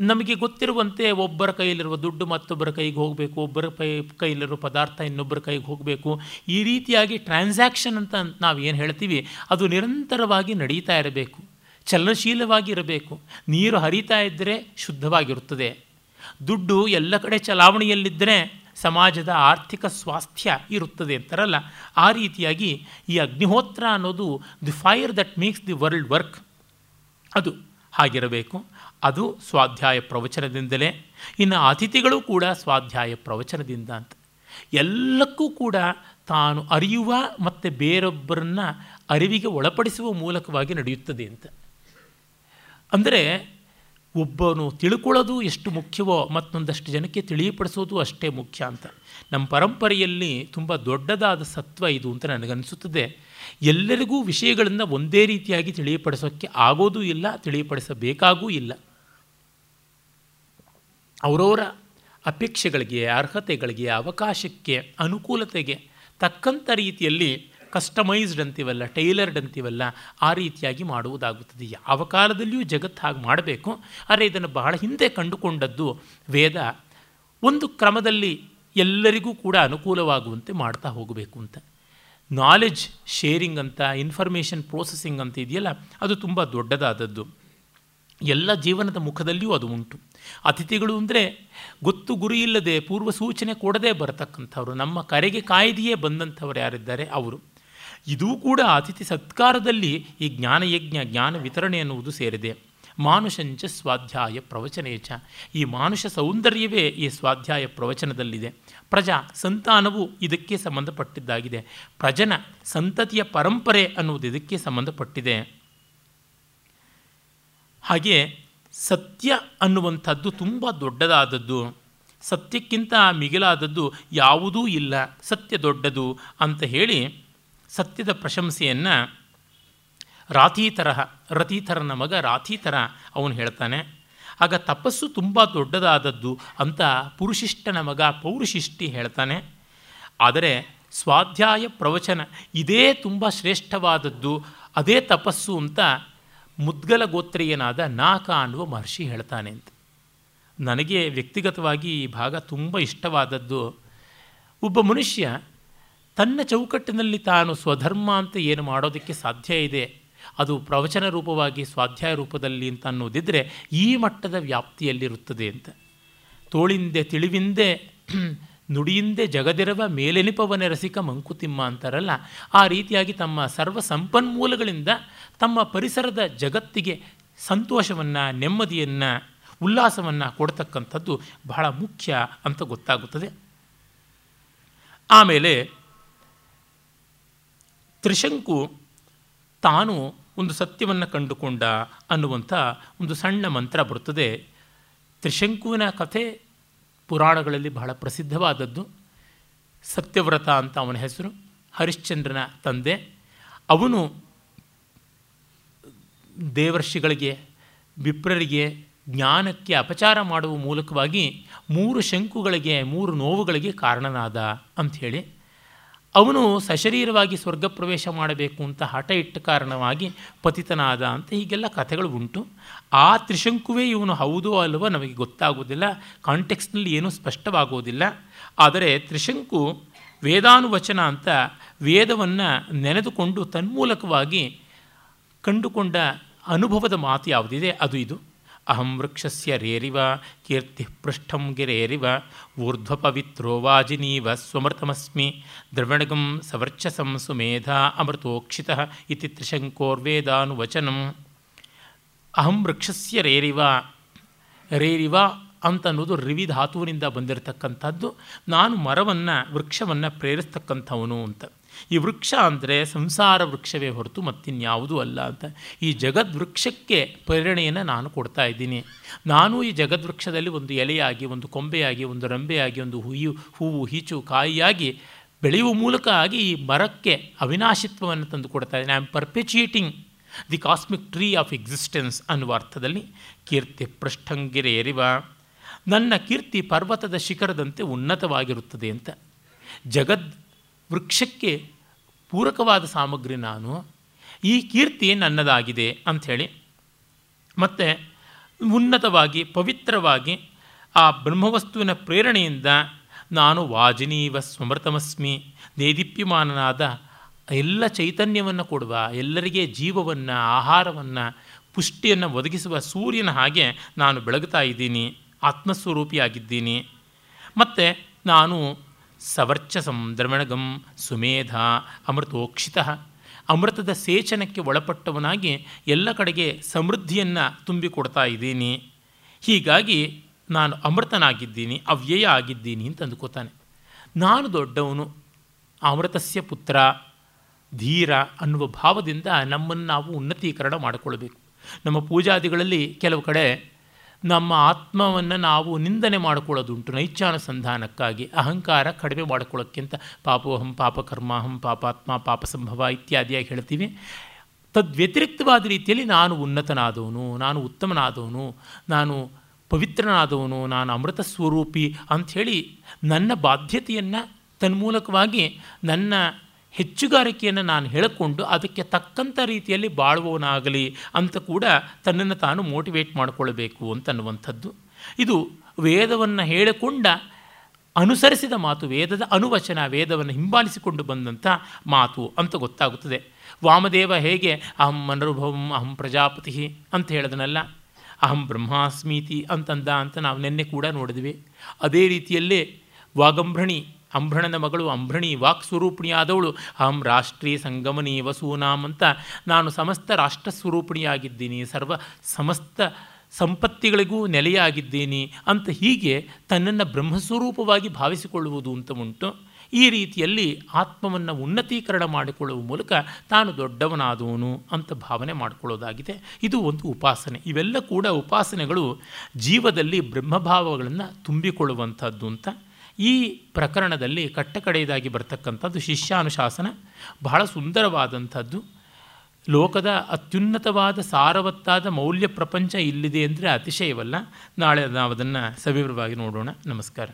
ನಮಗೆ ಗೊತ್ತಿರುವಂತೆ ಒಬ್ಬರ ಕೈಯಲ್ಲಿರುವ ದುಡ್ಡು ಮತ್ತೊಬ್ಬರ ಕೈಗೆ ಹೋಗಬೇಕು, ಒಬ್ಬರ ಕೈ ಕೈಯಲ್ಲಿರುವ ಪದಾರ್ಥ ಇನ್ನೊಬ್ಬರ ಕೈಗೆ ಹೋಗಬೇಕು. ಈ ರೀತಿಯಾಗಿ ಟ್ರಾನ್ಸಾಕ್ಷನ್ ಅಂತ ನಾವು ಏನು ಹೇಳ್ತೀವಿ, ಅದು ನಿರಂತರವಾಗಿ ನಡೀತಾ ಇರಬೇಕು, ಚಲನಶೀಲವಾಗಿ ಇರಬೇಕು. ನೀರು ಹರಿತಾ ಇದ್ದರೆ ಶುದ್ಧವಾಗಿರುತ್ತದೆ. ದುಡ್ಡು ಎಲ್ಲ ಕಡೆ ಚಲಾವಣೆಯಲ್ಲಿದ್ದರೆ ಸಮಾಜದ ಆರ್ಥಿಕ ಸ್ವಾಸ್ಥ್ಯ ಇರುತ್ತದೆ ಅಂತಾರಲ್ಲ, ಆ ರೀತಿಯಾಗಿ ಈ ಅಗ್ನಿಹೋತ್ರ ಅನ್ನೋದು the fire that makes the world work ಅದು ಹಾಗಿರಬೇಕು. ಅದು ಸ್ವಾಧ್ಯಾಯ ಪ್ರವಚನದಿಂದಲೇ, ಇನ್ನು ಅತಿಥಿಗಳು ಕೂಡ ಸ್ವಾಧ್ಯಾಯ ಪ್ರವಚನದಿಂದ ಅಂತ. ಎಲ್ಲಕ್ಕೂ ಕೂಡ ತಾನು ಅರಿಯುವ ಮತ್ತು ಬೇರೊಬ್ಬರನ್ನು ಅರಿವಿಗೆ ಒಳಪಡಿಸುವ ಮೂಲಕವಾಗಿ ನಡೆಯುತ್ತದೆ ಅಂತ. ಅಂದರೆ ಒಬ್ಬನು ತಿಳ್ಕೊಳ್ಳೋದು ಎಷ್ಟು ಮುಖ್ಯವೋ ಮತ್ತೊಂದಷ್ಟು ಜನಕ್ಕೆ ತಿಳಿಯಪಡಿಸೋದು ಅಷ್ಟೇ ಮುಖ್ಯ ಅಂತ. ನಮ್ಮ ಪರಂಪರೆಯಲ್ಲಿ ತುಂಬ ದೊಡ್ಡದಾದ ಸತ್ವ ಇದು ಅಂತ ನನಗನ್ನಿಸುತ್ತದೆ ಎಲ್ಲರಿಗೂ ವಿಷಯಗಳನ್ನು ಒಂದೇ ರೀತಿಯಾಗಿ ತಿಳಿಯಪಡಿಸೋಕ್ಕೆ ಆಗೋದೂ ಇಲ್ಲ, ತಿಳಿಯಪಡಿಸಬೇಕಾಗೂ ಇಲ್ಲ. ಅವರವರ ಅಪೇಕ್ಷೆಗಳಿಗೆ, ಅರ್ಹತೆಗಳಿಗೆ, ಅವಕಾಶಕ್ಕೆ, ಅನುಕೂಲತೆಗೆ ತಕ್ಕಂಥ ರೀತಿಯಲ್ಲಿ ಕಸ್ಟಮೈಸ್ಡ್ ಅಂತೀವಲ್ಲ ಟೈಲರ್ಡ್ ಅಂತೀವಲ್ಲ, ಆ ರೀತಿಯಾಗಿ ಮಾಡುವುದಾಗುತ್ತದೆ ಯಾವ ಕಾಲದಲ್ಲಿಯೂ ಜಗತ್ತು ಹಾಗೆ ಮಾಡಬೇಕು. ಆದರೆ ಇದನ್ನು ಬಹಳ ಹಿಂದೆ ಕಂಡುಕೊಂಡದ್ದು ವೇದ. ಒಂದು ಕ್ರಮದಲ್ಲಿ ಎಲ್ಲರಿಗೂ ಕೂಡ ಅನುಕೂಲವಾಗುವಂತೆ ಮಾಡ್ತಾ ಹೋಗಬೇಕು ಅಂತ. ನಾಲೆಜ್ ಶೇರಿಂಗ್ ಅಂತ ಇನ್ಫಾರ್ಮೇಷನ್ ಪ್ರೋಸೆಸಿಂಗ್ ಅಂತ ಇದೆಯಲ್ಲ, ಅದು ತುಂಬ ದೊಡ್ಡದಾದದ್ದು. ಎಲ್ಲ ಜೀವನದ ಮುಖದಲ್ಲಿಯೂ ಅದು ಉಂಟು. ಅತಿಥಿಗಳು ಅಂದರೆ ಗೊತ್ತು ಗುರಿ ಇಲ್ಲದೆ ಪೂರ್ವ ಸೂಚನೆ ಕೊಡದೇ ಬರತಕ್ಕಂಥವ್ರು. ನಮ್ಮ ಕರೆಗೆ ಕಾಯ್ದೆಯೇ ಬಂದಂಥವ್ರು ಯಾರಿದ್ದಾರೆ? ಅವರು. ಇದೂ ಕೂಡ ಅತಿಥಿ ಸತ್ಕಾರದಲ್ಲಿ ಈ ಜ್ಞಾನಯಜ್ಞ, ಜ್ಞಾನ ವಿತರಣೆ ಎನ್ನುವುದು ಸೇರಿದೆ. ಮಾನುಷಂಚ ಸ್ವಾಧ್ಯಾಯ ಪ್ರವಚನೇಚ. ಈ ಮಾನುಷ ಸೌಂದರ್ಯವೇ ಈ ಸ್ವಾಧ್ಯಾಯ ಪ್ರವಚನದಲ್ಲಿದೆ. ಪ್ರಜಾ ಸಂತಾನವು ಇದಕ್ಕೆ ಸಂಬಂಧಪಟ್ಟಿದ್ದಾಗಿದೆ. ಪ್ರಜನ ಸಂತತಿಯ ಪರಂಪರೆ ಅನ್ನುವುದು ಇದಕ್ಕೆ ಸಂಬಂಧಪಟ್ಟಿದೆ. ಹಾಗೆ ಸತ್ಯ ಅನ್ನುವಂಥದ್ದು ತುಂಬ ದೊಡ್ಡದಾದದ್ದು. ಸತ್ಯಕ್ಕಿಂತ ಮಿಗಿಲಾದದ್ದು ಯಾವುದೂ ಇಲ್ಲ. ಸತ್ಯ ದೊಡ್ಡದು ಅಂತ ಹೇಳಿ ಸತ್ಯದ ಪ್ರಶಂಸೆಯನ್ನು ರಾಥೀತರ ರಥೀಥರನ ಮಗ ರಾಥೀತರ ಅವನು ಹೇಳ್ತಾನೆ, ಆಗ ತಪಸ್ಸು ತುಂಬ ದೊಡ್ಡದಾದದ್ದು ಅಂತ ಪುರುಷಿಷ್ಟನ ಮಗ ಪೌರುಷಿಷ್ಟಿ ಹೇಳ್ತಾನೆ, ಆದರೆ ಸ್ವಾಧ್ಯಾಯ ಪ್ರವಚನ ಇದೇ ತುಂಬ ಶ್ರೇಷ್ಠವಾದದ್ದು, ಅದೇ ತಪಸ್ಸು ಅಂತ ಮುದ್ಗಲ ಗೋತ್ರೀಯನಾದ ನಾಕ ಅನ್ನುವ ಮಹರ್ಷಿ ಹೇಳ್ತಾನೆ ಅಂತ. ನನಗೆ ವ್ಯಕ್ತಿಗತವಾಗಿ ಈ ಭಾಗ ತುಂಬ ಇಷ್ಟವಾದದ್ದು. ಒಬ್ಬ ಮನುಷ್ಯ ತನ್ನ ಚೌಕಟ್ಟಿನಲ್ಲಿ ತಾನು ಸ್ವಧರ್ಮ ಅಂತ ಏನು ಮಾಡೋದಕ್ಕೆ ಸಾಧ್ಯ ಇದೆ, ಅದು ಪ್ರವಚನ ರೂಪವಾಗಿ ಸ್ವಾಧ್ಯಾಯ ರೂಪದಲ್ಲಿ ಅಂತ ಅನ್ನೋದಿದ್ದರೆ ಈ ಮಟ್ಟದ ವ್ಯಾಪ್ತಿಯಲ್ಲಿರುತ್ತದೆ ಅಂತ. ತೋಳಿಂದೆ ತಿಳಿವಿಂದೆ, ನುಡಿಯಿಂದೆ ಜಗದಿರವ ಮೇಲೆನಿಪವನ ರಸಿಕ ಮಂಕುತಿಮ್ಮ ಅಂತಾರಲ್ಲ, ಆ ರೀತಿಯಾಗಿ ತಮ್ಮ ಸರ್ವ ಸಂಪನ್ಮೂಲಗಳಿಂದ ತಮ್ಮ ಪರಿಸರದ ಜಗತ್ತಿಗೆ ಸಂತೋಷವನ್ನು, ನೆಮ್ಮದಿಯನ್ನು, ಉಲ್ಲಾಸವನ್ನು ಕೊಡ್ತಕ್ಕಂಥದ್ದು ಬಹಳ ಮುಖ್ಯ ಅಂತ ಗೊತ್ತಾಗುತ್ತದೆ. ಆಮೇಲೆ ತ್ರಿಶಂಕು ತಾನು ಒಂದು ಸತ್ಯವನ್ನು ಕಂಡುಕೊಂಡ ಅನ್ನುವಂಥ ಒಂದು ಸಣ್ಣ ಮಂತ್ರ ಬರುತ್ತದೆ. ತ್ರಿಶಂಕುವಿನ ಕಥೆ ಪುರಾಣಗಳಲ್ಲಿ ಬಹಳ ಪ್ರಸಿದ್ಧವಾದದ್ದು. ಸತ್ಯವ್ರತ ಅಂತ ಅವನ ಹೆಸರು, ಹರಿಶ್ಚಂದ್ರನ ತಂದೆ. ಅವನು ದೇವರ್ಷಿಗಳಿಗೆ, ವಿಪ್ರರಿಗೆ, ಜ್ಞಾನಕ್ಕೆ ಅಪಚಾರ ಮಾಡುವ ಮೂಲಕವಾಗಿ ಮೂರು ಶಂಕುಗಳಿಗೆ, ಮೂರು ನೋವುಗಳಿಗೆ ಕಾರಣನಾದ ಅಂಥೇಳಿ ಅವನು ಸಶರೀರವಾಗಿ ಸ್ವರ್ಗ ಪ್ರವೇಶ ಮಾಡಬೇಕು ಅಂತ ಹಠ ಇಟ್ಟ ಕಾರಣವಾಗಿ ಪತಿತನಾದ ಅಂತ ಹೀಗೆಲ್ಲ ಕಥೆಗಳು ಉಂಟು. ಆ ತ್ರಿಶಂಕುವೇ ಇವನು ಹೌದೋ ಅಲ್ವೋ ನಮಗೆ ಗೊತ್ತಾಗೋದಿಲ್ಲ ಕಾಂಟೆಕ್ಸ್ಟ್ನಲ್ಲಿ ಏನೂ ಸ್ಪಷ್ಟವಾಗೋದಿಲ್ಲ ಆದರೆ ತ್ರಿಶಂಕು ವೇದಾನುವಚನ ಅಂತ ವೇದವನ್ನು ನೆನೆದುಕೊಂಡು ತನ್ಮೂಲಕವಾಗಿ ಕಂಡುಕೊಂಡ ಅನುಭವದ ಮಾತು ಯಾವುದಿದೆ? ಅದು ಇದು. ಅಹಂ ವೃಕ್ಷಸ್ಯ ರೇರಿವ ಕೀರ್ತಿ ಪೃಷ್ಠಂ ಗಿರೇರಿವ ಊರ್ಧ್ವಪವಿತ್ರೋ ವಾಜಿನೀವ ಸ್ವಮೃತಮಸ್ಮಿ ದ್ರವಣಗಂ ಸವರ್ಚಸಂ ಸುಮೇಧ ಅಮೃತೋಕ್ಷಿತ ಇತಿ ತ್ರಿಶಂಕೋರ್ವೇದಾನುವಚನಂ ಅಹಂ ವೃಕ್ಷಸ್ಯ ರೇರಿವ ರೇರಿವ ಅಂತನ್ನೋದು ರಿವಿ ಧಾತುವಿನಿಂದ ಬಂದಿರತಕ್ಕಂಥದ್ದು. ನಾನು ಮರವನ್ನು, ವೃಕ್ಷವನ್ನು ಪ್ರೇರಿಸ್ತಕ್ಕಂಥವನು ಅಂತ. ಈ ವೃಕ್ಷ ಅಂದರೆ ಸಂಸಾರ ವೃಕ್ಷವೇ ಹೊರತು ಮತ್ತಿನ್ಯಾವುದೂ ಅಲ್ಲ ಅಂತ ಈ ಜಗದ್ವೃಕ್ಷಕ್ಕೆ ಪ್ರೇರಣೆಯನ್ನು ನಾನು ಕೊಡ್ತಾ ಇದ್ದೀನಿ. ನಾನು ಈ ಜಗದ್ವೃಕ್ಷದಲ್ಲಿ ಒಂದು ಎಲೆಯಾಗಿ, ಒಂದು ಕೊಂಬೆಯಾಗಿ, ಒಂದು ರಂಬೆಯಾಗಿ, ಒಂದು ಹುಯ್ಯು, ಹೂವು, ಹೀಚು, ಕಾಯಿಯಾಗಿ ಬೆಳೆಯುವ ಮೂಲಕ ಆಗಿ ಈ ಮರಕ್ಕೆ ಅವಿನಾಶಿತ್ವವನ್ನು ತಂದು ಕೊಡ್ತಾ ಇದ್ದೀನಿ. I am perpetuating the cosmic tree of existence ಅನ್ನುವ ಅರ್ಥದಲ್ಲಿ ಕೀರ್ತಿ ಪೃಷ್ಠಂಗಿರೆ ಎರಿವ ನನ್ನ ಕೀರ್ತಿ ಪರ್ವತದ ಶಿಖರದಂತೆ ಉನ್ನತವಾಗಿರುತ್ತದೆ ಅಂತ. ಜಗದ್ ವೃಕ್ಷಕ್ಕೆ ಪೂರಕವಾದ ಸಾಮಗ್ರಿ ನಾನು, ಈ ಕೀರ್ತಿ ನನ್ನದಾಗಿದೆ ಅಂಥೇಳಿ. ಮತ್ತು ಉನ್ನತವಾಗಿ, ಪವಿತ್ರವಾಗಿ ಆ ಬ್ರಹ್ಮವಸ್ತುವಿನ ಪ್ರೇರಣೆಯಿಂದ ನಾನು ವಾಜಿನೀವ ಸ್ಮೃತಮಸ್ಮಿ ದೇದೀಪ್ಯಮಾನನಾದ ಎಲ್ಲ ಚೈತನ್ಯವನ್ನು ಕೊಡುವ, ಎಲ್ಲರಿಗೆ ಜೀವವನ್ನು, ಆಹಾರವನ್ನು, ಪುಷ್ಟಿಯನ್ನು ಒದಗಿಸುವ ಸೂರ್ಯನ ಹಾಗೆ ನಾನು ಬೆಳಗುತ್ತಾ ಇದ್ದೀನಿ, ಆತ್ಮಸ್ವರೂಪಿಯಾಗಿದ್ದೀನಿ. ಮತ್ತು ನಾನು ಸವರ್ಚಸಂ ದ್ರವಣಗಂ ಸುಮೇಧ ಅಮೃತೋಕ್ಷಿತ. ಅಮೃತದ ಸೇಚನಕ್ಕೆ ಒಳಪಟ್ಟವನಾಗಿ ಎಲ್ಲ ಕಡೆಗೆ ಸಮೃದ್ಧಿಯನ್ನು ತುಂಬಿಕೊಡ್ತಾ ಇದ್ದೀನಿ. ಹೀಗಾಗಿ ನಾನು ಅಮೃತನಾಗಿದ್ದೀನಿ, ಅವ್ಯಯ ಆಗಿದ್ದೀನಿ ಅಂತ ಅಂದ್ಕೋತಾನೆ ನಾನು ದೊಡ್ಡವನು, ಅಮೃತಸ್ಯ ಪುತ್ರ, ಧೀರ ಅನ್ನುವ ಭಾವದಿಂದ ನಮ್ಮನ್ನು ನಾವು ಉನ್ನತೀಕರಣ ಮಾಡಿಕೊಳ್ಬೇಕು. ನಮ್ಮ ಪೂಜಾದಿಗಳಲ್ಲಿ ಕೆಲವು ಕಡೆ ನಮ್ಮ ಆತ್ಮವನ್ನು ನಾವು ನಿಂದನೆ ಮಾಡಿಕೊಳ್ಳೋದುಂಟು. ನೈಚ್ಛಾನುಸಂಧಾನಕ್ಕಾಗಿ ಅಹಂಕಾರ ಕಡಿಮೆ ಮಾಡಿಕೊಳ್ಳೋಕ್ಕಿಂತ ಪಾಪೋಹಂ, ಪಾಪಕರ್ಮಾಹಂ, ಪಾಪಾತ್ಮ ಪಾಪ ಸಂಭವ ಇತ್ಯಾದಿಯಾಗಿ ಹೇಳ್ತೀವಿ. ತದ್ವ್ಯತಿರಿಕ್ತವಾದ ರೀತಿಯಲ್ಲಿ ನಾನು ಉನ್ನತನಾದವನು, ನಾನು ಉತ್ತಮನಾದವನು, ನಾನು ಪವಿತ್ರನಾದವನು, ನಾನು ಅಮೃತ ಸ್ವರೂಪಿ ಅಂಥೇಳಿ ನನ್ನ ಬಾಧ್ಯತೆಯನ್ನು ತನ್ಮೂಲಕವಾಗಿ ನನ್ನ ಹೆಚ್ಚುಗಾರಿಕೆಯನ್ನು ನಾನು ಹೇಳಿಕೊಂಡು ಅದಕ್ಕೆ ತಕ್ಕಂಥ ರೀತಿಯಲ್ಲಿ ಬಾಳುವವನಾಗಲಿ ಅಂತ ಕೂಡ ತನ್ನನ್ನು ತಾನು ಮೋಟಿವೇಟ್ ಮಾಡಿಕೊಳ್ಬೇಕು ಅಂತನ್ನುವಂಥದ್ದು. ಇದು ವೇದವನ್ನು ಹೇಳಿಕೊಂಡ, ಅನುಸರಿಸಿದ ಮಾತು, ವೇದದ ಅನುವಚನ, ವೇದವನ್ನು ಹಿಂಬಾಲಿಸಿಕೊಂಡು ಬಂದಂಥ ಮಾತು ಅಂತ ಗೊತ್ತಾಗುತ್ತದೆ. ವಾಮದೇವ ಹೇಗೆ, ಅಹಂ ಅನುಭವಂ ಅಹಂ ಪ್ರಜಾಪತಿ ಅಂತ ಹೇಳಿದನಲ್ಲ. ಅಹಂ ಬ್ರಹ್ಮಾಸ್ಮೀತಿ ಅಂತಂದ ಅಂತ ನಾವು ನಿನ್ನೆ ಕೂಡ ನೋಡಿದ್ವಿ. ಅದೇ ರೀತಿಯಲ್ಲೇ ವಾಗಂಭ್ರಣಿ ಅಂಭ್ರಣನ ಮಗಳು ಅಂಬೃಣಿ ವಾಕ್ ಸ್ವರೂಪಿಣಿಯಾದವಳು. ಅಹಂ ರಾಷ್ಟ್ರೀಯ ಸಂಗಮನಿ ವಸೂನಾಮ್ ಅಂತ ನಾನು ಸಮಸ್ತ ರಾಷ್ಟ್ರ ಸ್ವರೂಪಿಣಿಯಾಗಿದ್ದೀನಿ. ಸರ್ವ ಸಮಸ್ತ ಸಂಪತ್ತಿಗಳಿಗೂ ನೆಲೆಯಾಗಿದ್ದೀನಿ ಅಂತ ಹೀಗೆ ತನ್ನನ್ನು ಬ್ರಹ್ಮಸ್ವರೂಪವಾಗಿ ಭಾವಿಸಿಕೊಳ್ಳುವುದು ಅಂತ ಉಂಟು. ಈ ರೀತಿಯಲ್ಲಿ ಆತ್ಮವನ್ನು ಉನ್ನತೀಕರಣ ಮಾಡಿಕೊಳ್ಳುವ ಮೂಲಕ ತಾನು ದೊಡ್ಡವನಾದವನು ಅಂತ ಭಾವನೆ ಮಾಡಿಕೊಳ್ಳೋದಾಗಿದೆ. ಇದು ಒಂದು ಉಪಾಸನೆ. ಇವೆಲ್ಲ ಕೂಡ ಉಪಾಸನೆಗಳು ಜೀವದಲ್ಲಿ ಬ್ರಹ್ಮಭಾವಗಳನ್ನು ತುಂಬಿಕೊಳ್ಳುವಂಥದ್ದು ಅಂತ ಈ ಪ್ರಕರಣದಲ್ಲಿ ಕಟ್ಟಕಡೆಯದಾಗಿ ಬರ್ತಕ್ಕಂಥದ್ದು ಶಿಷ್ಯಾನುಶಾಸನ ಬಹಳ ಸುಂದರವಾದಂಥದ್ದು. ಲೋಕದ ಅತ್ಯುನ್ನತವಾದ ಸಾರವತ್ತಾದ ಮೌಲ್ಯ ಪ್ರಪಂಚ ಇಲ್ಲಿದೆ ಅಂದರೆ ಅತಿಶಯವಲ್ಲ. ನಾಳೆ ನಾವು ಅದನ್ನು ಸವಿವರವಾಗಿ ನೋಡೋಣ. ನಮಸ್ಕಾರ.